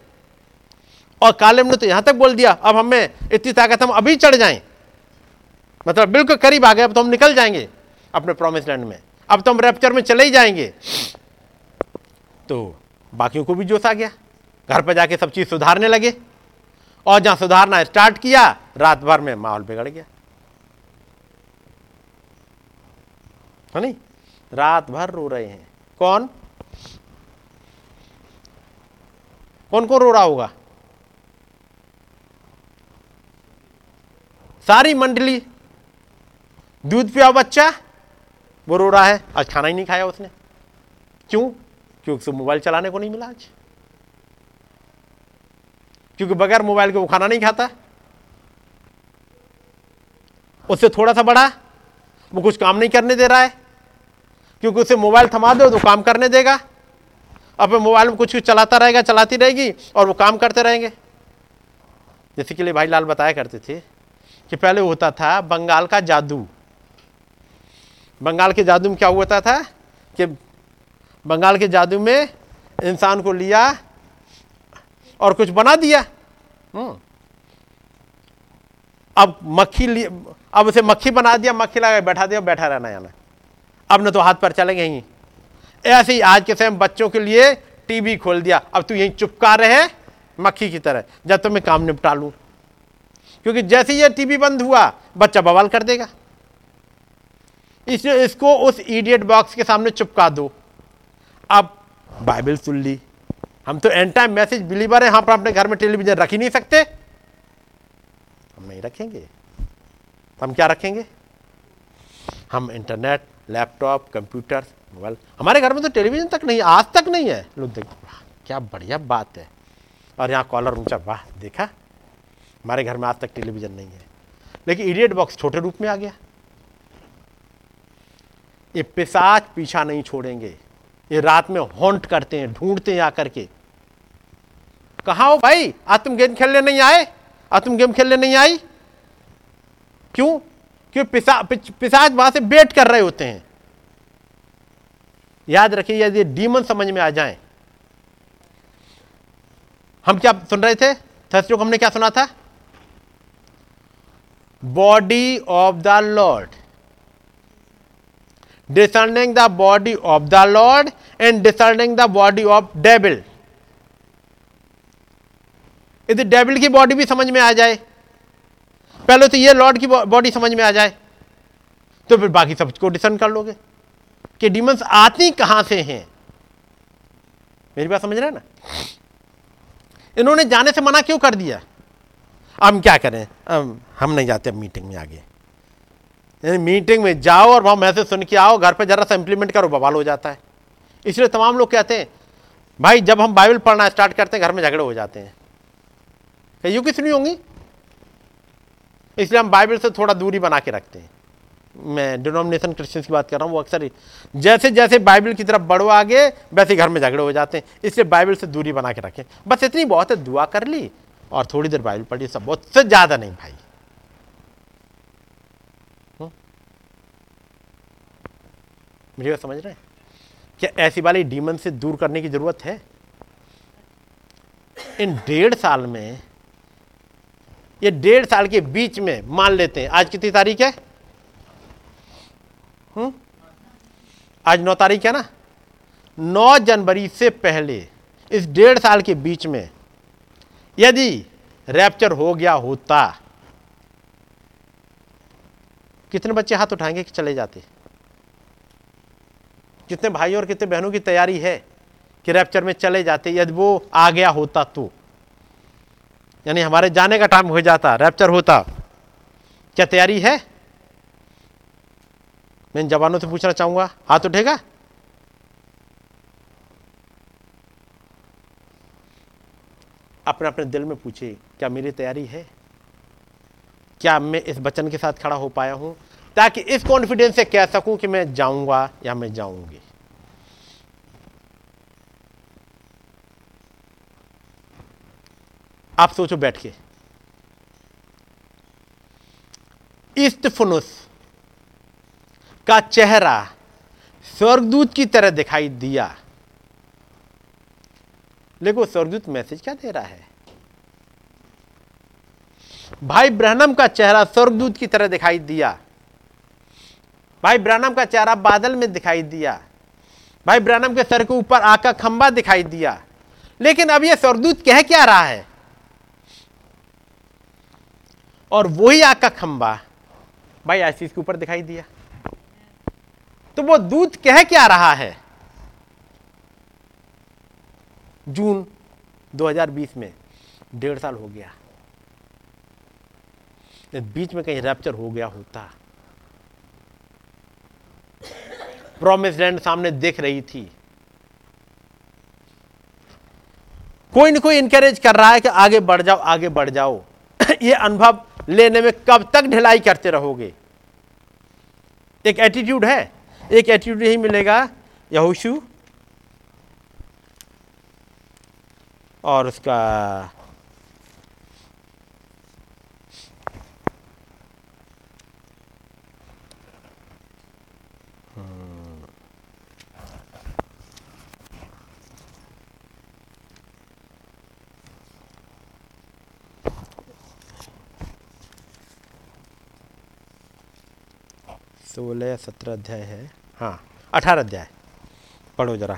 और कालेब ने तो यहाँ तक बोल दिया, अब हमें इतनी ताकत, हम अभी चढ़ जाएँ। मतलब बिल्कुल करीब आ गए, अब तो हम निकल जाएँगे अपने प्रोमिस लैंड में। अब तो हम रैप्चर में चले ही जाएँगे। तो बाकियों को भी जोश आ गया। घर पर जाके सब चीज़ सुधारने लगे। और जहाँ सुधारना स्टार्ट किया, रात भर में माहौल बिगड़ गया। है नहीं? रात भर रो रहे हैं। कौन? कौन कौन रो रहा होगा? सारी मंडली दूध पिया बच्चा? वो रो रहा है। आज खाना ही नहीं खाया उसने। क्यों? क्योंकि उसे मोबाइल चलाने को नहीं मिला आज। क्योंकि बगैर मोबाइल के वो खाना नहीं खाता। उससे थोड़ा सा बड़ा वो कुछ काम नहीं करने दे रहा है। क्योंकि उसे मोबाइल थमा दो तो काम करने देगा। अब मोबाइल में कुछ कुछ चलाता रहेगा, चलाती रहेगी और वो काम करते रहेंगे। जैसे कि लिए भाई लाल बताया करते थे कि पहले होता था बंगाल का जादू। बंगाल के जादू में क्या होता था? कि बंगाल के जादू में इंसान को लिया और कुछ बना दिया। हम्म। अब मक्खी अब उसे मक्खी बना दिया, मक्खी लगा बैठा दिया, बैठा रहना याना अब न तो हाथ पर चलेंगे ही। ऐसे ही आज के समय बच्चों के लिए टीवी खोल दिया। अब तू यहीं चुपका रहे मक्खी की तरह। जब तो मैं काम निपटा लूँ। क्योंकि जैसे ही ये टीवी बंद हुआ, बच्चा बवाल कर देगा। इसलिए इसको उस इडियट बॉक्स के सामने चिपका दो। अब बाइबल सुन ली। हम तो एंड टाइम मैसेज बिलीवर है हम पर अपने घर में टेलीविज़न रख ही नहीं सकते। हम नहीं रखेंगे। हम क्या रखेंगे? हम इंटरनेट लैपटॉप कंप्यूटर मोबाइल हमारे घर में तो टेलीविज़न तक नहीं, आज तक नहीं है। लोग देख क्या बढ़िया बात है। और यहाँ कॉलर ऊँचा वाह, देखा? हमारे घर में आज तक टेलीविज़न नहीं है। लेकिन इडियट बॉक्स छोटे रूप में आ गया। ये पिशाच पीछा नहीं छोड़ेंगे। ये रात में हॉन्ट करते हैं, ढूंढते हैं आकर के। कहा हो भाई? आज तुम गेम खेलने नहीं आए? आज तुम गेम खेलने नहीं आई? क्यों? क्यों पिसा पिशाच वहाँ से बेट कर रहे होते हैं? याद रखिए, यदि डीमन समझ में आ जाए। हम क्या सुन रहे थे? थर्सडे को हमने क्या सुना था? Body of the Lord. Discerning the body of the Lord and discerning the body of devil. यदि डेविल की बॉडी भी समझ में आ जाए। पहले तो ये लॉर्ड की बॉडी समझ में आ जाए। तो फिर बाकी सबको डिसन कर लोगे कि डिमंस आती कहाँ से हैं। मेरी बात समझ रहे ना? इन्होंने जाने से मना क्यों कर दिया? हम क्या करें? अब हम नहीं जाते मीटिंग में आगे। मीटिंग में जाओ और वहाँ मैसेज सुन के आओ, घर पे जरा सा इंप्लीमेंट करो, बवाल हो जाता है। इसलिए तमाम लोग कहते हैं, भाई, जब हम बाइबल पढ़ना स्टार्ट करते हैं, घर में झगड़े हो जाते हैं। कईयों की सुनी होंगी? इसलिए हम बाइबल से थोड़ा दूरी बना के रखते हैं। मैं डिनोमिनेशन क्रिश्चियंस की बात कर रहा हूँ, वो अक्सर ही, जैसे जैसे बाइबल की तरफ़ बढ़ो आगे, वैसे घर में झगड़े हो जाते हैं। इसलिए बाइबल से दूरी बना के रखें। बस इतनी बहुत है, दुआ कर ली और थोड़ी देर बाइबल पढ़ी सब बहुत से ज़्यादा नहीं, भाई। मुझे समझ रहे हैं? क्या ऐसी वाली डीमन से दूर करने की ज़रूरत है? इन डेढ़ साल में, ये डेढ़ साल के बीच में मान लेते हैं। आज कितनी तारीख है? हम्म आज नौ तारीख है ना? नौ जनवरी से पहले, इस डेढ़ साल के बीच में, यदि रैप्चर हो गया होता, कितने बच्चे हाथ उठाएँगे कि चले जाते? कितने भाइयों और कितने बहनों की तैयारी है कि रैप्चर में चले जाते, यदि वो आ गया होता तो। यानी हमारे जाने का टाइम हो जाता रैप्चर होता। क्या तैयारी है? मैं इन जवानों से पूछना चाहूँगा, हाथ उठेगा? अपने अपने दिल में पूछे क्या मेरी तैयारी है? क्या मैं इस वचन के साथ खड़ा हो पाया हूँ? ताकि इस कॉन्फिडेंस से कह सकूँ कि मैं जाऊँगा या मैं जाऊँगी। आप सोचो बैठ के। इस्तफनुस का चेहरा स्वर्गदूत की तरह दिखाई दिया। लेकिन स्वर्गदूत मैसेज क्या दे रहा है? भाई ब्रहणम का चेहरा स्वर्गदूत की तरह दिखाई दिया। भाई ब्रानम का चेहरा बादल में दिखाई दिया। भाई ब्रानम के सर के ऊपर आग का खंबा दिखाई दिया। लेकिन अब यह स्वर्गदूत कह क्या रहा है? और वही का खंबा भाई आशीष के ऊपर दिखाई दिया। तो वो दूत कह क्या रहा है? जून 2020 में डेढ़ साल हो गया। बीच में कहीं रैप्चर हो गया होता। प्रोमिस लैंड सामने देख रही थी। कोई ना कोई इंकरेज कर रहा है कि आगे बढ़ जाओ, आगे बढ़ जाओ। ये अनुभव लेने में कब तक ढिलाई करते रहोगे? एक एटीट्यूड है। एक एटीट्यूड ही मिलेगा, यहोशू। और उसका सोलह सत्रह अध्याय है। हाँ। अठारह अध्याय। पढ़ो जरा।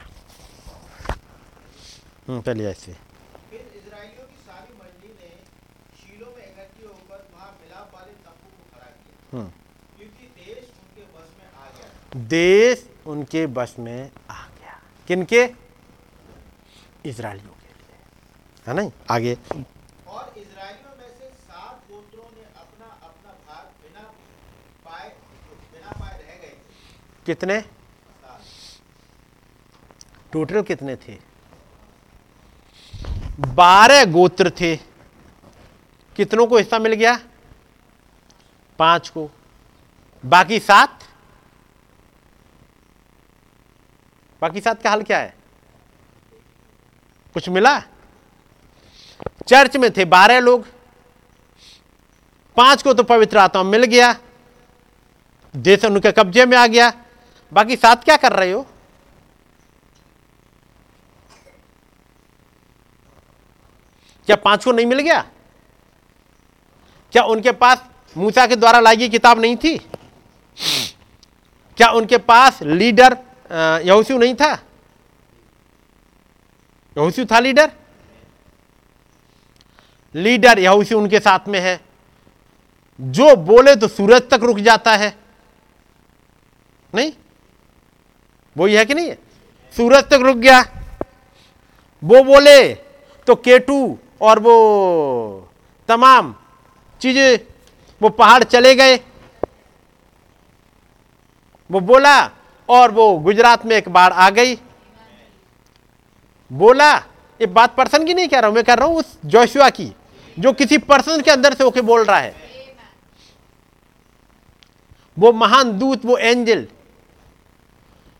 हम्म, चलिए ऐसे फिर इजराइलियों की सारी मंडली ने शीलो में इकट्ठी होकर वहाँ मिलाप वाले तंबू को खड़ा किया। हम्म, क्योंकि देश उनके बस में आ गया। देश उनके बस में आ गया। किनके? इसराइलियों के लिए। है नहीं? आगे और इजराइलियों में से सात गोत्रों ने अपना अपना भाग बिना पाए बिना पाए रह गए थे कितने? टोटल कितने थे? बारह गोत्र थे। कितनों को हिस्सा मिल गया? पाँच को। बाकी सात? बाकी सात का हाल क्या है? कुछ मिला? चर्च में थे बारह लोग। पाँच को तो पवित्र आत्मा मिल गया। देश उनके कब्जे में आ गया। बाकी सात क्या कर रहे हो? क्या पाँच को नहीं मिल गया? क्या उनके पास मूसा के द्वारा लाई गई किताब नहीं थी? क्या उनके पास लीडर यहोशू नहीं था? यहोशू था लीडर? लीडर यहोशू उनके साथ में है। जो बोले तो सूरज तक रुक जाता है। नहीं? वही है कि नहीं? है सूरज तक रुक गया। वो बोले तो केटू और वो तमाम चीज़ें, वो पहाड़ चले गए। वो बोला, और वो गुजरात में एक बाढ़ आ गई। बोला, ये बात पर्सन की नहीं कह रहा हूँ, मैं कह रहा हूँ उस जोशुआ की, जो किसी पर्सन के अंदर से होके बोल रहा है। वो महान दूत, वो एंजल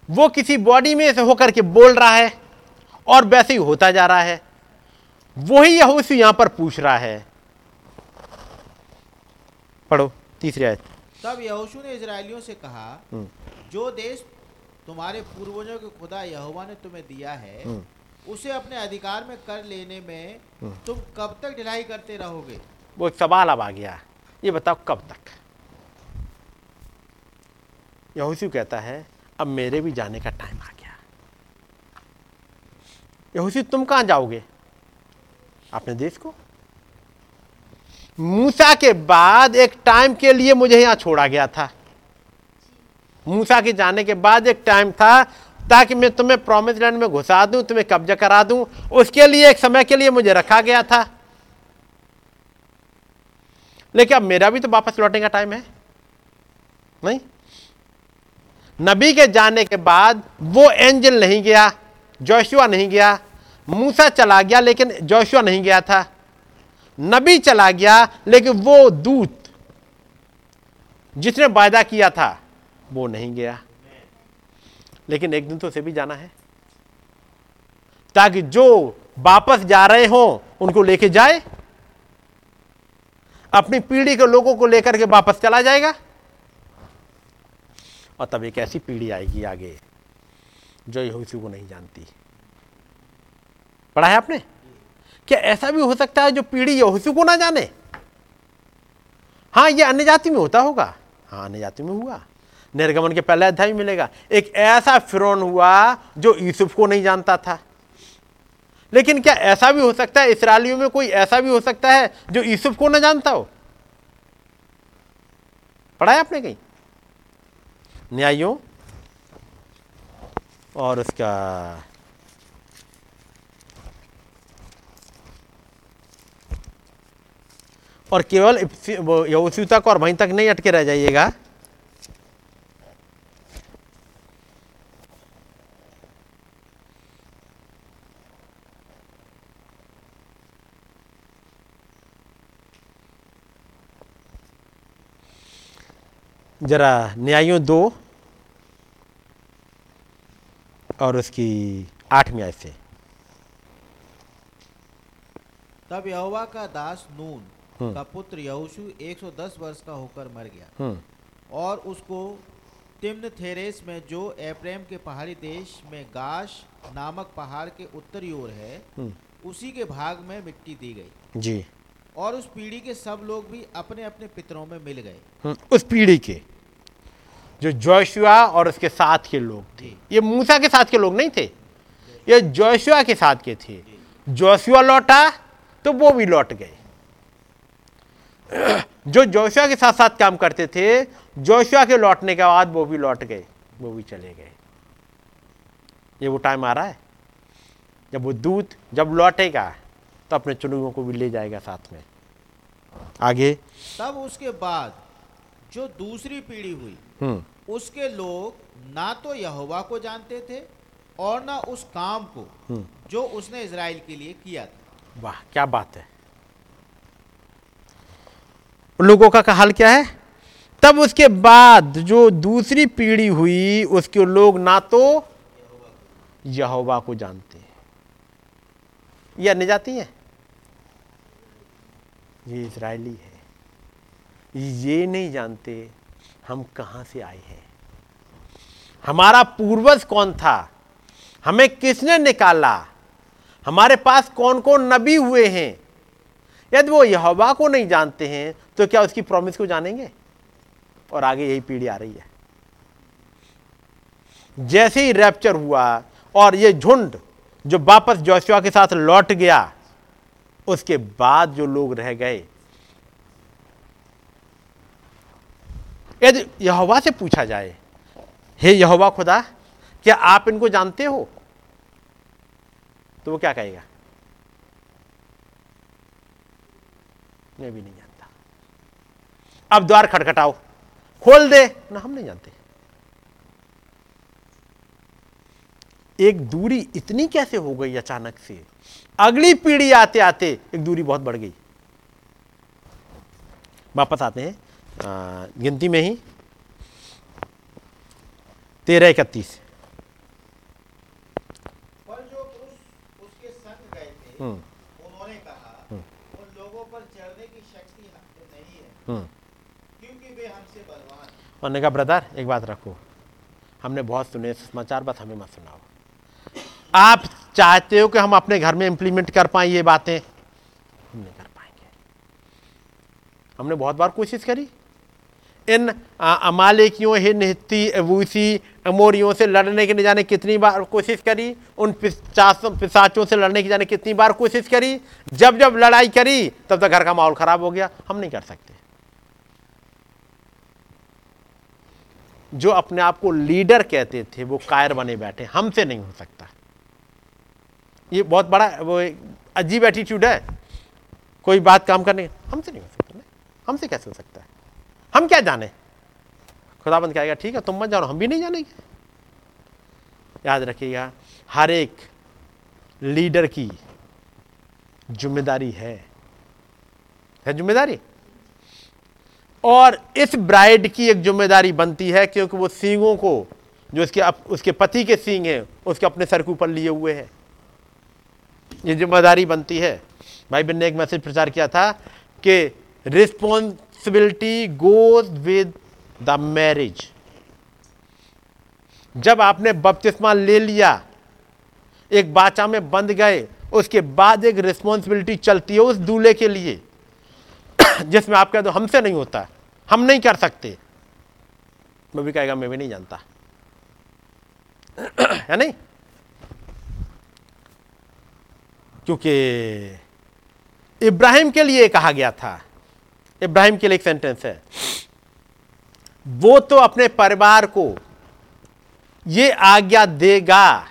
वो किसी बॉडी में से होकर के बोल रहा है और वैसे ही होता जा रहा है। वही यहोशू यहाँ पर पूछ रहा है। पढ़ो तीसरी आयत। तब यहोशू ने इजरायलियों से कहा हम्म। जो देश तुम्हारे पूर्वजों के खुदा यहोवा ने तुम्हें दिया है हम्म। उसे अपने अधिकार में कर लेने में तुम कब तक ढिलाई करते रहोगे? वो एक सवाल अब आ गया। ये बताओ कब तक? यहोशू कहता है अब मेरे भी जाने का टाइम आ गया। यहोशू तुम कहाँ जाओगे? अपने देश को? मूसा के बाद एक टाइम के लिए मुझे यहाँ छोड़ा गया था। मूसा के जाने के बाद एक टाइम था, ताकि मैं तुम्हें प्रॉमिस लैंड में घुसा दूँ, तुम्हें कब्जा करा दूँ, उसके लिए, एक समय के लिए मुझे रखा गया था। लेकिन अब मेरा भी तो वापस लौटने का टाइम है। नहीं? नबी के जाने के बाद वो एंजल नहीं गया, जोशुआ नहीं गया, मूसा चला गया, लेकिन जोशुआ नहीं गया था। नबी चला गया, लेकिन वो दूत जिसने वायदा किया था, वो नहीं गया। लेकिन एक दिन तो उसे भी जाना है, ताकि जो वापस जा रहे हो, उनको लेके जाए, अपनी पीढ़ी के लोगों को लेकर के वापस चला जाएगा। और तब एक ऐसी पीढ़ी आएगी आगे, जो यहोशू को नहीं जानती। पढ़ा है आपने? क्या ऐसा भी हो सकता है जो पीढ़ी यहोशू को ना जाने? हाँ ये अन्य जाति में होता होगा। हाँ अन्य जाति में हुआ। निर्गमन के पहले अध्याय मिलेगा। एक ऐसा फिरौन हुआ जो यूसुफ को नहीं जानता था। लेकिन क्या ऐसा भी हो सकता है इसराइलियों में कोई ऐसा भी हो सकता है जो यूसुफ को ना जानता हो? पढ़ा है आपने कहीं? न्यायों और उसका और केवल यहोशू को और वहीं तक नहीं अटके रह जाइएगा। जरा न्यायों दो और उसकी आठवीं आय से। तब यहोवा का दास नून हम्म। का पुत्र यहोशू 110 वर्ष का होकर मर गया। हम्म। और उसको तिम्न थेरेस में जो एप्रेम के पहाड़ी देश में गाश नामक पहाड़ के उत्तरी ओर है हम्म। उसी के भाग में मिट्टी दी गई। जी। और उस पीढ़ी के सब लोग भी अपने अपने पितरों में मिल गए। हम्म, उस पीढ़ी के जो जोशुआ और उसके साथ के लोग थे। ये मूसा के साथ के लोग नहीं थे? ये जोशुआ के साथ के थे। जोशुआ लौटा तो वो भी लौट गए। जो जोशुआ के साथ साथ काम करते थे जोशुआ के लौटने के बाद वो भी लौट गए वो भी चले गए। ये वो टाइम आ रहा है। जब वो दूत जब लौटेगा तो अपने चुनुओं को भी ले जाएगा साथ में। आगे। तब उसके बाद जो दूसरी पीढ़ी हुई हम्म। उसके लोग ना तो यहोवा को जानते थे और ना उस काम को हम्म। जो उसने इज़राइल के लिए किया था। वाह क्या बात है। लोगों का हाल क्या है? तब उसके बाद जो दूसरी पीढ़ी हुई उसके लोग ना तो यहोवा को जानते। हैं ये अन्य जाती है। ये इजरायली है। ये नहीं जानते हम कहाँ से आए हैं। हमारा पूर्वज कौन था? हमें किसने निकाला? हमारे पास कौन कौन नबी हुए हैं? यदि वो यहोवा को नहीं जानते हैं तो क्या उसकी प्रॉमिस को जानेंगे? और आगे यही पीढ़ी आ रही है। जैसे ही रैप्चर हुआ और ये झुंड जो वापस जोशुआ के साथ लौट गया उसके बाद जो लोग रह गए। यदि यहोवा से पूछा जाए, हे यहोवा खुदा, क्या आप इनको जानते हो? तो वो क्या कहेगा? मैं भी नहीं जानता। अब द्वार खटखटाओ। खोल दे। ना, हम नहीं जानते। एक दूरी इतनी कैसे हो गई अचानक से? अगली पीढ़ी आते आते एक दूरी बहुत बढ़ गई। वापस आते हैं गिनती में ही। तेरह इकतीस। हम्म। उन्होंने कहा उन लोगों पर चढ़ने की शक्ति नहीं है हम्म। क्योंकि वे हमसे बलवान उन्होंने कहा ब्रदर एक बात रखो हमने बहुत सुने समाचार बस हमें मत सुनाओ। आप चाहते हो कि हम अपने घर में इंप्लीमेंट कर पाए ये बातें? हम नहीं कर पाएँगे। हमने बहुत बार कोशिश करी। इन अमालेकियों हिन अबूसी अमोरियों से लड़ने की न जाने कितनी बार कोशिश करी? उन पिचासों पिसाचों से लड़ने की जाने कितनी बार कोशिश करी? जब जब लड़ाई करी, तब तक घर का माहौल खराब हो गया। हम नहीं कर सकते। जो अपने आप को लीडर कहते थे, वो कायर बने बैठे। हमसे नहीं हो सकता। ये बहुत बड़ा वो अजीब एटीट्यूड है। कोई बात काम करने हमसे नहीं हो सकता हमसे कैसे हो सकता है? हम क्या जाने? खुदाबंद कहेगा ठीक है तुम मत जानो हम भी नहीं जानेंगे याद रखिएगा हर एक लीडर की ज़िम्मेदारी है। है ज़िम्मेदारी? और इस ब्राइड की एक ज़िम्मेदारी बनती है क्योंकि वो सींगों को जो उसके अप, उसके पति के सींग हैं उसके अपने सर के ऊपर लिए हुए हैं। ये ज़िम्मेदारी बनती है। भाई बहन ने एक मैसेज प्रचार किया था कि responsibility goes with the marriage जब आपने बपतिस्मा ले लिया, एक बाचा में बंद गए, उसके बाद एक रिस्पॉन्सिबिलिटी चलती है उस दूल्हे के लिए, जिसमें आप कहते हमसे नहीं होता, हम नहीं कर सकते। वो भी कहेगा, मैं भी नहीं जानता। है नहीं? क्योंकि इब्राहिम के लिए कहा गया था। इब्राहिम के लिए एक सेंटेंस है। वो तो अपने परिवार को ये आज्ञा देगा।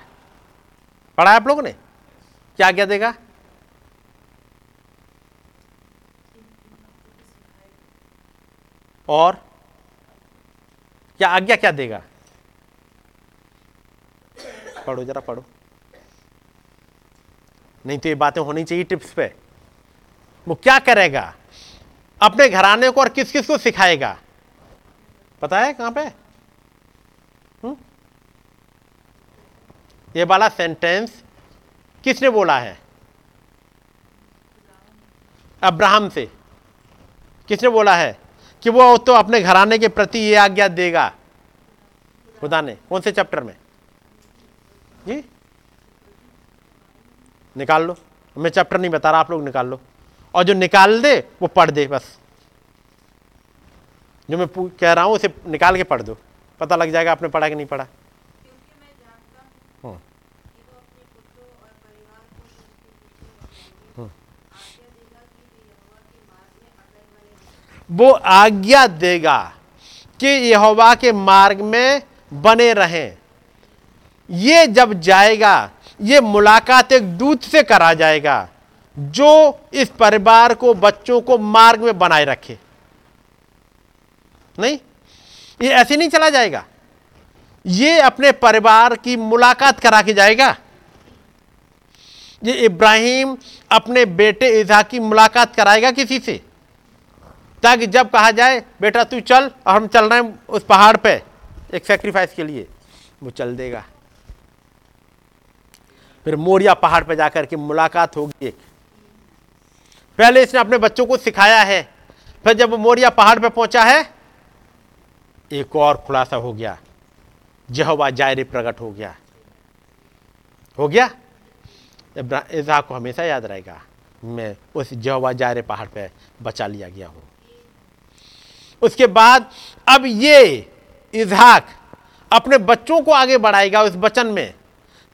पढ़ा है आप लोगों ने? क्या आज्ञा देगा? और क्या आज्ञा क्या देगा? पढ़ो जरा, पढ़ो। नहीं तो ये बातें होनी चाहिए टिप्स पे। वो क्या करेगा? अपने घराने को और किस किस को सिखाएगा? पता है कहाँ पे? हुँ? ये वाला सेंटेंस किसने बोला है? अब्राहम से। किसने बोला है कि वो तो अपने घराने के प्रति ये आज्ञा देगा? खुदा ने। कौन से चैप्टर में? जी? निकाल लो। मैं चैप्टर नहीं बता रहा आप लोग निकाल लो। और जो निकाल दे वो पढ़ दे बस। जो मैं कह रहा हूँ उसे निकाल के पढ़ दो। पता लग जाएगा आपने पढ़ा कि नहीं पढ़ा। हाँ। हूँ। वो। आज्ञा देगा कि यहोवा के मार्ग में बने रहें। ये जब जाएगा ये मुलाकात एक दूत से करा जाएगा, जो इस परिवार को, बच्चों को मार्ग में बनाए रखे। नहीं? ये ऐसे नहीं चला जाएगा। ये अपने परिवार की मुलाकात करा के जाएगा। ये इब्राहिम अपने बेटे इज़ा की मुलाकात कराएगा किसी से, ताकि जब कहा जाए, बेटा तू चल, और हम चल रहे हैं उस पहाड़ पे, एक सेक्रीफाइस के लिए। वो चल देगा। फिर मोरिया पहाड़ पर जाकर के मुलाकात होगी। एक पहले इसने अपने बच्चों को सिखाया है, फिर जब मोरिया पहाड़ पर पहुँचा है, एक और खुलासा हो गया। जहवा जायरे प्रकट हो गया। हो गया? इसहाक को हमेशा याद रहेगा, मैं उस जहवा जायरे पहाड़ पर बचा लिया गया हूँ। उसके बाद अब ये इजहाक अपने बच्चों को आगे बढ़ाएगा उस वचन में।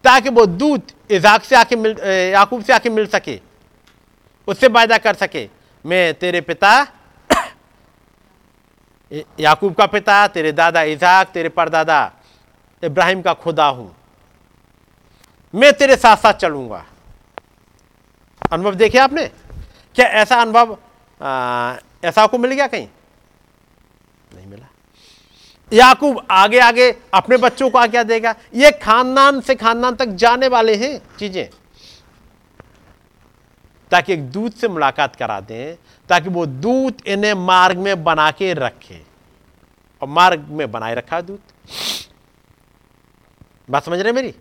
ताकि वो दूत इजाक से आके मिल याकूब से आके मिल सके, उससे वायदा कर सके। मैं तेरे पिता याकूब का पिता, तेरे दादा इजहाक तेरे परदादा इब्राहिम का खुदा हूँ। मैं तेरे साथ साथ चलूँगा। अनुभव देखे आपने? क्या ऐसा अनुभव ऐसा को मिल गया कहीं? नहीं मिला। याकूब आगे आगे अपने बच्चों को आज्ञा देगा? ये खानदान से खानदान तक जाने वाले हैं चीज़ें। ताकि एक दूत से मुलाकात करा दें ताकि वो दूत इन्हें मार्ग में बना के रखे। और मार्ग में बनाए रखा है दूत। बात समझ रहे मेरी?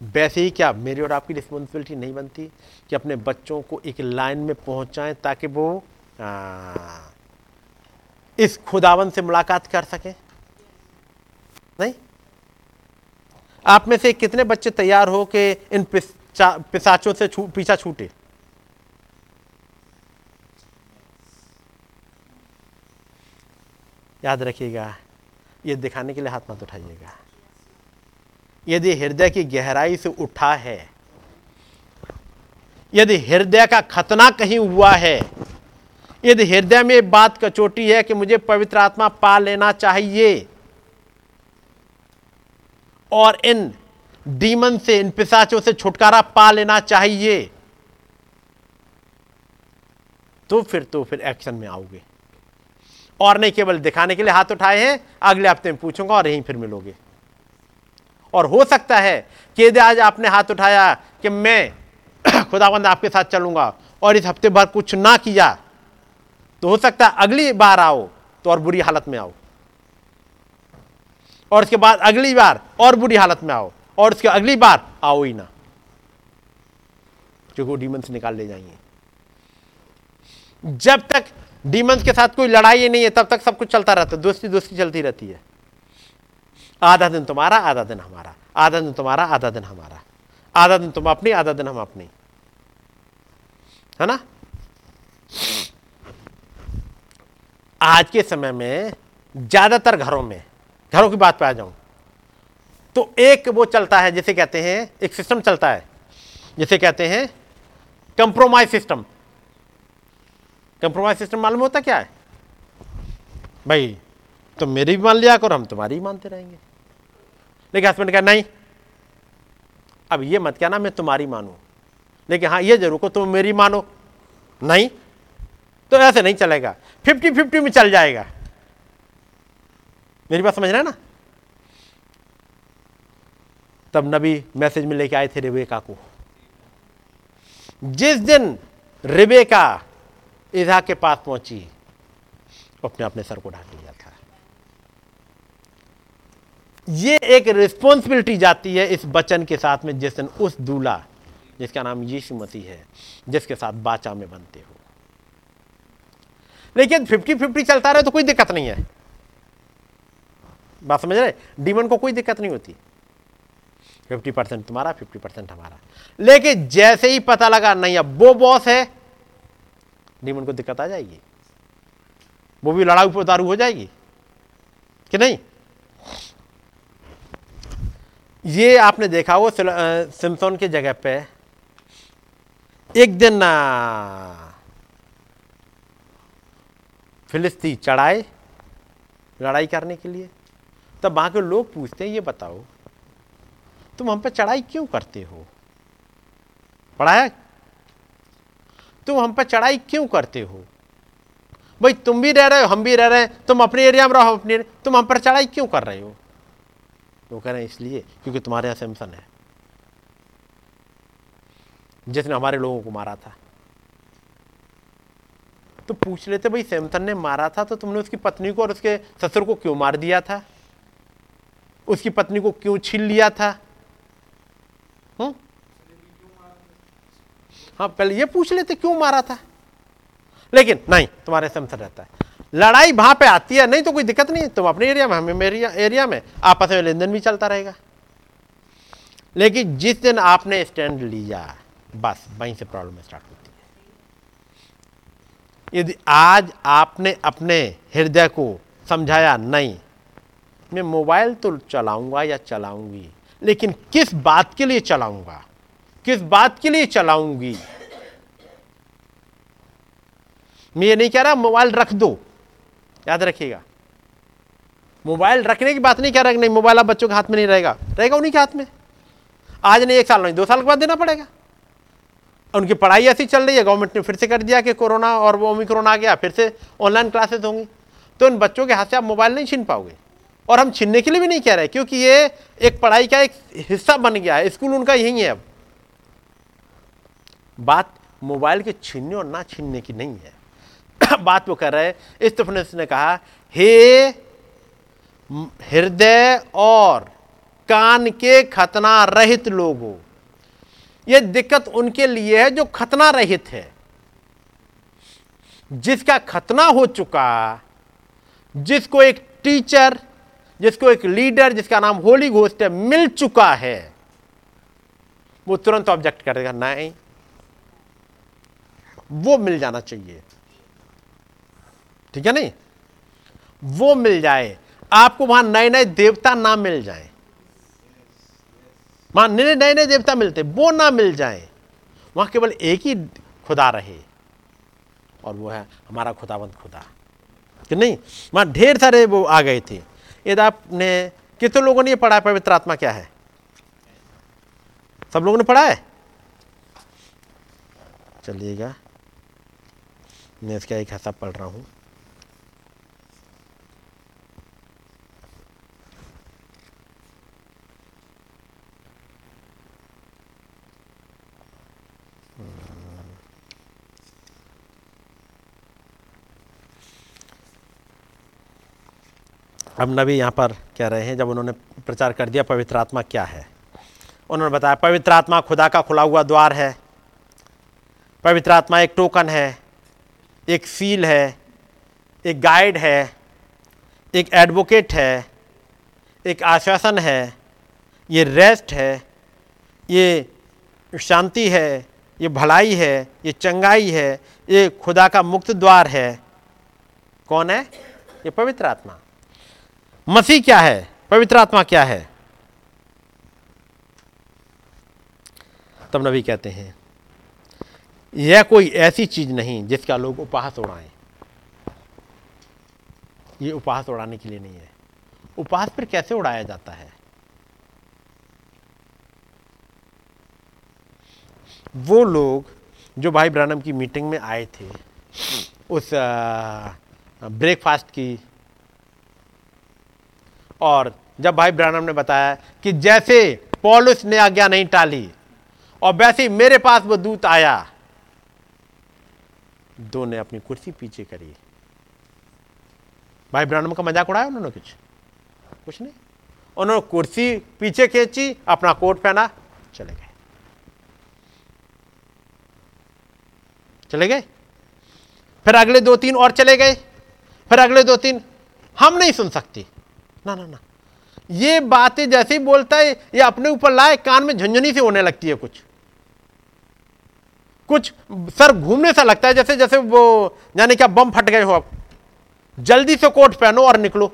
वैसे ही क्या मेरी और आपकी रिस्पॉन्सिबिलिटी नहीं बनती कि अपने बच्चों को एक लाइन में पहुंचाएँ ताकि वो आ, इस खुदावन से मुलाकात कर सके? नहीं? आप में से कितने बच्चे तैयार हो के इन पिसाचों से छू, पीछा छूटे? याद रखिएगा ये दिखाने के लिए हाथ मत उठाइएगा। यदि हृदय की गहराई से उठा है यदि हृदय का खतना कहीं हुआ है यदि हृदय में बात कचोटी है कि मुझे पवित्र आत्मा पा लेना चाहिए, और इन डीमन से, इन पिसाचों से छुटकारा पा लेना चाहिए तो फिर तो फिर एक्शन में आओगे। और नहीं केवल दिखाने के लिए हाथ उठाए हैं, अगले हफ़्ते में पूछूँगा और यहीं फिर मिलोगे। और हो सकता है कि यदि आज आपने हाथ उठाया कि मैं खुदाबंद आपके साथ चलूँगा और इस हफ़्ते भर कुछ ना किया तो हो सकता है अगली बार आओ तो और बुरी हालत में आओ। और उसके बाद अगली बार और बुरी हालत में आओ और उसके अगली बार आओ ही ना। क्योंकि वो डीमंस निकाल ले जाएँगे। जब तक डीमंस के साथ कोई लड़ाई ही नहीं है, तब तक सब कुछ चलता रहता है, दोस्ती दोस्ती चलती रहती है। आधा दिन तुम्हारा, आधा दिन हमारा, आधा दिन तुम्हारा, आधा दिन हमारा, आधा दिन तुम अपनी, आधा दिन हम अपनी। है ना? आज के समय में ज़्यादातर घरों में, घरों की बात पे आ जाऊँ तो एक वो चलता है जिसे कहते हैं, एक सिस्टम चलता है, जिसे कहते हैं कंप्रोमाइज सिस्टम कंप्रोमाइज सिस्टम मालूम होता क्या है? भाई तुम मेरी भी मान लिया करो, हम तुम्हारी ही मानते रहेंगे। लेकिन हस्बैंड कहा, नहीं, अब ये मत कहना, मैं तुम्हारी मानूं। लेकिन हाँ ये ज़रूर को तुम मेरी मानो। नहीं तो ऐसे नहीं चलेगा। फिफ्टी फिफ्टी में चल जाएगा। मेरी बात समझ रहे हैं ना? तब नबी मैसेज में लेके आए थे रेबेका को। जिस दिन रेबेका इजा के पास पहुँची अपने अपने सर को ढाक लिया था। ये एक रिस्पॉन्सिबिलिटी जाती है इस बचन के साथ में जिस दिन उस दूल्हा, जिसका नाम यीशु मसीह है, जिसके साथ बाचा में बनते हो। लेकिन फिफ्टी फिफ्टी चलता रहे तो कोई दिक्कत नहीं है। बात समझ रहे? डीमन को कोई दिक्कत नहीं होती। फिफ्टी परसेंट तुम्हारा फिफ्टी परसेंट हमारा। लेकिन जैसे ही पता लगा, नहीं, अब वो बॉस है डीमन को दिक्कत आ जाएगी। वो भी लड़ाई पर उतारू हो जाएगी। कि नहीं? ये आपने देखा वो सिम्सोन की जगह पे, एक दिन फिलिस्ती चढ़ाए लड़ाई करने के लिए। तब वहाँ के लोग पूछते हैं, ये बताओ, तुम हम पर चढ़ाई क्यों करते हो? पढ़ा है तुम हम पर चढ़ाई क्यों करते हो? भाई, तुम भी रह रहे हो, हम भी रह रहे हैं, तुम अपने एरिया में रहो, अपने, तुम हम पर चढ़ाई क्यों कर रहे हो? वो कह रहे हैं, इसलिए क्योंकि तुम्हारे यहाँ सैमसन है। जिसने हमारे लोगों को मारा था। तो पूछ लेते, भाई, सैमसन ने मारा था तो तुमने उसकी पत्नी को और उसके ससुर को क्यों मार दिया था? उसकी पत्नी को क्यों छीन लिया था? हुँ? हाँ पहले ये पूछ लेते, क्यों मारा था? लेकिन नहीं, तुम्हारे सैमसन रहता है। लड़ाई वहाँ पे आती है, नहीं तो कोई दिक्कत नहीं तुम अपने एरिया में, हमें मेरी एरिया में, आपस में लेन देन भी चलता रहेगा। लेकिन जिस दिन आपने स्टैंड लिया, बस वहीं से प्रॉब्लम स्टार्ट है यदि आज आपने अपने हृदय को समझाया, नहीं, मैं मोबाइल तो चलाऊँगा या चलाऊँगी, लेकिन किस बात के लिए चलाऊँगा? किस बात के लिए चलाऊँगी? मैं ये नहीं कह रहा, मोबाइल रख दो। याद रखिएगा। मोबाइल रखने की बात नहीं कह रहा नहीं, मोबाइल आप बच्चों के हाथ में नहीं रहेगा। रहेगा उन्हीं के हाथ में। आज नहीं, एक साल नहीं, दो साल के बाद देना पड़ेगा। उनकी पढ़ाई ऐसी चल रही है गवर्नमेंट ने फिर से कर दिया कि कोरोना और वो ओमिक्रोन आ गया, फिर से ऑनलाइन क्लासेस होंगी। तो इन बच्चों के हाथ से आप मोबाइल नहीं छीन पाओगे। और हम छीनने के लिए भी नहीं कह रहे, क्योंकि ये एक पढ़ाई का एक हिस्सा बन गया है, स्कूल उनका यही है अब। बात मोबाइल के छीनने और ना छीनने की नहीं है। बात वो कर रहे हैं स्टेफनस ने कहा, हे, हृदय और कान के खतना रहित लोगों ये दिक्कत उनके लिए है जो खतना रहित है। जिसका खतना हो चुका, जिसको एक टीचर, जिसको एक लीडर, जिसका नाम होली घोस्ट है, मिल चुका है, वो तुरंत ऑब्जेक्ट करेगा, नहीं। वो मिल जाना चाहिए। ठीक है नहीं? वो मिल जाए। आपको वहाँ नए नए देवता ना मिल जाए। वहाँ नए नए नए देवता मिलते वो ना मिल जाए। वहाँ केवल एक ही खुदा रहे। और वो है हमारा खुदावंत खुदा। कि नहीं? वहाँ ढेर सारे वो आ गए थे। यदि आपने, कितने लोगों ने ये पढ़ा है, पवित्र आत्मा क्या है? सब लोगों ने पढ़ा है? चलिएगा। मैं इसका एक हिसाब पढ़ रहा हूँ। अब नबी यहाँ पर कह रहे हैं, जब उन्होंने प्रचार कर दिया, पवित्र आत्मा क्या है? उन्होंने बताया, पवित्र आत्मा खुदा का खुला हुआ द्वार है। पवित्र आत्मा एक टोकन है, एक सील है, एक गाइड है, एक एडवोकेट है, एक आश्वासन है। ये रेस्ट है, ये शांति है, ये भलाई है, ये चंगाई है, ये खुदा का मुक्त द्वार है। कौन है? ये पवित्र आत्मा। मसीह क्या है? पवित्र आत्मा क्या है? तब नबी कहते हैं, यह कोई ऐसी चीज़ नहीं जिसका लोग उपहास उड़ाएँ। ये उपहास उड़ाने के लिए नहीं है। उपहास फिर कैसे उड़ाया जाता है? वो लोग जो भाई ब्रानम की मीटिंग में आए थे, उस ब्रेकफास्ट की और जब भाई ब्रानम ने बताया कि जैसे पॉलिस ने आज्ञा नहीं टाली और वैसे ही मेरे पास वो दूत आया दो ने अपनी कुर्सी पीछे करी। भाई ब्रानम का मज़ाक उड़ाया उन्होंने कुछ? कुछ नहीं। उन्होंने कुर्सी पीछे खींची, अपना कोट पहना, चले गए। चले गए? फिर अगले दो तीन और चले गए। फिर अगले दो तीन हम नहीं सुन सकते। ना ना ना। ये बातें जैसे ही बोलता है, ये अपने ऊपर लाए, कान में झंझनी से होने लगती है कुछ। कुछ सर घूमने सा लगता है, जैसे जैसे वो, यानी क्या बम फट गए हो आप जल्दी से कोट पहनो और निकलो।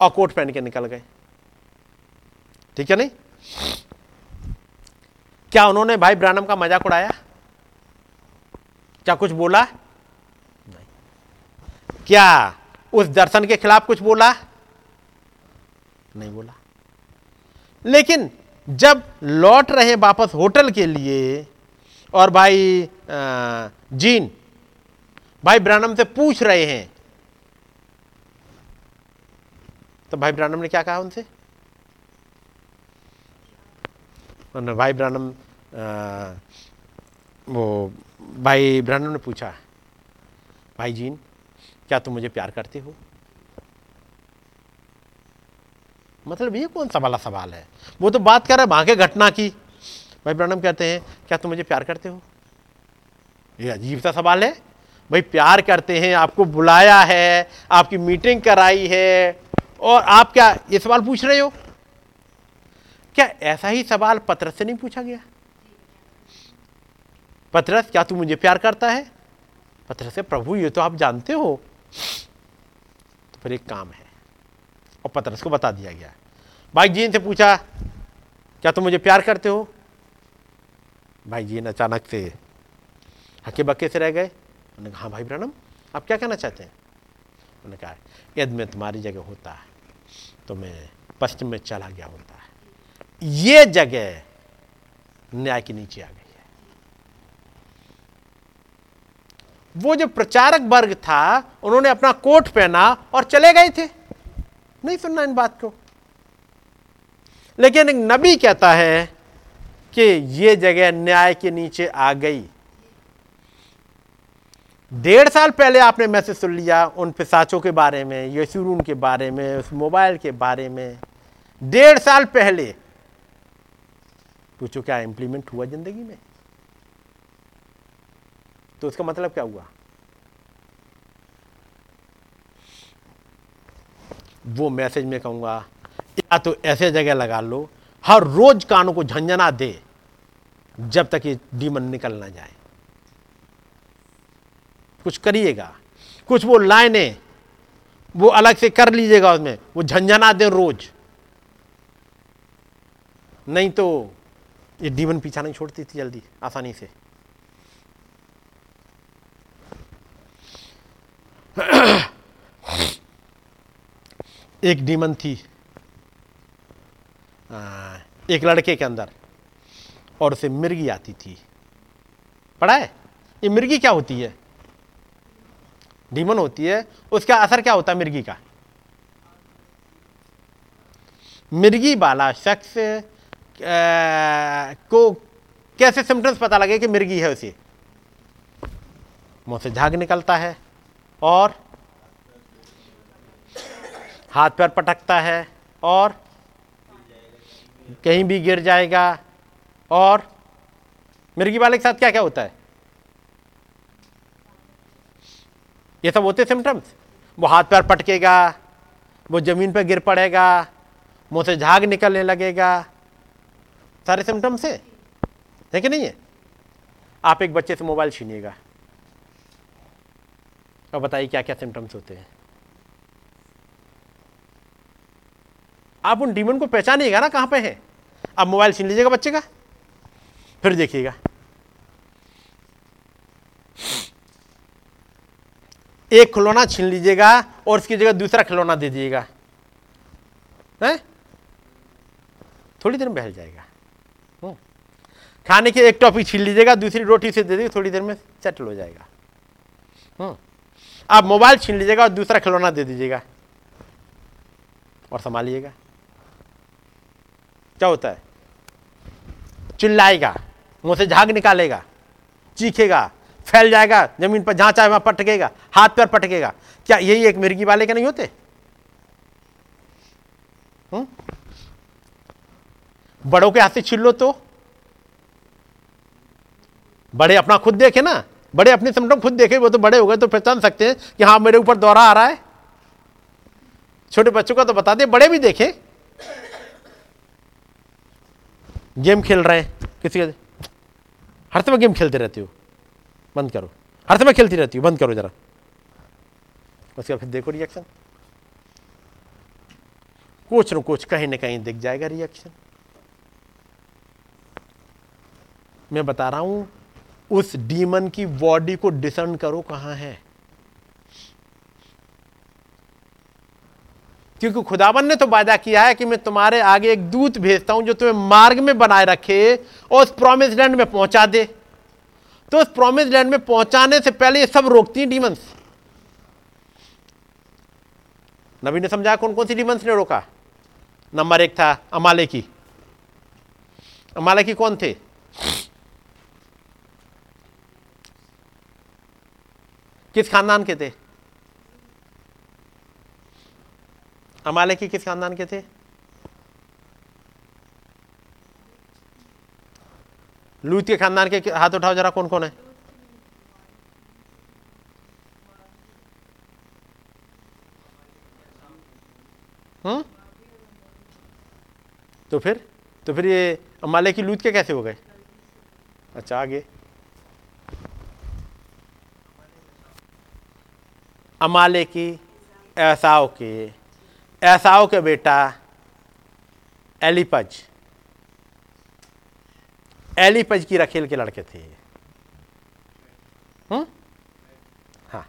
और कोट पहन के निकल गए। ठीक है नहीं? क्या उन्होंने भाई ब्रानम का मज़ाक उड़ाया? क्या कुछ बोला? नहीं। क्या? उस दर्शन के खिलाफ कुछ बोला? नहीं बोला। लेकिन जब लौट रहे वापस होटल के लिए, और भाई जीन, भाई ब्रानम से पूछ रहे हैं तो भाई ब्रानम ने क्या कहा उनसे? भाई ब्रानम वो भाई ब्रानम ने पूछा, भाई जीन क्या तुम मुझे प्यार करते हो? मतलब ये कौन सा वाला सवाल है? वो तो बात कर रहा है वहाँ के घटना की। भाई ब्रानम कहते हैं, क्या तुम मुझे प्यार करते हो? ये अजीब सा सवाल है। भाई प्यार करते हैं, आपको बुलाया है, आपकी मीटिंग कराई है, और आप क्या ये सवाल पूछ रहे हो? क्या ऐसा ही सवाल पत्रस से नहीं पूछा गया? पत्रस, क्या तू मुझे प्यार करता है? पत्रस से, प्रभु, ये तो आप जानते हो। तो फिर एक काम है। और पत्रस को बता दिया गया। भाई जीन से पूछा, क्या तुम मुझे प्यार करते हो? भाई जीन अचानक से हके बक्के से रह गए। उन्होंने कहा हाँ भाई ब्रनम, आप क्या कहना चाहते हैं? उन्होंने कहा, यदि मैं तुम्हारी जगह होता तो मैं पश्चिम में चला गया होता। ये जगह न्याय के नीचे आ गई है वो जो प्रचारक वर्ग था, उन्होंने अपना कोट पहना और चले गए थे। नहीं सुनना इन बात को। लेकिन एक नबी कहता है कि ये जगह न्याय के नीचे आ गई। डेढ़ साल पहले आपने मैसेज सुन लिया उन पिसाचों के बारे में, यशुरून के बारे में, उस मोबाइल के बारे में। डेढ़ साल पहले, पूछो क्या इंप्लीमेंट हुआ ज़िंदगी में? तो उसका मतलब क्या हुआ? वो मैसेज में कहूँगा, या तो ऐसे जगह लगा लो, हर रोज कानों को झंझना दे, जब तक ये डीमन निकल ना जाए। कुछ करिएगा, कुछ वो लाइनें, वो अलग से कर लीजिएगा उसमें, वो झंझना दे रोज। नहीं तो ये डीमन पीछा नहीं छोड़ती थी जल्दी, आसानी से। एक डीमन थी। एक लड़के के अंदर। और उसे मिर्गी आती थी। पढ़ा है? ये मिर्गी क्या होती है? डीमन होती है। उसका असर क्या होता है मिर्गी का? मिर्गी वाला शख्स को कैसे सिम्टम्स पता लगे कि मिर्गी है उसे? मुँह से झाग निकलता है। और हाथ पैर पटकता है और कहीं भी गिर जाएगा और मिर्गी वाले के साथ क्या क्या होता है? ये सब होते सिम्टम्स वो हाथ पैर पटकेगा, वो ज़मीन पर गिर पड़ेगा, मुँह से झाग निकलने लगेगा। सारे सिम्टम्स है। कि नहीं है? आप एक बच्चे से मोबाइल छीनिएगा। और बताइए क्या क्या सिम्टम्स होते हैं। आप उन डीमन को पहचानिएगा ना कहाँ पे है। आप मोबाइल छीन लीजिएगा बच्चे का, फिर देखिएगा। एक खिलौना छीन लीजिएगा और उसकी जगह दूसरा खिलौना दे दीजिएगा। थोड़ी देर में बहल जाएगा। हम्म। खाने की एक टॉफी छीन लीजिएगा, दूसरी रोटी से दे दीजिएगा थोड़ी देर में सेटल हो जाएगा। हम्म। आप मोबाइल छीन लीजिएगा और दूसरा खिलौना दे दीजिएगा। और संभालिएगा। क्या होता है? चिल्लाएगा, मुँह से झाग निकालेगा, चीखेगा, फैल जाएगा, ज़मीन पर जहाँ चाहे वहाँ पटकेगा, हाथ पैर पटकेगा। क्या यही एक मिर्गी वाले के नहीं होते? हुँ? बड़ों के हाथ से छीन लो तो। बड़े अपना खुद देखे ना। बड़े अपने सिम्टम खुद देखे वो तो बड़े हो गए तो पहचान सकते हैं कि हाँ मेरे ऊपर दौरा आ रहा है। छोटे बच्चों का तो बता दे, बड़े भी देखें। गेम खेल रहे हैं, किसी का हर समय गेम खेलते रहते हो। बंद करो। हर समय खेलती रहती हो। बंद करो जरा। उसका फिर देखो रिएक्शन कुछ न कुछ कहीं ना कहीं दिख जाएगा रिएक्शन मैं बता रहा हूँ उस डीमन की बॉडी को डिसर्न करो कहाँ है। क्योंकि खुदावन ने तो वादा किया है कि मैं तुम्हारे आगे एक दूत भेजता हूँ जो तुम्हें मार्ग में बनाए रखे और उस प्रोमिस लैंड में पहुँचा दे। तो उस प्रोमिस लैंड में पहुँचाने से पहले ये सब रोकती हैं डीमंस नबी ने समझा कौन कौन सी डीमंस ने रोका? नंबर एक था अमाले की अमाले की कौन थे? किस खानदान के थे? अमाले की किस खानदान के थे? लूत के खानदान के हाथ उठाओ जरा कौन कौन है? हम्म? तो फिर तो फिर ये अमाले की लूत के कैसे हो गए? अच्छा आगे। अमाले की ऐसाओ के ऐसाओ के बेटा एलिपज। एलिपज की रखेल के लड़के थे। हम्म हाँ।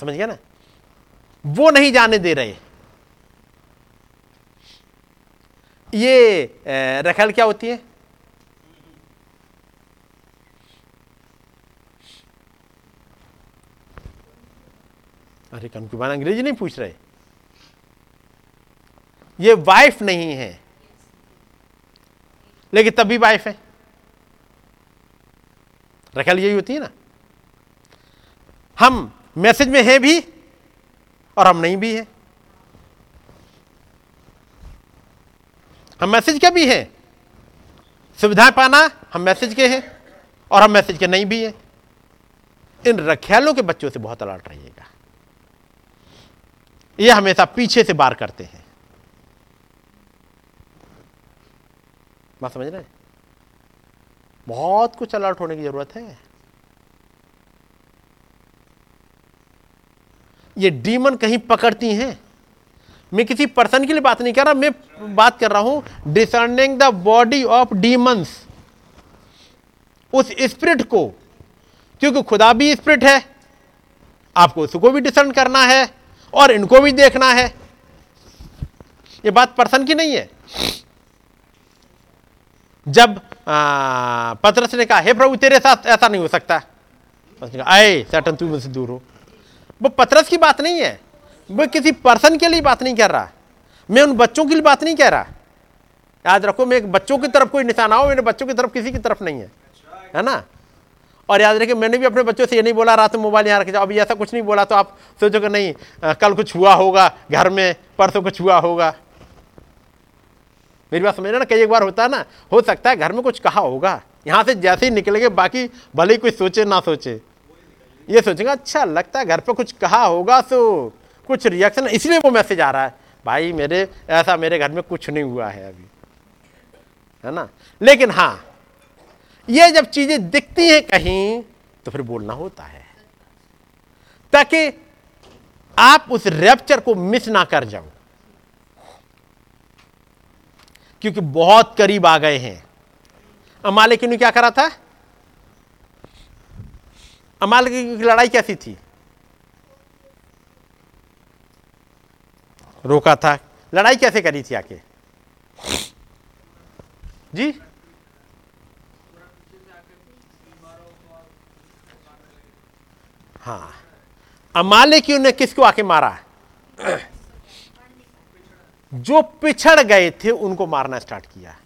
समझ गया ना? वो नहीं जाने दे रहे। ये रखेल क्या होती है? अरे कंक्यूबान अंग्रेज़ी नहीं पूछ रहे? ये वाइफ नहीं है। लेकिन तब भी वाइफ है। रखेल यही होती है ना? हम मैसेज में हैं भी और हम नहीं भी हैं। हम मैसेज के भी हैं। सुविधाएँ पाना हम मैसेज के हैं और हम मैसेज के नहीं भी हैं। इन रखेलों के बच्चों से बहुत अलर्ट रहिएगा। ये हमेशा पीछे से बार करते हैं। बात समझ रहे बहुत कुछ अलर्ट होने की ज़रूरत है। ये डीमन कहीं पकड़ती हैं। मैं किसी पर्सन के लिए बात नहीं कर रहा, मैं बात कर रहा हूँ discerning the body of demons उस स्पिरिट को, क्योंकि खुदा भी स्पिरिट है, आपको उसको भी डिसर्न करना है। और इनको भी देखना है। ये बात पर्सन की नहीं है? जब पत्रस ने कहा, हे प्रभु, तेरे साथ ऐसा नहीं हो सकता। कहा, आए सैटन तू मुझसे दूर हो। वो पत्रस की बात नहीं है। वो किसी पर्सन के लिए बात नहीं कर रहा। मैं उन बच्चों के लिए बात नहीं कह रहा। याद रखो, मैं बच्चों की तरफ़ कोई निशाना हो मेरे बच्चों की तरफ़ किसी की तरफ़ नहीं है। है ना? और याद रखिए मैंने भी अपने बच्चों से ये नहीं बोला रात में मोबाइल यहाँ रखे जाओ। अभी ऐसा कुछ नहीं बोला तो आप सोचोगे नहीं अ, कल कुछ हुआ होगा घर में परसों कुछ हुआ होगा। मेरी बात समझ रहे ना कई एक बार होता है ना हो सकता है घर में कुछ कहा होगा यहाँ से जैसे ही निकलेंगे बाकी भले ही कुछ सोचे ना सोचे। ये सोचेंगे अच्छा लगता है घर पर कुछ कहा होगा तो कुछ रिएक्शन इसलिए वो मैसेज आ रहा है भाई मेरे ऐसा मेरे घर में कुछ नहीं हुआ है अभी। है ना? लेकिन हाँ ये जब चीज़ें दिखती हैं कहीं तो फिर बोलना होता है। ताकि आप उस रैप्चर को मिस ना कर जाओ क्योंकि बहुत करीब आ गए हैं। अमालिक ने क्या करा था? अमालिक की लड़ाई कैसी थी? रोका था। लड़ाई कैसे करी थी आके? जी? हाँ। अमालिकियों ने किसको आके मारा? जो पिछड़ गए थे, उनको मारना स्टार्ट किया।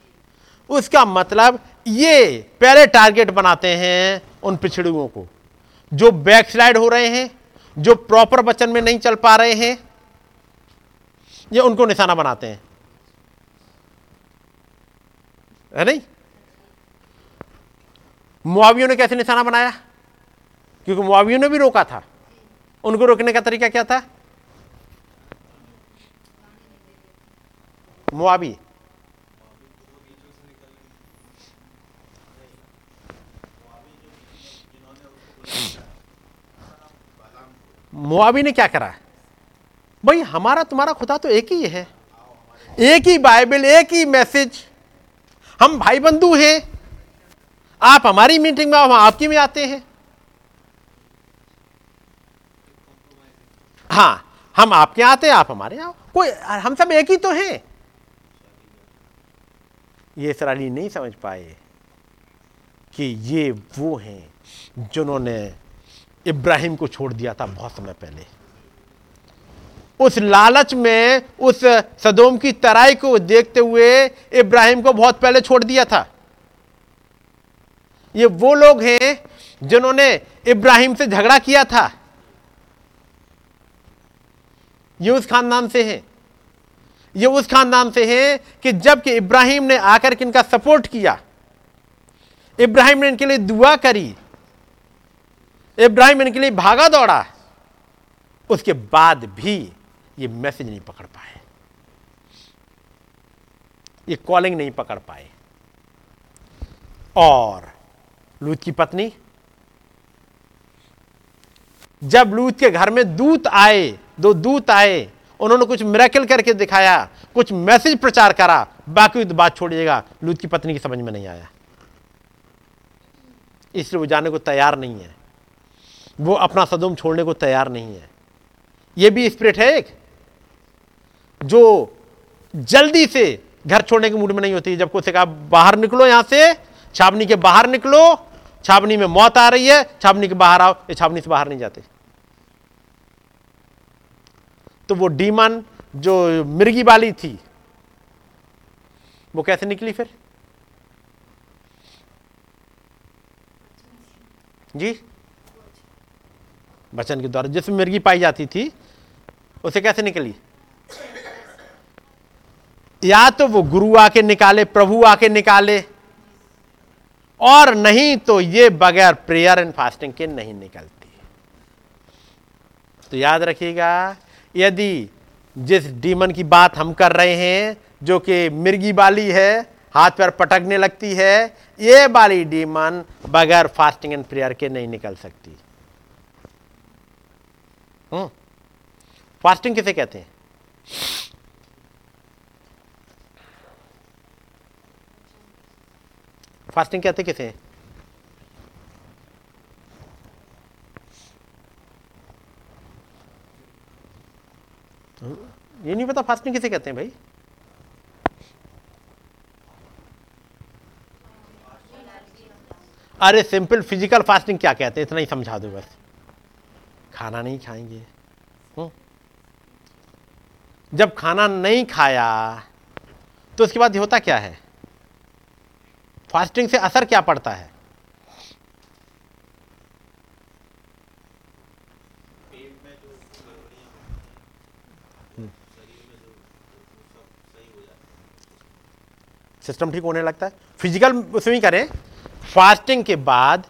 उसका मतलब ये पहले टारगेट बनाते हैं उन पिछड़ुओं को। जो बैकस्लाइड हो रहे हैं, जो प्रॉपर वचन में नहीं चल पा रहे हैं, ये उनको निशाना बनाते हैं। है नहीं? मुआवियों ने कैसे निशाना बनाया? क्योंकि मुआवियों ने भी रोका था। उनको रोकने का तरीका क्या था? मुआवी। मुआवी ने क्या करा? भाई, हमारा तुम्हारा खुदा तो एक ही है। एक ही बाइबल, एक ही मैसेज। हम भाई बंधु हैं। आप हमारी मीटिंग में, हम आपकी में आते हैं। हाँ हम आपके यहाँ आते हैं, आप हमारे आओ। कोई, हम सब एक ही तो हैं। ये इसराइली नहीं समझ पाए कि ये वो हैं जिन्होंने इब्राहिम को छोड़ दिया था बहुत समय पहले। उस लालच में, उस सदोम की तराई को देखते हुए इब्राहिम को बहुत पहले छोड़ दिया था। ये वो लोग हैं जिन्होंने इब्राहिम से झगड़ा किया था। ये उस खानदान से हैं। ये उस खानदान से हैं कि जबकि इब्राहिम ने आकर के इनका सपोर्ट किया, इब्राहिम ने इनके लिए दुआ करी, इब्राहिम इनके लिए भागा दौड़ा, उसके बाद भी ये मैसेज नहीं पकड़ पाए। ये कॉलिंग नहीं पकड़ पाए। और लूत की पत्नी, जब लूत के घर में दूत आए दो दूत आए, उन्होंने कुछ मिराकल करके दिखाया, कुछ मैसेज प्रचार करा, बाकी बात छोड़िएगा। लूत की पत्नी की समझ में नहीं आया। इसलिए वो जाने को तैयार नहीं है। वो अपना सदुम छोड़ने को तैयार नहीं है। ये भी स्पिरिट है एक, जो जल्दी से घर छोड़ने के मूड में नहीं होती। जब कोई कहा, बाहर निकलो यहाँ से, छावनी के बाहर निकलो, छावनी में मौत आ रही है, छावनी के बाहर आओ। ये छावनी से बाहर नहीं जाते। तो वो डीमन जो मिर्गी वाली थी, वो कैसे निकली फिर? जी? वचन के द्वारा, जिसमें मिर्गी पाई जाती थी, उसे कैसे निकली? या तो वो गुरु आके निकाले, प्रभु आके निकाले, और नहीं तो ये बगैर प्रेयर एंड फास्टिंग के नहीं निकलती। तो याद रखिएगा यदि जिस डीमन की बात हम कर रहे हैं, जो कि मिर्गी वाली है, हाथ पैर पटकने लगती है, ये वाली डीमन बगैर फास्टिंग एंड प्रेयर के नहीं निकल सकती। हम्म। फास्टिंग किसे कहते हैं? फास्टिंग कहते किसे हैं? ये नहीं पता फास्टिंग किसे कहते हैं भाई? अरे सिंपल फ़िज़िकल फास्टिंग क्या कहते हैं? इतना ही समझा दो बस। खाना नहीं खाएँगे। हुँ? जब खाना नहीं खाया तो उसके बाद होता क्या है? फास्टिंग से असर क्या पड़ता है? सिस्टम ठीक होने लगता है। फ़िज़िकल ही करें, फास्टिंग के बाद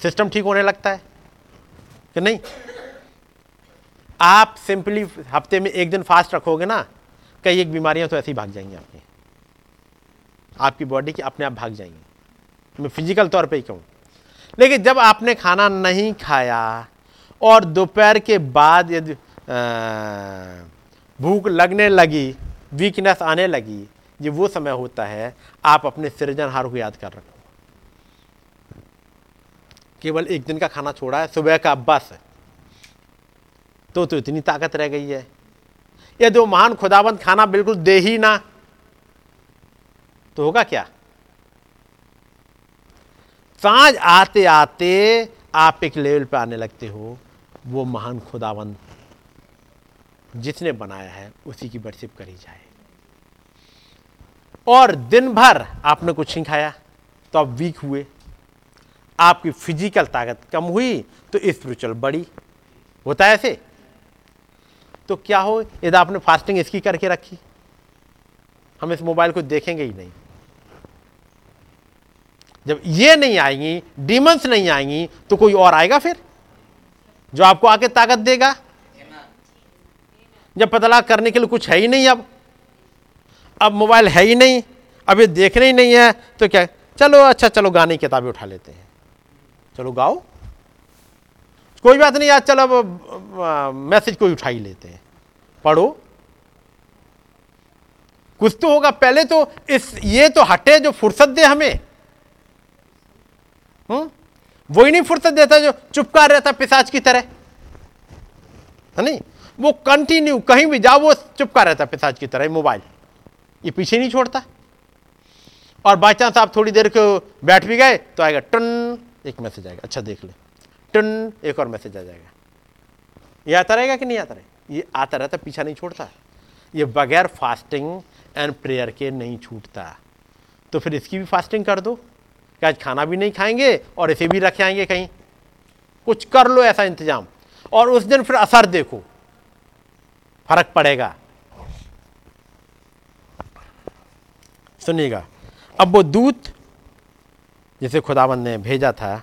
सिस्टम ठीक होने लगता है, कि नहीं? आप सिंपली हफ़्ते में एक दिन फास्ट रखोगे ना, कई एक बीमारियाँ तो ऐसे ही भाग जाएँगी आपकी। आपकी बॉडी की अपने आप भाग जाएँगी। मैं फ़िज़िकल तौर पे ही कहूँ। लेकिन जब आपने खाना नहीं खाया और दोपहर के बाद यदि भूख लगने लगी वीकनेस आने लगी ये वो समय होता है, आप अपने सृजनहार को याद कर रखो। केवल एक दिन का खाना छोड़ा है, सुबह का बस। तो तो इतनी ताकत रह गई है। यदि वो महान खुदाबंद खाना बिल्कुल दे ही ना तो होगा क्या? साँझ आते आते आप एक लेवल पे आने लगते हो, वो महान खुदाबंद जिसने बनाया है, उसी की वर्शिप करी जाए। और दिन भर आपने कुछ नहीं खाया तो आप वीक हुए। आपकी फ़िज़िकल ताकत कम हुई तो स्पिरिचुअल बढ़ी। होता है ऐसे? तो क्या हो? यदि आपने फास्टिंग इसकी करके रखी, हम इस मोबाइल को देखेंगे ही नहीं। जब ये नहीं आएँगी डीमंस नहीं आएँगी तो कोई और आएगा फिर? जो आपको आके ताकत देगा? जब पता लगा करने के लिए कुछ है ही नहीं अब। अब मोबाइल है ही नहीं, अब ये देखने ही नहीं है तो क्या? चलो अच्छा चलो, गाने की किताबें उठा लेते हैं। चलो, गाओ। कोई बात नहीं, आज चलो, अब मैसेज कोई उठा ही लेते हैं। पढ़ो। कुछ तो होगा, पहले तो इस, ये तो हटे, जो फुर्सत दे हमें। हम्म? वही नहीं फुर्सत देता जो चुपका रहता पिसाच की तरह। है नहीं? वो कंटिन्यू कहीं भी जाओ, वो चुपका रहता पिसाच की तरह, मोबाइल। ये पीछे नहीं छोड़ता। और बाई चांस आप थोड़ी देर को बैठ भी गए तो आएगा टन, एक मैसेज आएगा। अच्छा देख ले। टन, एक और मैसेज आ जाएगा। ये आता रहेगा कि नहीं आता रहेगा? ये आता रहता, पीछा नहीं छोड़ता। ये बगैर फास्टिंग एंड प्रेयर के नहीं छूटता। तो फिर इसकी भी फास्टिंग कर दो। कि आज खाना भी नहीं खाएँगे और इसे भी रख आएँगे कहीं। कुछ कर लो ऐसा इंतज़ाम। और उस दिन फिर असर देखो। फ़र्क पड़ेगा। सुनिएगा। अब वो दूत, जिसे खुदाबंद ने भेजा था,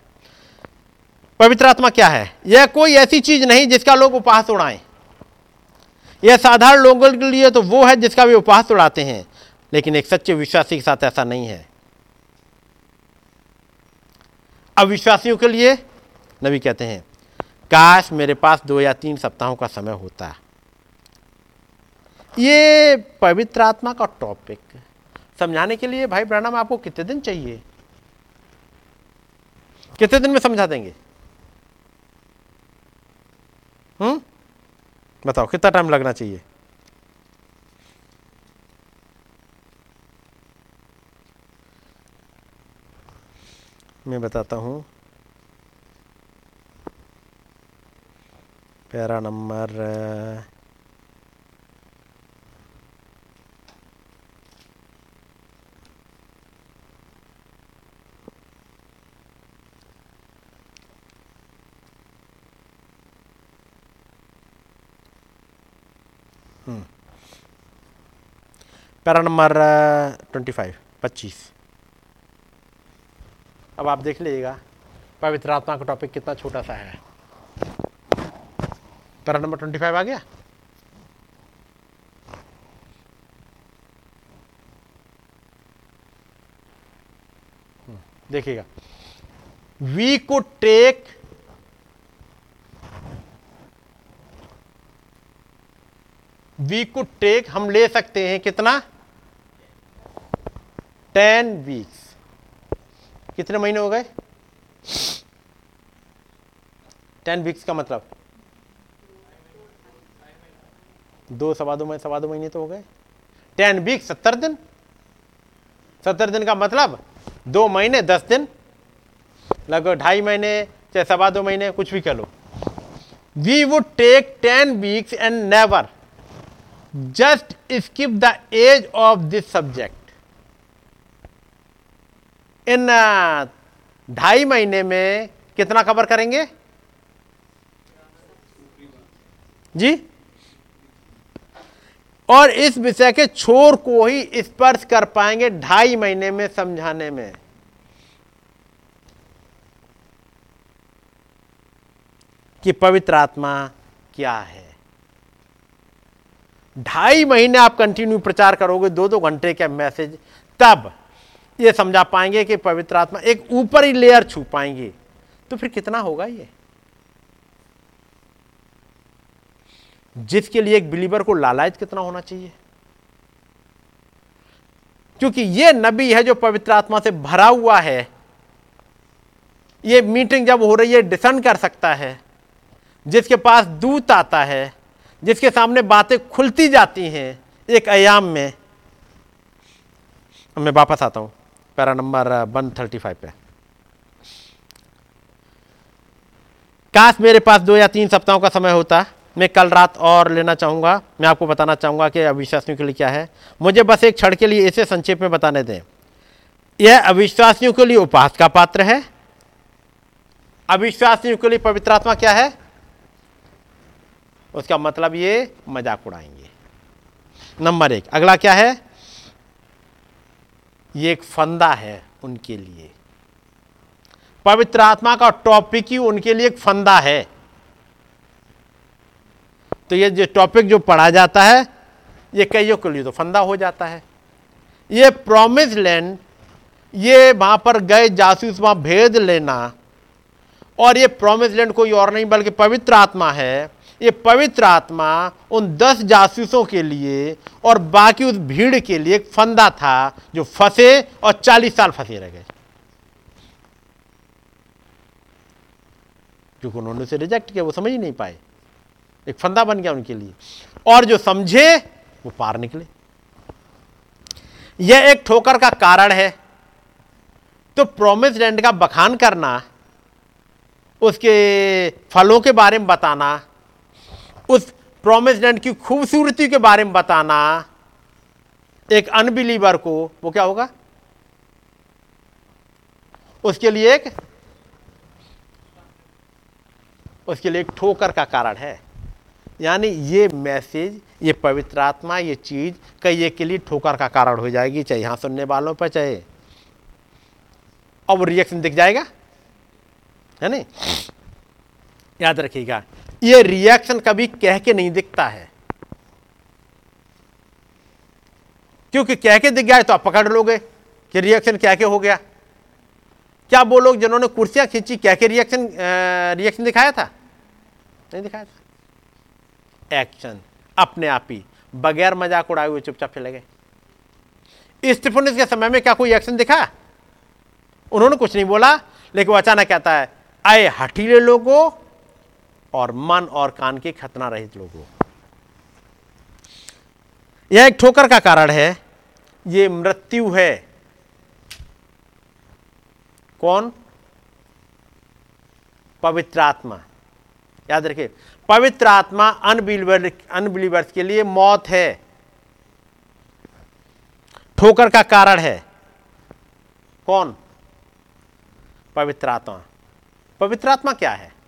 पवित्र आत्मा क्या है? यह कोई ऐसी चीज़ नहीं जिसका लोग उपहास उड़ाएँ। यह साधारण लोगों के लिए तो वो है जिसका भी उपहास उड़ाते हैं, लेकिन एक सच्चे विश्वासी के साथ ऐसा नहीं है। अविश्वासियों के लिए, नबी कहते हैं, काश मेरे पास दो या तीन सप्ताहों का समय होता। ये पवित्र आत्मा का टॉपिक समझाने के लिए भाई ब्रानम आपको कितने दिन चाहिए? कितने दिन में समझा देंगे? हम्म? बताओ, कितना टाइम लगना चाहिए? मैं बताता हूँ। Para number para number twenty five पच्चीस। अब आप देख लीजिएगा, पवित्र आत्मा का टॉपिक कितना छोटा सा है। पैरा नंबर ट्वेंटी फाइव आ गया? देखिएगा। We could take we could take हम ले सकते हैं कितना? टेन वीक्स कितने महीने हो गए? टेन वीक्स का मतलब? दो सवा दो महीने सवा दो महीने तो हो गए। टेन वीक सत्तर दिन? सत्तर दिन का मतलब दो महीने, दस दिन? लगभग ढाई महीने, चाहे सवा दो महीने, कुछ भी कर लो। We would take ten weeks and never just skip the edge of this subject in ढाई महीने में कितना कवर करेंगे? जी? और इस विषय के छोर को ही स्पर्श कर पाएँगे ढाई महीने में समझाने में। कि पवित्र आत्मा क्या है? ढाई महीने आप कंटिन्यू प्रचार करोगे दो दो घंटे का मैसेज तब ये समझा पाएँगे कि पवित्र आत्मा एक ऊपर ही लेयर छू पाएँगे। तो फिर कितना होगा ये? जिसके लिए एक बिलीवर को लालायत कितना होना चाहिए? क्योंकि ये नबी है जो पवित्र आत्मा से भरा हुआ है। ये मीटिंग जब हो रही है डिसन कर सकता है। जिसके पास दूत आता है जिसके सामने बातें खुलती जाती हैं, एक आयाम में। मैं वापस आता हूँ, para number one thirty five पे। काश मेरे पास दो या तीन सप्ताहों का समय होता। मैं कल रात और लेना चाहूँगा। मैं आपको बताना चाहूँगा कि अविश्वासियों के लिए क्या है। मुझे बस एक क्षण के लिए इसे संक्षेप में बताने दें। यह अविश्वासियों के लिए उपास का पात्र है। अविश्वासियों के लिए पवित्र आत्मा क्या है? उसका मतलब ये मज़ाक उड़ाएँगे। नंबर एक, अगला क्या है? ये एक फंदा है उनके लिए। पवित्र आत्मा का टॉपिक ही उनके लिए एक फंदा है। तो ये जो टॉपिक जो पढ़ा जाता है, ये कईयों के लिए तो फंदा हो जाता है। ये प्रॉमिस लैंड ये वहाँ पर गए जासूस वहाँ भेद लेना, और ये प्रॉमिस लैंड कोई और नहीं, बल्कि पवित्र आत्मा है। ये पवित्र आत्मा उन दस जासूसों के लिए और बाकी उस भीड़ के लिए एक फंदा था जो फंसे और चालीस साल फंसे रह गए। क्योंकि उन्होंने उसे रिजेक्ट किया, वो समझ ही नहीं पाए। एक फंदा बन गया उनके लिए। और जो समझे, वो पार निकले। यह एक ठोकर का कारण है। तो प्रोमिस लैंड का बखान करना, उसके फलों के बारे में बताना उस प्रोमिस लैंड की खूबसूरती के बारे में बताना एक अनबिलीवर को, वो क्या होगा? उसके लिए एक उसके लिए एक ठोकर का कारण है। यानी ये मैसेज ये पवित्र आत्मा, ये चीज़ कई के लिए ठोकर का कारण हो जाएगी, चाहे यहाँ सुनने वालों पर, चाहे वो रिएक्शन दिख जाएगा? है नहीं? याद रखिएगा। ये रिएक्शन कभी कह के नहीं दिखता है। क्योंकि कह के दिख गया है तो आप पकड़ लोगे कि रिएक्शन क्या के हो गया। क्या वो लोग जिन्होंने कुर्सियाँ खींची क्या के रिएक्शन रिएक्शन दिखाया था? नहीं दिखाया था। एक्शन अपने आप ही, बगैर मज़ाक उड़ाए हुए चुपचाप चले गए। स्टीफनिस के समय में क्या कोई एक्शन दिखा? उन्होंने कुछ नहीं बोला, लेकिन वो अचानक कहता है, आए हटीले लोगों और मन और कान के खतना रहित लोगों। यह एक ठोकर का कारण है, ये मृत्यु है। कौन? पवित्र आत्मा। याद रखिए, पवित्र आत्मा अनबिलीवर अनबिलीवर्स के लिए मौत है। ठोकर का कारण है। कौन? पवित्र आत्मा। पवित्र आत्मा क्या है?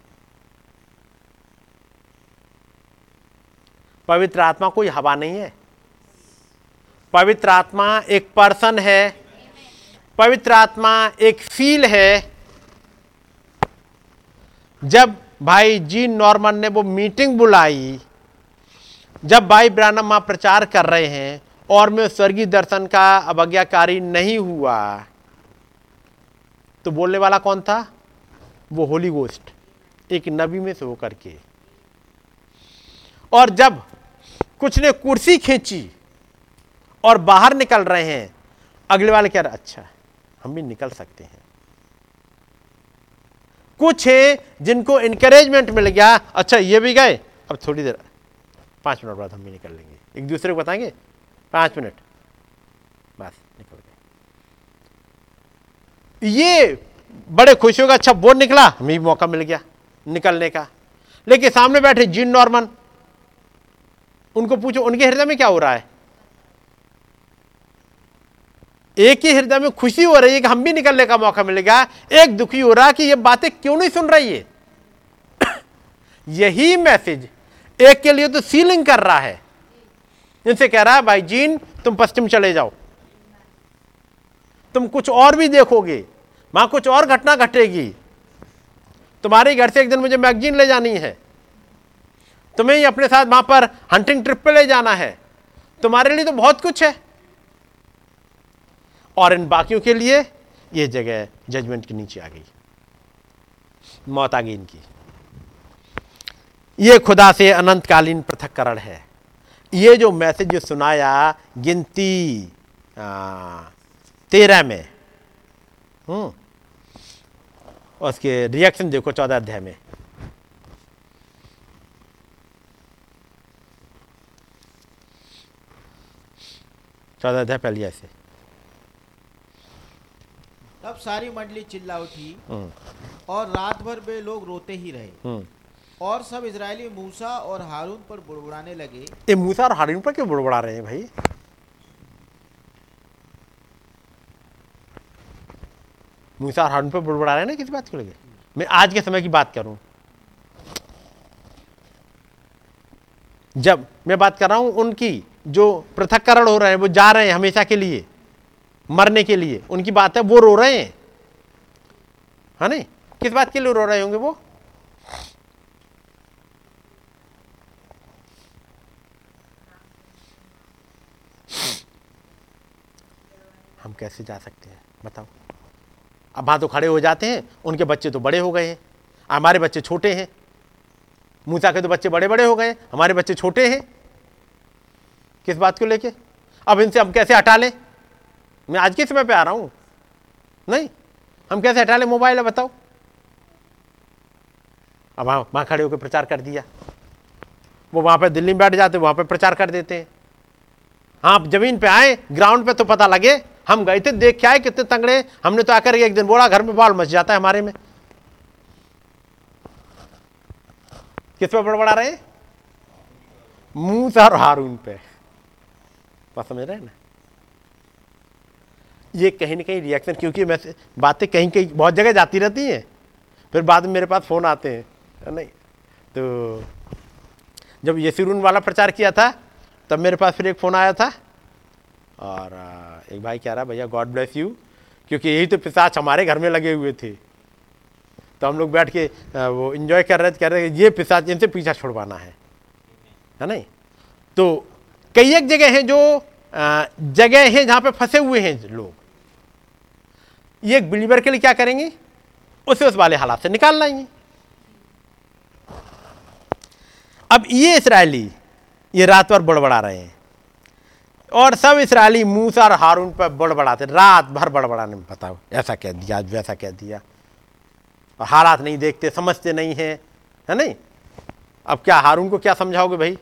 पवित्र आत्मा कोई हवा नहीं है। पवित्र आत्मा एक पर्सन है। पवित्र आत्मा एक फील है। जब भाई जी नॉर्मन ने वो मीटिंग बुलाई, जब भाई ब्रानम प्रचार कर रहे हैं और मैं स्वर्गीय दर्शन का अवज्ञाकारी नहीं हुआ तो बोलने वाला कौन था? वो होली गोस्ट एक नबी में से होकर के। और जब कुछ ने कुर्सी खींची और बाहर निकल रहे हैं। अगले वाले कह रहे अच्छा हम भी निकल सकते हैं। कुछ है जिनको इंकरेजमेंट मिल गया अच्छा ये भी गए, अब थोड़ी देर, पाँच मिनट बाद हम भी निकल लेंगे। एक दूसरे को बताएँगे, पाँच मिनट, बस, निकल गए। ये बड़े खुश होगा अच्छा वो निकला, हमें भी मौका मिल गया निकलने का। लेकिन सामने बैठे जीन नॉर्मन उनको पूछो, उनके हृदय में क्या हो रहा है? एक ही हृदय में खुशी हो रही है कि हम भी निकलने का मौका मिलेगा एक दुखी हो रहा है कि ये बातें क्यों नहीं सुन रही है? यही मैसेज एक के लिए तो सीलिंग कर रहा है। इनसे कह रहा है, भाई जीन, तुम पश्चिम चले जाओ। तुम कुछ और भी देखोगे। वहाँ कुछ और घटना घटेगी। तुम्हारे घर से एक दिन मुझे मैगजीन ले जानी है। तुम्हें ही अपने साथ वहाँ पर हंटिंग ट्रिप पे ले जाना है। तुम्हारे लिए तो बहुत कुछ है। और इन बाकियों के लिए यह जगह जजमेंट के नीचे आ गई। मौत आ गई इनकी। यह खुदा से अनंतकालीन पृथककरण है। ये जो मैसेज सुनाया गिनती तेरह में हम्म उसके रिएक्शन देखो चौदह अध्याय में। चौदह अध्याय पहली ऐसे तब सारी मंडली चिल्ला उठी हम्म। और रात भर वे लोग रोते ही रहे। हम्म। और सब इजरायली मूसा और हारून पर बुड़बुड़ाने लगे। ये मूसा और हारून पर क्यों बुड़बुड़ा रहे हैं भाई? मूसा और हारून पर बुड़बुड़ा रहे हैं ना किस बात को लेके? मैं आज के समय की बात करूँ। जब मैं बात कर रहा हूँ उनकी जो पृथककरण हो रहे हैं, वो जा रहे हैं हमेशा के लिए, मरने के लिए। उनकी बात है, वो रो रहे हैं। है नहीं? किस बात के लिए रो रहे होंगे वो? हम कैसे जा सकते हैं? बताओ। अब वहाँ तो खड़े हो जाते हैं, उनके बच्चे तो बड़े हो गए हैं। हमारे बच्चे छोटे हैं। मूसा के तो बच्चे बड़े बड़े हो गए हमारे बच्चे छोटे हैं। किस बात को लेके? अब इनसे हम कैसे हटा लें? मैं आज के समय पे आ रहा हूँ? नहीं, हम कैसे हटा लें मोबाइल? है बताओ। अब हाँ वहाँ खड़े होकर प्रचार कर दिया। वो वहाँ पे दिल्ली में बैठ जाते, वहाँ पे प्रचार कर देते। हैं हाँ आप ज़मीन पे आए, ग्राउंड पे तो पता लगे, हम गए थे, देख के आए कितने तंगड़े। हमने तो आकर एक दिन बोला, घर में बाल मच जाता है हमारे में। किस पे बड़बड़ा रहे? मूसा और हारून पे। बात समझ रहे हैं ना ये कहीं ना कहीं रिएक्शन क्योंकि मैं बातें कहीं कहीं बहुत जगह जाती रहती हैं, फिर बाद में मेरे पास फ़ोन आते हैं नहीं? तो जब यसीरून वाला प्रचार किया था, तब मेरे पास फिर एक फ़ोन आया था, और एक भाई कह रहा, भैया गॉड ब्लेस यू क्योंकि यही तो पिसाच हमारे घर में लगे हुए थे। तो हम लोग बैठ के वो इन्जॉय कर रहे थे कह रहे थे ये पिसाच, इनसे पीछा छुड़वाना है। है नहीं? तो कई एक जगह हैं जो जगह है जहाँ पे फंसे हुए हैं लोग। ये बिलीवर के लिए क्या करेंगे? उसे उस वाले हालात से निकाल लाएँगे। अब ये इसराइली, ये रात भर बड़बड़ा रहे हैं। और सब इसराइली मूसा और हारून पर बड़बड़ाते रात भर बड़बड़ाने में बताओ, ऐसा कह दिया वैसा कह दिया। और हालात नहीं देखते, समझते नहीं हैं, है नहीं? अब क्या हारून को क्या समझाओगे भाई?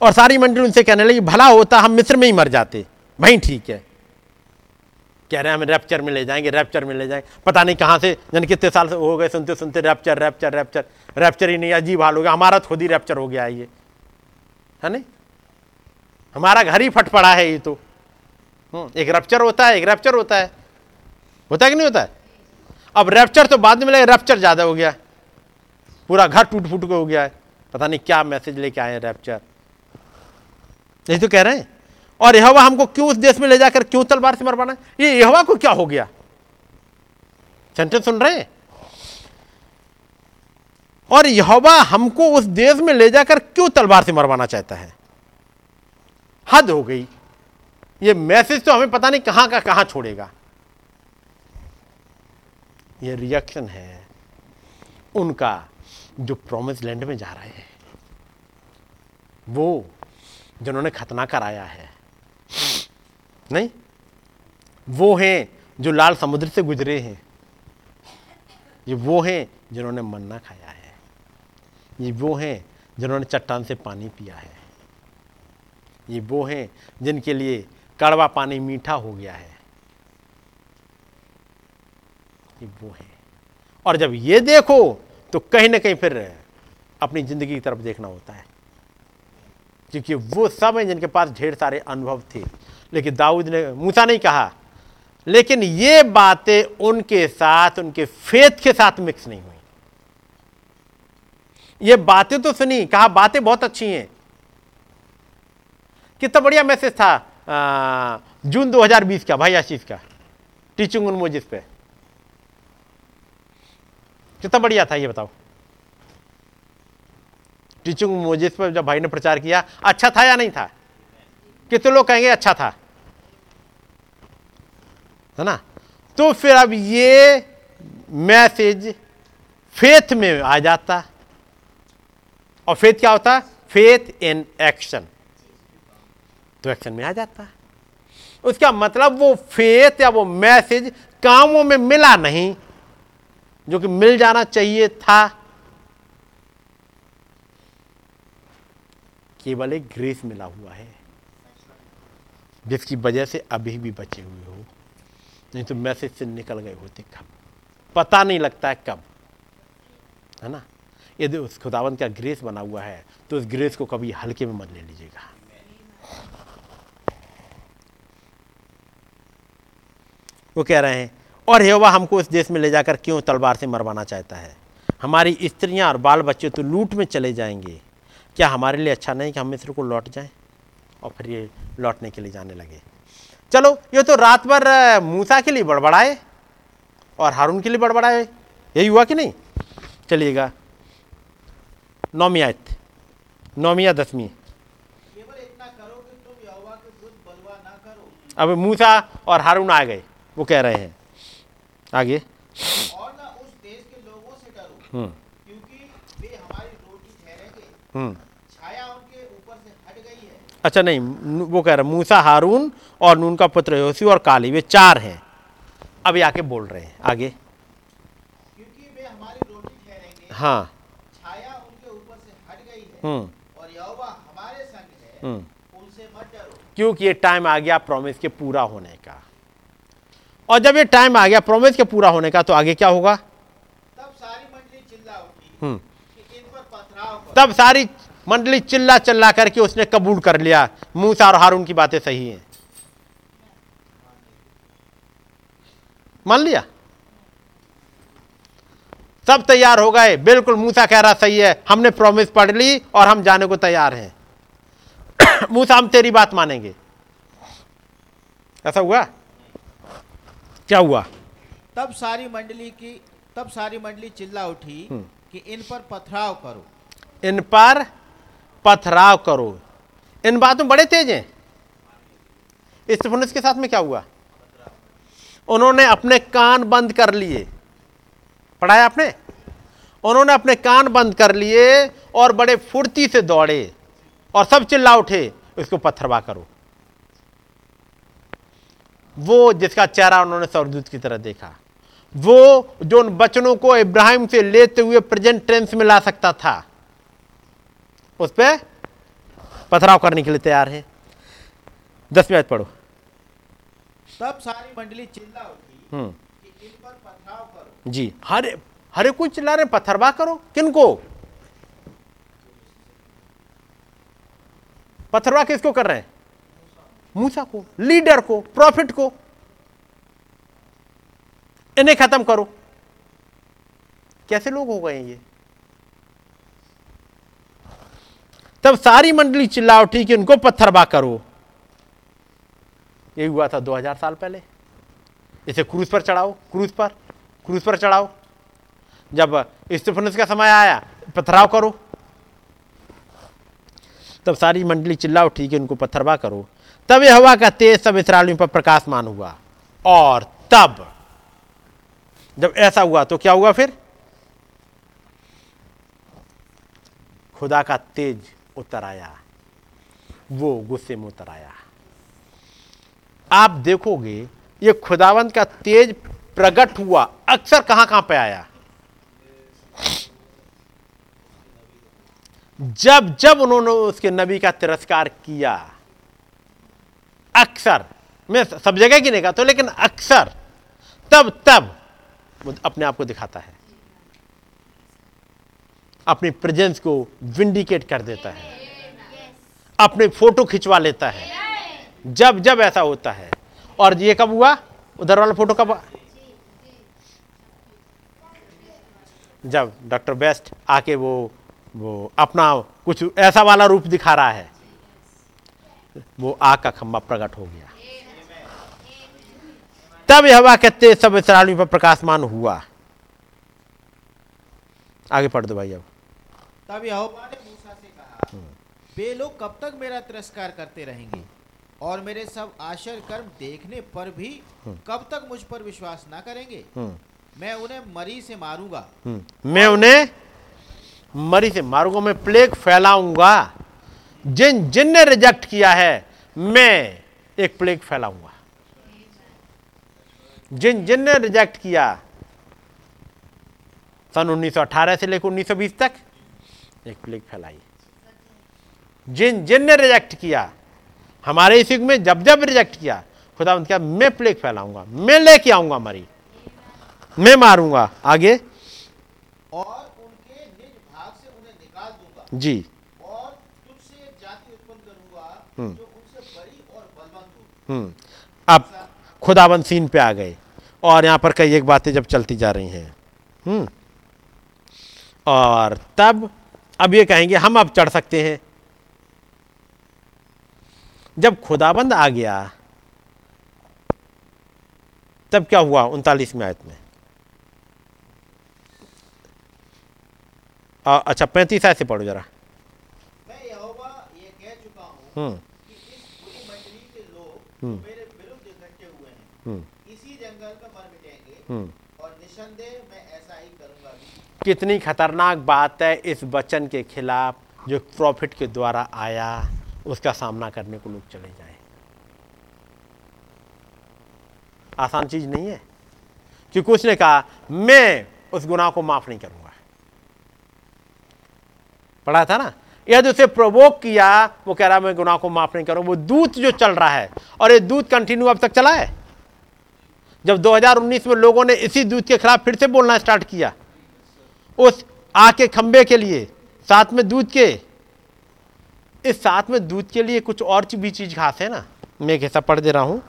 और सारी मंडली उनसे कहने लगी भला होता हम मिस्र में ही मर जाते। भाई ठीक है। कह रहे हैं हमें रैप्चर में ले जाएँगे रैप्चर में ले जाएँगे। पता नहीं कहाँ से जन कितने साल से हो गए सुनते सुनते रैप्चर रैप्चर रैप्चर रैप्चर ही नहीं अजीब हाल हो गया। हमारा तो खुद ही रैप्चर हो गया ये। है नहीं? हमारा घर ही फट पड़ा है ये तो। हम्म, एक रैप्चर होता है एक रैप्चर होता है। होता है कि नहीं होता है? अब रैप्चर तो बाद में लगे रैप्चर ज़्यादा हो गया। पूरा घर टूट फूट के हो गया है। पता नहीं क्या मैसेज लेके आए हैं रैप्चर यही तो कह रहे हैं। और यहोवा हमको क्यों उस देश में ले जाकर क्यों तलवार से मरवाना? ये यहोवा को क्या हो गया? सेंटेंस सुन रहे हैं? और यहोवा हमको उस देश में ले जाकर क्यों तलवार से मरवाना चाहता है? हद हो गई। ये मैसेज तो हमें पता नहीं कहाँ का कहाँ छोड़ेगा। ये रिएक्शन है। उनका जो प्रॉमिस लैंड में जा रहे हैं, वो जिन्होंने खतना कराया है। नहीं? वो हैं जो लाल समुद्र से गुजरे हैं। ये वो हैं जिन्होंने मन्ना खाया है। ये वो हैं जिन्होंने चट्टान से पानी पिया है। ये वो हैं जिनके लिए कड़वा पानी मीठा हो गया है। ये वो हैं। और जब ये देखो तो कहीं ना कहीं फिर अपनी ज़िंदगी की तरफ़ देखना होता है। क्योंकि वो सब हैं जिनके पास ढेर सारे अनुभव थे। लेकिन दाऊद ने मूसा नहीं कहा। लेकिन ये बातें उनके साथ उनके फेथ के साथ मिक्स नहीं हुई। ये बातें तो सुनी कहा बातें बहुत अच्छी हैं। कितना बढ़िया मैसेज था आ, जून 2020 का भाई आशीष का टीचिंग उन मोजिस पे। कितना बढ़िया था ये बताओ। टीचिंग मोजिस पर जब भाई ने प्रचार किया अच्छा था या नहीं था? कितने लोग कहेंगे अच्छा था? है ना? तो फिर अब ये मैसेज फेथ में आ जाता। और फेथ क्या होता? फेथ इन एक्शन तो एक्शन में आ जाता। उसका मतलब वो फेथ या वो मैसेज कामों में मिला नहीं, जो कि मिल जाना चाहिए था। केवल एक ग्रेस मिला हुआ है। जिसकी वजह से अभी भी बचे हुए हो। नहीं तो मैसेज से निकल गए होते कब? पता नहीं लगता है कब। है ना? यदि उस खुदावन का ग्रेस बना हुआ है तो उस ग्रेस को कभी हल्के में मत ले लीजिएगा। वो कह रहे हैं, और हेवा हमको इस देश में ले जाकर क्यों तलवार से मरवाना चाहता है? हमारी स्त्रियाँ और बाल बच्चे तो लूट में चले जाएँगे। क्या हमारे लिए अच्छा नहीं कि हम मिस्र को लौट जाएँ? और फिर ये लौटने के लिए जाने लगे। चलो ये तो रात भर मूसा के लिए बड़बड़ाए और हारून के लिए बड़बड़ाए। यही हुआ कि नहीं? चलिएगा। नौमी आयत। नौमी दसवीं? करो। अब मूसा और हारून आ गए वो कह रहे हैं। आगे। और ना उस देश के लोगों से डरो हम्म। क्योंकि वे हमारी रोटी ठहरेंगे हम्म छाया उनके ऊपर से हट गई है अच्छा नहीं वो कह रहे मूसा हारून और नून का पुत्र योसी और काली वे चार हैं। अभी आके बोल रहे हैं आगे। क्योंकि वे हमारी रोटी ठहरेंगे हाँ। छाया उनके ऊपर से हट गई है। हम्म। और यहोवा हमारे संग है। हम्म। उनसे मत डरो। क्योंकि ये टाइम आ गया प्रॉमिस के पूरा होने का। और जब ये टाइम आ गया प्रॉमिस के पूरा होने का तो आगे क्या होगा? तब सारी मंडली चिल्ला उठी हम्म। तब सारी मंडली चिल्ला चिल्ला करके उसने कबूल कर लिया। मूसा और हारून की बातें सही हैं। मान लिया? सब तैयार हो गए। बिल्कुल मूसा कह रहा सही है। हमने प्रॉमिस पढ़ ली और हम जाने को तैयार हैं। मूसा हम तेरी बात मानेंगे। ऐसा हुआ? क्या हुआ? तब सारी मंडली की तब सारी मंडली चिल्ला उठी हम्म। कि इन पर पथराव करो। इन पर पथराव करो। इन बातों बड़े तेज हैं। स्टेफनुस के साथ में क्या हुआ? उन्होंने अपने कान बंद कर लिए। पढ़ाया आपने? उन्होंने अपने कान बंद कर लिए और बड़े फुर्ती से दौड़े और सब चिल्ला उठे, इसको पत्थरवा करो। वो जिसका चेहरा उन्होंने स्वर्गदूत की तरह देखा, वो जो उन बचनों को इब्राहिम से लेते हुए प्रेजेंट टेंस में ला सकता था उस पर पथराव करने के लिए तैयार है। दस मिनट पढ़ो। सब सारी मंडली चिल्ला उठी हम्म। कि इन पर पथराव करो। जी हरे हरे कुछ चिल्ला रहे पत्थरवा करो। किनको पत्थरवा किसको कर रहे हैं? मूसा को लीडर को प्रॉफिट को। इन्हें खत्म करो। कैसे लोग हो गए ये? तब सारी मंडली चिल्ला उठी कि उनको पत्थरबा करो। यही हुआ था 2000 साल पहले। इसे क्रूज पर चढ़ाओ क्रूज पर क्रूज पर चढ़ाओ। जब स्टेफनस का समय आया, पथराव करो। तब सारी मंडली चिल्ला उठी कि उनको पत्थरवा करो। तब यह हवा का तेज सब इसराइलियों पर प्रकाशमान हुआ। और तब, जब ऐसा हुआ तो क्या हुआ फिर? खुदा का तेज उतर आया वो गुस्से में उतर आया आप देखोगे ये खुदावंत का तेज प्रकट हुआ अक्सर कहाँ कहाँ पे आया? जब जब उन्होंने उसके नबी का तिरस्कार किया अक्सर मैं सब जगह की नहीं कहता हूँ, लेकिन अक्सर तब तब अपने आप को दिखाता है। अपनी प्रेजेंस को विंडिकेट कर देता है। अपने फ़ोटो खिंचवा लेता है। जब जब ऐसा होता है। और ये कब हुआ? उधर वाला फ़ोटो कब जब डॉक्टर बेस्ट आके वो वो अपना कुछ ऐसा वाला रूप दिखा रहा है। वो आग का खंभा प्रकट हो गया। तब हवा कहते सब इसराइलियों पर प्रकाशमान हुआ। आगे पढ़ दो भाई अब। तब यहोवा ने मूसा से कहा वे लोग कब तक मेरा तिरस्कार करते रहेंगे? और मेरे सब आश्चर्य कर्म देखने पर भी कब तक मुझ पर विश्वास ना करेंगे? मैं उन्हें मरी से मारूँगा। मैं उन्हें मरी से मारूँगा, मैं प्लेग फैलाऊँगा। जिन जिन ने रिजेक्ट किया है, मैं एक प्लेग फैलाऊँगा। जिन जिन ने रिजेक्ट किया, सन 1918 से लेकर 1920 तक एक प्लेग फैलाई। जिन जिन ने रिजेक्ट किया हमारे इस युग में जब जब रिजेक्ट किया खुदा क्या मैं प्लेग फैलाऊँगा मैं लेके आऊँगा मरी मैं मारूँगा आगे। और उनके निज भाग से उन्हें निकाल दूँगा। जी। और तुझसे एक जाति उत्पन्न करूँगा हम्म। जो उनसे बड़ी और बलवंत हो। हम्म। अब खुदाबंद सीन पे आ गए और यहाँ पर कई एक बातें जब चलती जा रही हैं। हम्म। और तब अब ये कहेंगे हम अब चढ़ सकते हैं। जब खुदाबंद आ गया तब क्या हुआ उनतालीसवीं आयत में? आ, अच्छा पैंतीस आयत से पढ़ो जरा। मैं यहोवा ये कह चुका हूँ हम्म। कि इस बुरी मंडली के लोग हम्म। मेरे विरुद्ध इकट्ठे हुए हैं। हम्म। इसी जंगल में मर मिटेंगे हम्म। और निसंदेह कितनी खतरनाक बात है इस वचन के खिलाफ जो प्रॉफिट के द्वारा आया, उसका सामना करने को लोग चले जाए। आसान चीज़ नहीं है। क्योंकि उसने कहा, मैं उस गुनाह को माफ़ नहीं करूँगा। पढ़ा था ना? यदि उसे प्रोवोक किया, वो कह रहा, मैं गुनाह को माफ़ नहीं करूँगा। वो दूत जो चल रहा है, और ये दूत कंटिन्यू अब तक चला है। जब 2019 में लोगों ने इसी दूत के खिलाफ फिर से बोलना स्टार्ट किया उस आग के खंबे के लिए, साथ में दूध के। इस साथ में दूध के लिए कुछ और भी चीज़ खास है ना? मैं कैसा पढ़ दे रहा हूँ।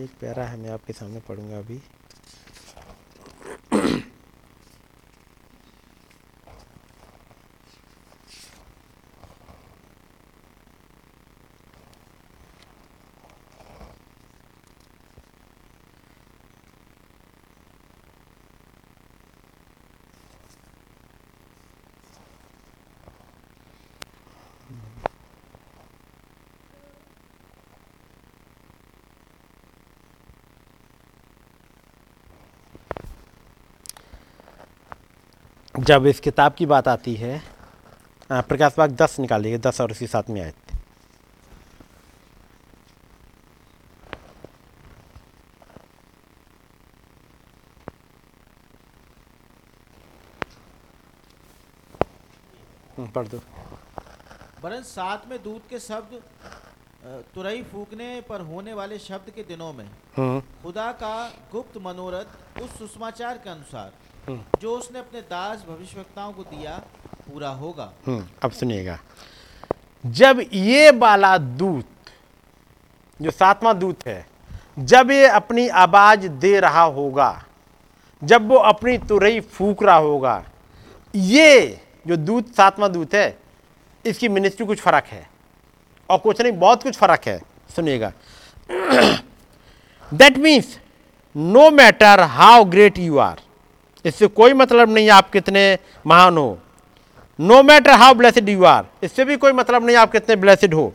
एक प्यारा है मैं आपके सामने पढ़ूँगा अभी। जब इस किताब की बात आती है प्रकाश बाग दस निकालिए दस और उसी साथ में आए। थे हम्म, पढ़ दो। वरन साथ में दूध के शब्द तुरई फूकने पर होने वाले शब्द के दिनों में हम्म। खुदा का गुप्त मनोरथ उस सुषमाचार के अनुसार हम्म। जो उसने अपने दास भविष्यवक्ताओं को दिया पूरा होगा। हम्म, अब सुनिएगा। जब ये वाला दूत जो सातवां दूत है जब ये अपनी आवाज़ दे रहा होगा जब वो अपनी तुरई फूक रहा होगा ये जो दूत सातवां दूत है इसकी मिनिस्ट्री कुछ फ़र्क है। और कुछ नहीं बहुत कुछ फ़र्क है। सुनिएगा। That means no matter how great you are इससे कोई मतलब नहीं आप कितने महान हो। No matter how blessed you are इससे भी कोई मतलब नहीं आप कितने ब्लेसिड हो।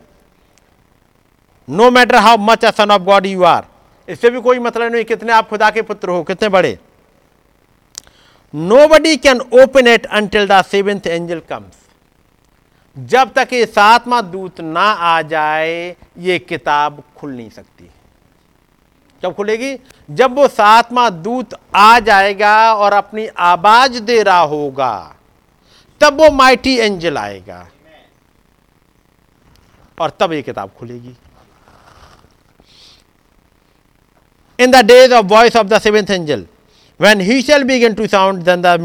No matter how much a son of God you are इससे भी कोई मतलब नहीं कितने आप खुदा के पुत्र हो, कितने बड़े। Nobody can open it until the seventh angel comes जब तक ये सातवां दूत ना आ जाए, ये किताब खुल नहीं सकती। जब खुलेगी, जब वो सातवा दूत आ जाएगा और अपनी आवाज़ दे रहा होगा, तब वो माइटी एंजल आएगा। और तब ये किताब खुलेगी। In the days of voice of the seventh angel when he shall begun to sound then the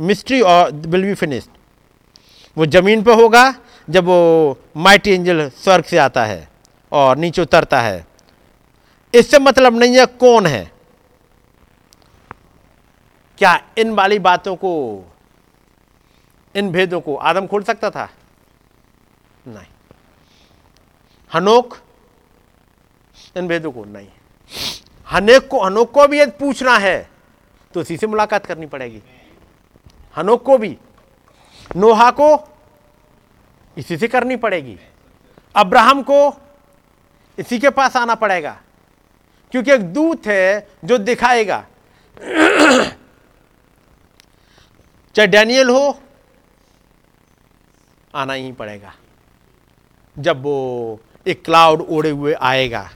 mystery और विल बी फिनिश्ड वो ज़मीन पर होगा, जब वो माइटी एंजल स्वर्ग से आता है और नीचे उतरता है। इससे मतलब नहीं है कौन है। क्या इन वाली बातों को, इन भेदों को आदम खोल सकता था? नहीं। हनोक, इन भेदों को नहीं। हनेक को, हनोक को भी यदि पूछना है तो इसी से मुलाकात करनी पड़ेगी। हनोक को भी, नोहा को, इसी से करनी पड़ेगी। अब्राहम को, इसी के पास आना पड़ेगा। क्योंकि एक दूत है जो दिखाएगा। चाहे डैनियल हो, आना ही पड़ेगा। जब वो एक क्लाउड ओढ़े हुए आएगा,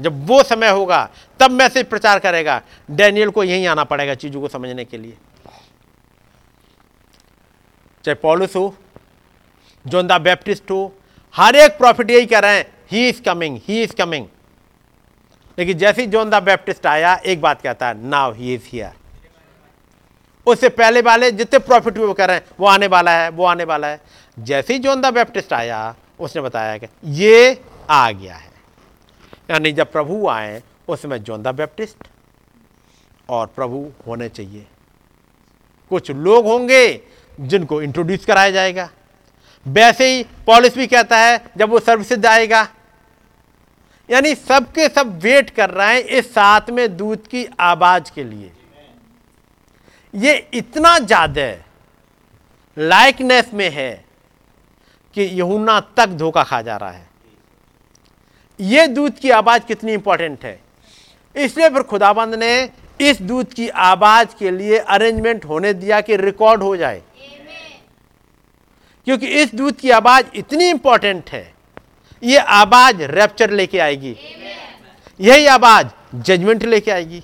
जब वो समय होगा, तब मैसेज प्रचार करेगा। डैनियल को यहीं आना पड़ेगा चीज़ों को समझने के लिए। चाहे पॉलिस हो, जोन द बैप्टिस्ट हो, हर एक प्रॉफिट यही कह रहे हैं he is coming he is coming लेकिन जैसे ही जोन द बैप्टिस्ट आया, एक बात कहता है नाव ही इज़ हियर उससे पहले वाले जितने प्रॉफिट वो कह रहे हैं, वो आने वाला है, वो आने वाला है. जैसे ही जोन द बैप्टिस्ट आया, उसने बताया कि ये आ गया है। यानी जब प्रभु आए, उस समय जोन द बैप्टिस्ट और प्रभु होने चाहिए। कुछ लोग होंगे जिनको इंट्रोड्यूस कराया जाएगा। वैसे ही पॉलिस भी कहता है, जब वो सर्वसिद्ध आएगा यानी सबके सब वेट कर रहे हैं इस साथ में दूध की आवाज़ के लिए। ये इतना ज़्यादा लाइकनेस में है कि यहुना तक धोखा खा जा रहा है। ये दूध की आवाज़ कितनी इंपॉर्टेंट है। इसलिए फिर खुदाबंद ने इस दूध की आवाज़ के लिए अरेंजमेंट होने दिया कि रिकॉर्ड हो जाए। क्योंकि इस दूध की आवाज़ इतनी इंपॉर्टेंट है। ये आवाज़ रैप्चर लेके आएगी। यही आवाज़ जजमेंट लेके आएगी।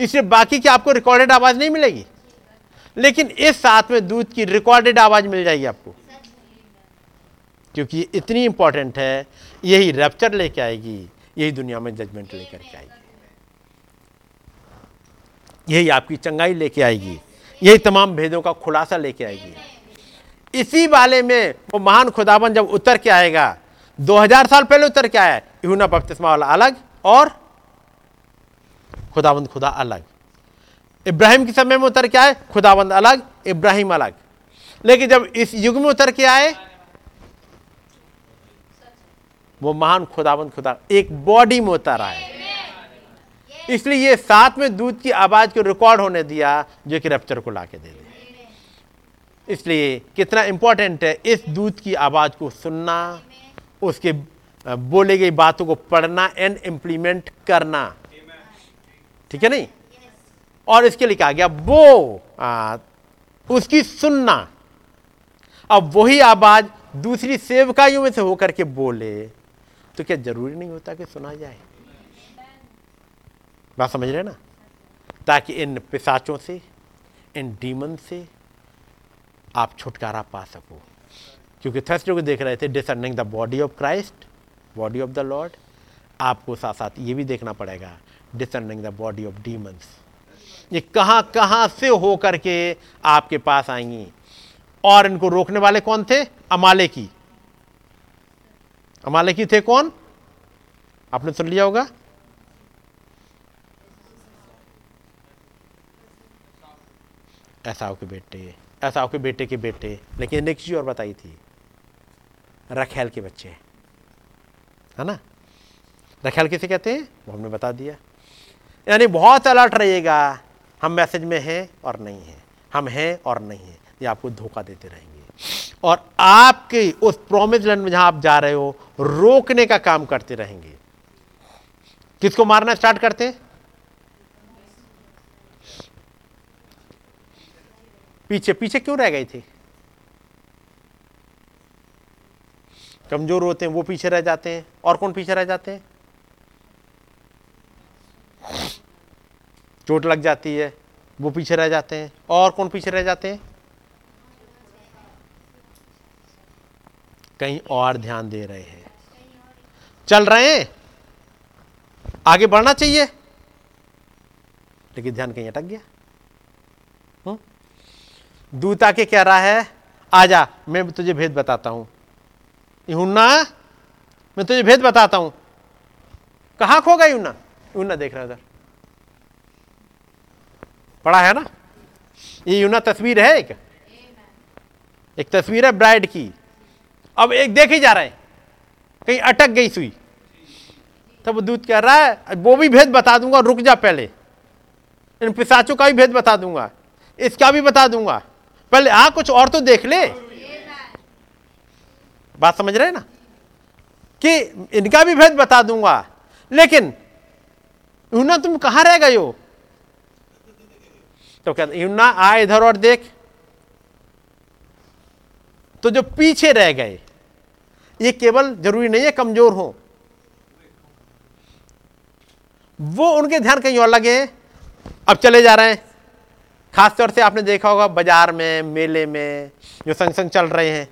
इसलिए बाकी की आपको रिकॉर्डेड आवाज़ नहीं मिलेगी? लेकिन इस साथ में दूध की रिकॉर्डेड आवाज़ मिल जाएगी आपको। क्योंकि इतनी इंपॉर्टेंट है, यही रैप्चर लेके आएगी, यही दुनिया में जजमेंट लेकर के आएगी। यही आपकी चंगाई लेके आएगी, यही तमाम भेदों का खुलासा लेके आएगी। इसी वाले में वो महान खुदाबन जब उतर के आएगा 2000 साल पहले उतर के आया यूना बपतिस्मा वाला अलग और खुदाबंद खुदा अलग। इब्राहिम के समय में उतर के आए खुदाबंद अलग, इब्राहिम अलग। लेकिन जब इस युग में उतर के आए, वो महान खुदाबंद खुदा, एक बॉडी में उतर आए। इसलिए ये साथ में दूध की आवाज़ को रिकॉर्ड होने दिया, जो कि रैप्चर को ला के दे दे इसलिए कितना इंपॉर्टेंट है इस दूत की आवाज़ को सुनना उसके बोले गई बातों को पढ़ना एंड इम्प्लीमेंट करना। ठीक है नहीं? और इसके लिए कहा गया वो आ, उसकी सुनना। अब वही आवाज़ दूसरी सेवकाइयों में से होकर के बोले तो क्या ज़रूरी नहीं होता कि सुना जाए? बात समझ रहे ना? ताकि इन पिसाचों से इन डीमन से आप छुटकारा पा सको। क्योंकि थर्सडे को देख रहे थे discerning the body of Christ body of the Lord आपको साथ साथ ये भी देखना पड़ेगा discerning the body of demons ये कहाँ कहाँ से हो करके आपके पास आएँगी और इनको रोकने वाले कौन थे? अमाले की अमाले की थे कौन? आपने सुन लिया होगा? ऐसाव के बेटे ऐसाव के बेटे के बेटे। लेकिन एक चीज़ और बताई थी। रखेल के बच्चे। है ना? रखेल किसे कहते हैं? वो हमने बता दिया। यानी बहुत अलर्ट रहिएगा। हम मैसेज में हैं और नहीं हैं। हम हैं और नहीं हैं। ये आपको धोखा देते रहेंगे। और आपके उस प्रोमिस लैंड में जहाँ आप जा रहे हो, रोकने का काम करते रहेंगे। किसको मारना स्टार्ट करते हैं? पीछे पीछे क्यों रह गए थे? कमज़ोर होते हैं, वो पीछे रह जाते हैं। और कौन पीछे रह जाते हैं? चोट लग जाती है, वो पीछे रह जाते हैं। और कौन पीछे रह जाते हैं? कहीं और ध्यान दे रहे हैं। चल रहे हैं? आगे बढ़ना चाहिए? लेकिन ध्यान कहीं अटक गया? दूत आके कह रहा है? आजा, मैं तुझे भेद बताता हूँ। यूना मैं तुझे भेद बताता हूँ। कहाँ खो गया यूना यूना देख रहा उधर। पढ़ा है ना? ये यूना तस्वीर है एक? एक तस्वीर है ब्राइड की। अब एक देख ही जा रहा है। कहीं अटक गई सुई। तब दूत कह रहा है, वो भी भेद बता दूँगा, रुक जा पहले। इन पिसाचों का भी भेद बता दूँगा। इसका भी बता दूँगा। पहले आ, कुछ और तो देख ले। बात समझ रहे ना? कि इनका भी भेद बता दूँगा। लेकिन यूना तुम कहाँ रह गए हो? तो कहते यूना आ इधर और देख। तो जो पीछे रह गए, ये केवल ज़रूरी नहीं है कमज़ोर हो। वो उनके ध्यान कहीं और लगे अब चले जा रहे हैं। खास तौर से आपने देखा होगा, बाज़ार में, मेले में जो संग संग चल रहे हैं,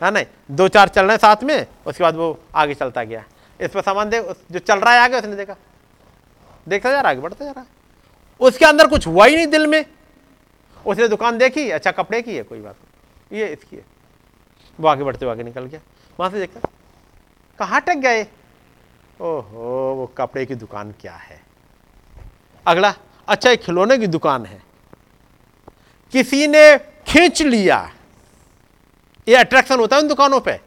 है ना? दो चार चल रहे हैं साथ में, उसके बाद वो आगे चलता गया। इस पर सामान देख जो चल रहा है आगे, उसने देखा। देखता जा रहा आगे बढ़ता जा रहा है। उसके अंदर कुछ हुआ ही नहीं दिल में। उसने दुकान देखी अच्छा कपड़े की है, कोई बात नहीं। ये इसकी है। वो आगे बढ़ते हुए आगे निकल गया। वहाँ से देखा, कहाँ टक गए? ओहो, वो कपड़े की दुकान क्या है? अगला अच्छा एक खिलौने की दुकान है। किसी ने खींच लिया। ये अट्रैक्शन होता है उन दुकानों पे।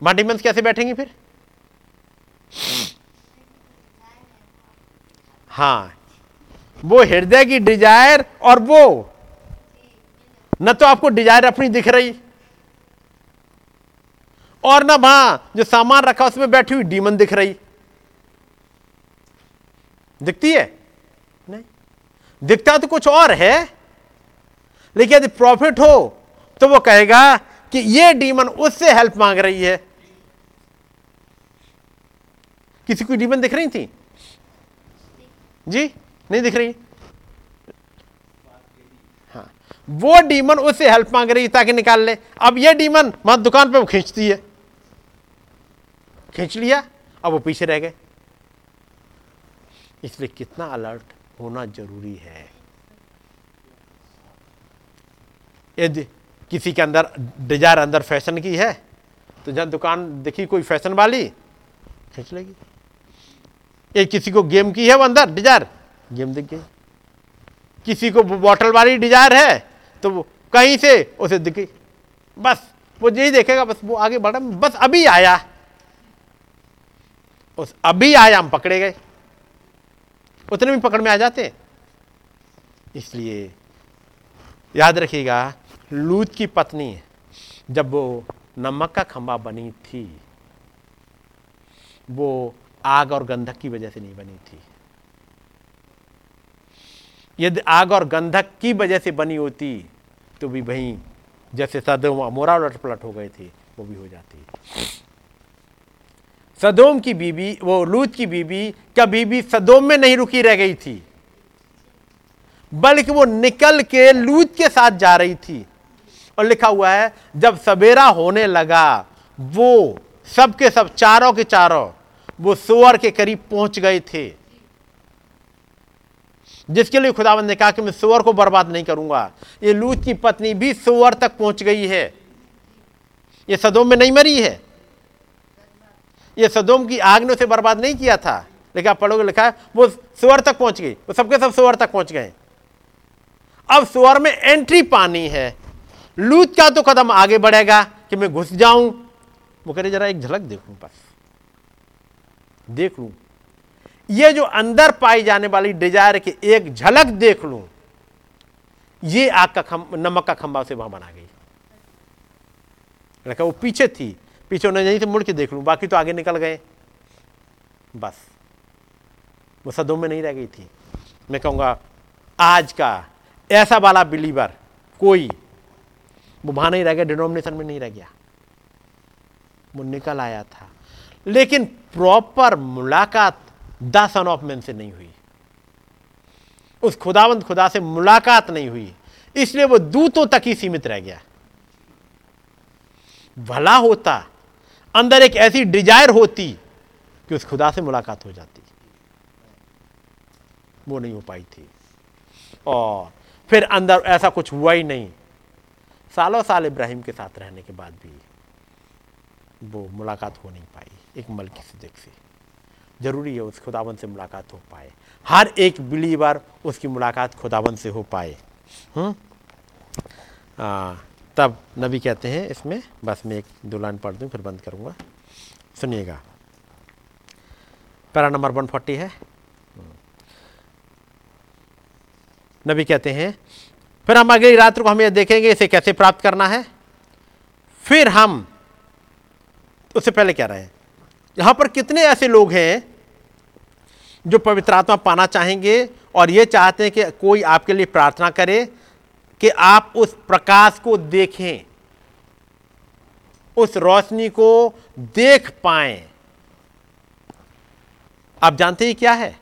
मार्टिमेंस कैसे बैठेंगे फिर? हाँ। वो हृदय की डिज़ायर और वो न तो आपको डिज़ायर अपनी दिख रही, और ना वहाँ जो सामान रखा उसमें बैठी हुई डीमन दिख रही। दिखती है? दिखता तो कुछ और है, लेकिन यदि प्रॉफिट हो तो वो कहेगा कि ये डीमन उससे हेल्प मांग रही है। किसी को डीमन दिख रही थी? जी, नहीं दिख रही। हाँ वो डीमन उससे हेल्प मांग रही ताकि निकाल ले। अब ये डीमन वहाँ दुकान पे वो खींचती है। खींच लिया, अब वो पीछे रह गए। इसलिए कितना अलर्ट होना ज़रूरी है। यदि किसी के अंदर डिज़ायर अंदर फ़ैशन की है तो जहाँ दुकान देखी कोई फ़ैशन वाली, खींच लेगी। ये किसी को गेम की है वो अंदर, डिज़ायर, गेम दिख गई किसी को बॉटल वाली डिज़ायर है तो वो कहीं से उसे दिख। बस, वो यही देखेगा, बस वो आगे बढ़ा, बस अभी आया। उस अभी आया, हम पकड़े गए। उतने भी पकड़ में आ जाते इसलिए याद रखिएगा, लूत की पत्नी जब वो नमक का खंबा बनी थी, वो आग और गंधक की वजह से नहीं बनी थी। यदि आग और गंधक की वजह से बनी होती तो भी वहीं जैसे सदोम अमोरा उलट पलट हो गए थे, वो भी हो जाती। सदोम की बीबी, वो लूत की बीबी कभी भी सदोम में नहीं रुकी रह गई थी? बल्कि वो निकल के लूत के साथ जा रही थी। और लिखा हुआ है, जब सवेरा होने लगा, वो सबके सब, चारों के चारों, वो सोअर के करीब पहुँच गए थे। जिसके लिए खुदावंद ने कहा कि मैं सोअर को बर्बाद नहीं करूँगा। ये लूत की पत्नी भी सोअर तक पहुँच गई है। ये सदोम में नहीं मरी है। ये सदोम की आग ने उसे बर्बाद नहीं किया था। लेकिन आप पढ़ोगे, लिखा है, वो सुअर तक पहुँच गई। वो सबके सब सुअर तक पहुँच गए। अब सुअर में एंट्री पानी है। लूत का तो कदम आगे बढ़ेगा कि मैं घुस जाऊँ। वो करे जरा एक झलक देखूँ बस। देख लूँ। ये जो अंदर पाई जाने वाली डिज़ायर की एक झलक देख लूँ, ये आग का नमक का खंबा से वहाँ बना गई। लड़का वो पीछे थी। पीछे उन्हें नहीं थे मुड़ के देख लूँ, बाकी तो आगे निकल गए। बस। वो सदों में नहीं रह गई थी। मैं कहूँगा, आज का ऐसा वाला बिलीवर कोई वो वहाँ नहीं रह गया डिनोमिनेशन में नहीं रह गया। वो निकल आया था। लेकिन प्रॉपर मुलाकात द सन ऑफ़ मैन से नहीं हुई। उस खुदावंत खुदा से मुलाकात नहीं हुई। इसलिए वो दूतों तक ही सीमित रह गया। भला होता अंदर एक ऐसी डिज़ायर होती कि उस खुदा से मुलाकात हो जाती। वो नहीं हो पाई थी। और फिर अंदर ऐसा कुछ हुआ ही नहीं। सालों साल इब्राहिम के साथ रहने के बाद भी वो मुलाकात हो नहीं पाई एक मलकी सिद्दीक से। ज़रूरी है उस खुदावन से मुलाकात हो पाए। हर एक बिलीवर उसकी मुलाकात खुदावन से हो पाए। हम्म? आ, तब नबी कहते हैं, इसमें बस मैं एक दो लाइन पढ़ दूँ, फिर बंद करूँगा। सुनिएगा। पैरा नंबर 140 है। नबी कहते हैं, फिर हम अगली रात्र को हम यह देखेंगे इसे कैसे प्राप्त करना है। फिर हम, उससे पहले कह रहे हैं, यहाँ पर कितने ऐसे लोग हैं जो पवित्र आत्मा पाना चाहेंगे और ये चाहते हैं कि कोई आपके लिए प्रार्थना करे कि आप उस प्रकाश को देखें, उस रोशनी को देख पाए। आप जानते ही क्या है?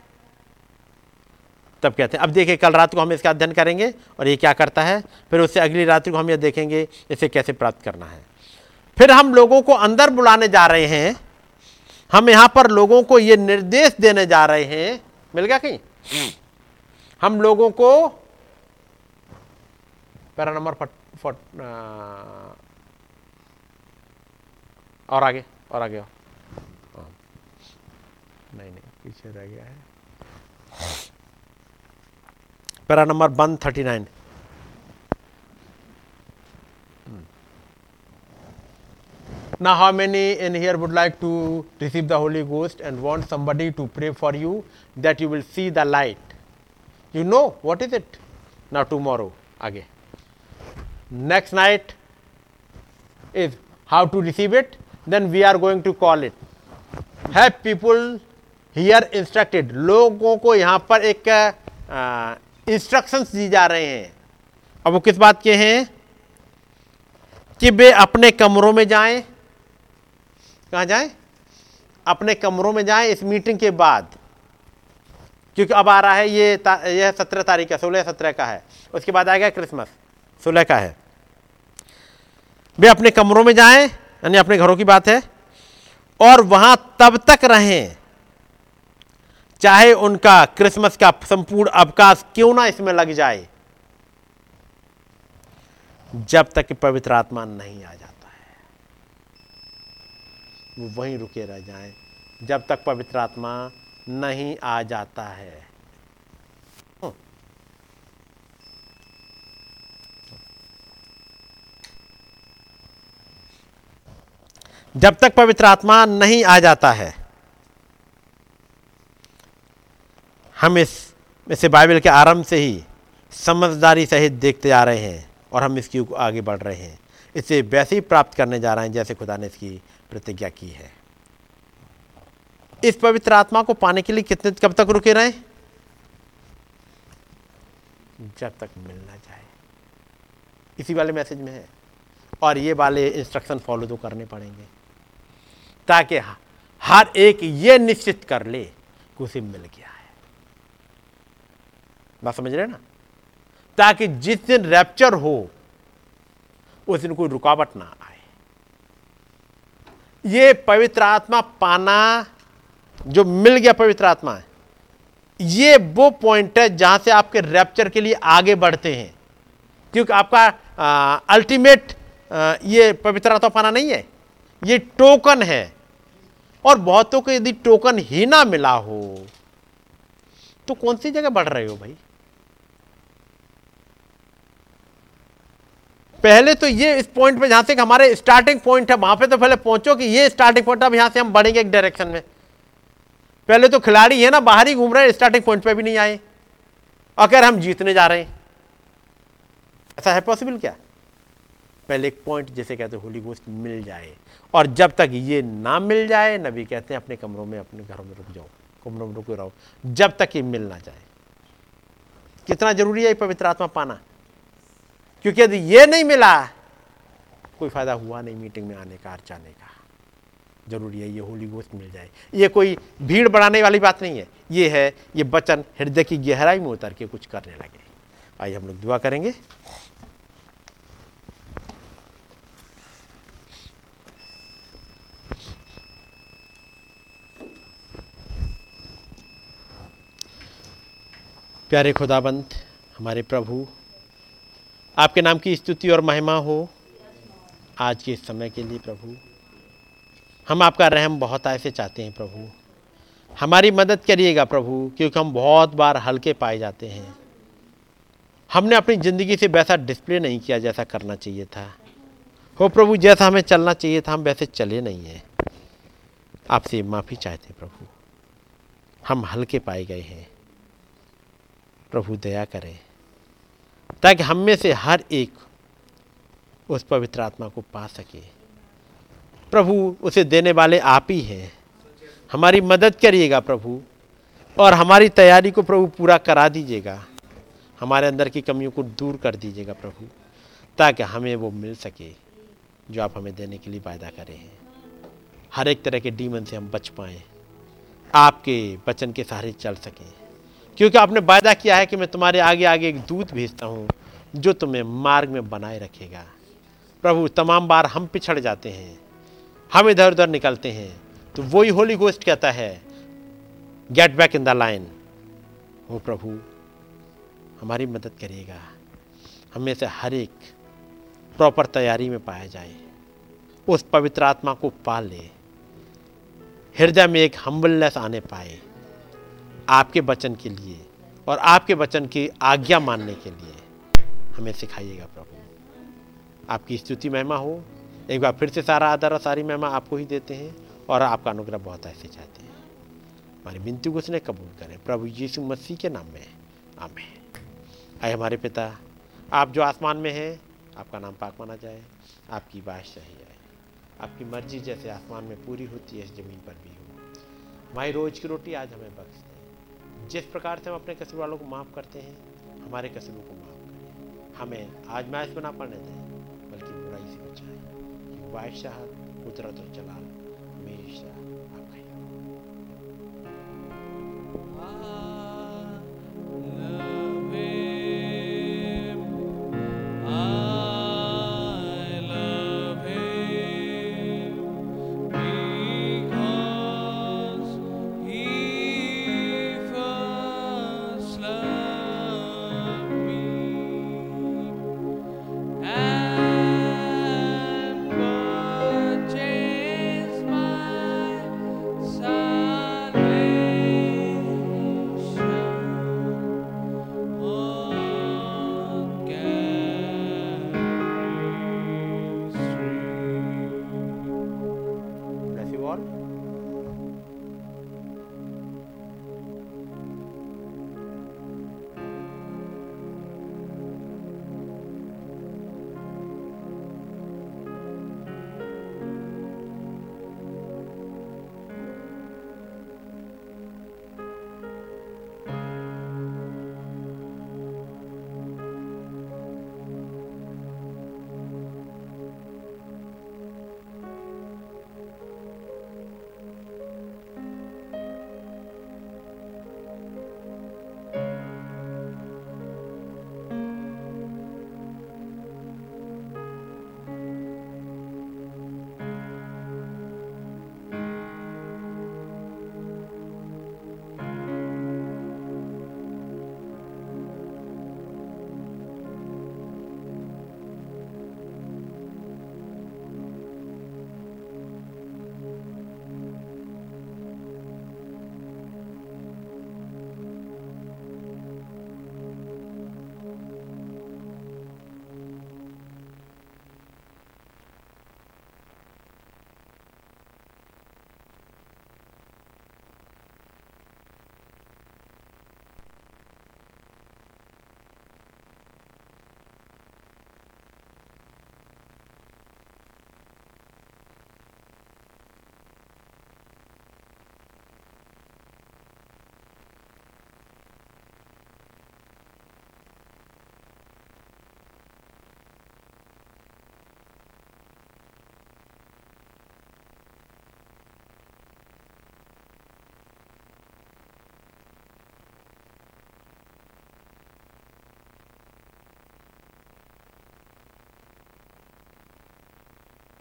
तब कहते हैं, अब देखिए, कल रात को हम इसका अध्ययन करेंगे और ये क्या करता है? फिर उससे अगली रात्रि को हम ये देखेंगे, इसे कैसे प्राप्त करना है। फिर हम लोगों को अंदर बुलाने जा रहे हैं। हम यहाँ पर लोगों को ये निर्देश देने जा रहे हैं। मिल गया कहीं? हम लोगों को पैरा नंबर फट फट और आगे और आगे और। हाँ। नहीं नहीं पीछे रह गया है para number one thirty nine Now, how many in here would like to receive the Holy Ghost and want somebody to pray for you that you will see the light? You know what is it? Now, tomorrow, again. Next night is how to receive it, then we are going to call it. Have people here instructed? लोगों को यहाँ पर एक instructions दी जा रहे हैं। अब वो किस बात के हैं? कि वे अपने कमरों में जाएँ। कहाँ जाएँ? अपने कमरों में जाएँ इस मीटिंग के बाद। क्योंकि अब आ रहा है ये यह सत्रह तारीख का सोलह सत्रह का है। उसके बाद आएगा क्रिसमस सोलह का है। वे अपने कमरों में जाएँ, यानी अपने घरों की बात है, और वहाँ तब तक रहें, चाहे उनका क्रिसमस का संपूर्ण अवकाश क्यों ना इसमें लग जाए, जब तक पवित्र आत्मा नहीं आ जाता है। वो वहीं रुके रह जाएँ, जब तक पवित्र आत्मा नहीं आ जाता है। जब तक पवित्र आत्मा नहीं आ जाता है। हम इस, इसे बाइबल के आरंभ से ही समझदारी सहित देखते आ रहे हैं और हम इसकी आगे बढ़ रहे हैं। इसे वैसे ही प्राप्त करने जा रहे हैं जैसे खुदा ने इसकी प्रतिज्ञा की है। इस पवित्र आत्मा को पाने के लिए कितने, कब तक रुके रहे? जब तक मिलना चाहे इसी वाले मैसेज में है। और ये वाले इंस्ट्रक्शन फॉलो तो करने पड़ेंगे। ताकि हर एक ये निश्चित कर ले कि उसे मिल गया है। बात समझ रहे ना? ताकि जिस दिन रैप्चर हो, उस दिन कोई रुकावट ना आए। ये पवित्र आत्मा पाना, जो मिल गया पवित्र आत्मा है, ये वो पॉइंट है जहाँ से आपके रैप्चर के लिए आगे बढ़ते हैं। क्योंकि आपका अल्टीमेट ये पवित्र आत्मा पाना नहीं है। ये टोकन है। और बहुतों को यदि टोकन ही ना मिला हो तो कौन सी जगह बढ़ रहे हो भाई? पहले तो ये इस पॉइंट पे, जहाँ से हमारे स्टार्टिंग पॉइंट है, वहाँ पे तो पहले पहुंचो कि ये स्टार्टिंग पॉइंट अब यहाँ से हम बढ़ेंगे एक डायरेक्शन में। पहले तो खिलाड़ी है ना बाहर ही घूम रहे स्टार्टिंग पॉइंट पे भी नहीं आए। अगर हम जीतने जा रहे हैं। ऐसा है पॉसिबल क्या? पहले एक पॉइंट जैसे कहते होली गोस्ट मिल जाए। और जब तक ये ना मिल जाए, नबी कहते हैं, अपने कमरों में, अपने घरों में रुक जाओ, कमरों में रुके रहो, जब तक ये मिल ना जाए। कितना ज़रूरी है पवित्र आत्मा पाना? क्योंकि यदि ये नहीं मिला, कोई फ़ायदा हुआ नहीं मीटिंग में आने का अर्च आने का। ज़रूरी है ये होली गोश्त मिल जाए। ये कोई भीड़ बढ़ाने वाली बात नहीं है। ये है, ये बचन हृदय की गहराई में उतर के कुछ करने लगे। आइए हम लोग दुआ करेंगे। प्यारे खुदाबंद हमारे प्रभु, आपके नाम की स्तुति और महिमा हो आज के समय के लिए प्रभु। हम आपका रहम बहुत ऐसे चाहते हैं प्रभु। हमारी मदद करिएगा प्रभु, क्योंकि हम बहुत बार हल्के पाए जाते हैं। हमने अपनी ज़िंदगी से वैसा डिस्प्ले नहीं किया जैसा करना चाहिए था। हो प्रभु, जैसा हमें चलना चाहिए था, हम वैसे चले नहीं हैं। आपसे माफ़ी चाहते प्रभु। हम हल्के पाए गए हैं। प्रभु दया करें, ताकि हम में से हर एक उस पवित्र आत्मा को पा सके। प्रभु, उसे देने वाले आप ही हैं। हमारी मदद करिएगा प्रभु, और हमारी तैयारी को प्रभु पूरा करा दीजिएगा। हमारे अंदर की कमियों को दूर कर दीजिएगा प्रभु, ताकि हमें वो मिल सके, जो आप हमें देने के लिए वायदा करे हैं। हर एक तरह के डीमन से हम बच पाएँ, आपके वचन के सहारे चल सकें। क्योंकि आपने वायदा किया है कि मैं तुम्हारे आगे आगे एक दूत भेजता हूँ, जो तुम्हें मार्ग में बनाए रखेगा। प्रभु, तमाम बार हम पिछड़ जाते हैं, हम इधर उधर निकलते हैं तो वही होली गोस्ट कहता है get back in the line हो प्रभु, हमारी मदद करिएगा हमें से हर एक प्रॉपर तैयारी में पाया जाए। उस पवित्र आत्मा को पाल ले। हृदय में एक हम्बलनेस आने पाए। आपके वचन के लिए और आपके वचन की आज्ञा मानने के लिए हमें सिखाइएगा प्रभु। आपकी स्तुति महिमा हो। एक बार फिर से सारा आदर और सारी महिमा आपको ही देते हैं और आपका अनुग्रह बहुत ऐसे चाहते हैं। हमारी विनती को उसने कबूल करें। प्रभु यीशु मसीह के नाम में। आमेन। आए हमारे पिता, आप जो आसमान में हैं, आपका नाम पाक माना जाए। आपकी बादशाही आए आपकी मर्ज़ी जैसे आसमान में पूरी होती है, इस ज़मीन पर भी हो। हमारी रोज़ की रोटी आज हमें बख्श जिस प्रकार से हम अपने कसूर वालों को माफ़ करते हैं, हमारे कसूरों को माफ़ करें। हमें आजमाइश ना पड़ने दें बल्कि बुराई से बचाएँ बादशाह कुदरत और जलाल हमेशा आपका हो।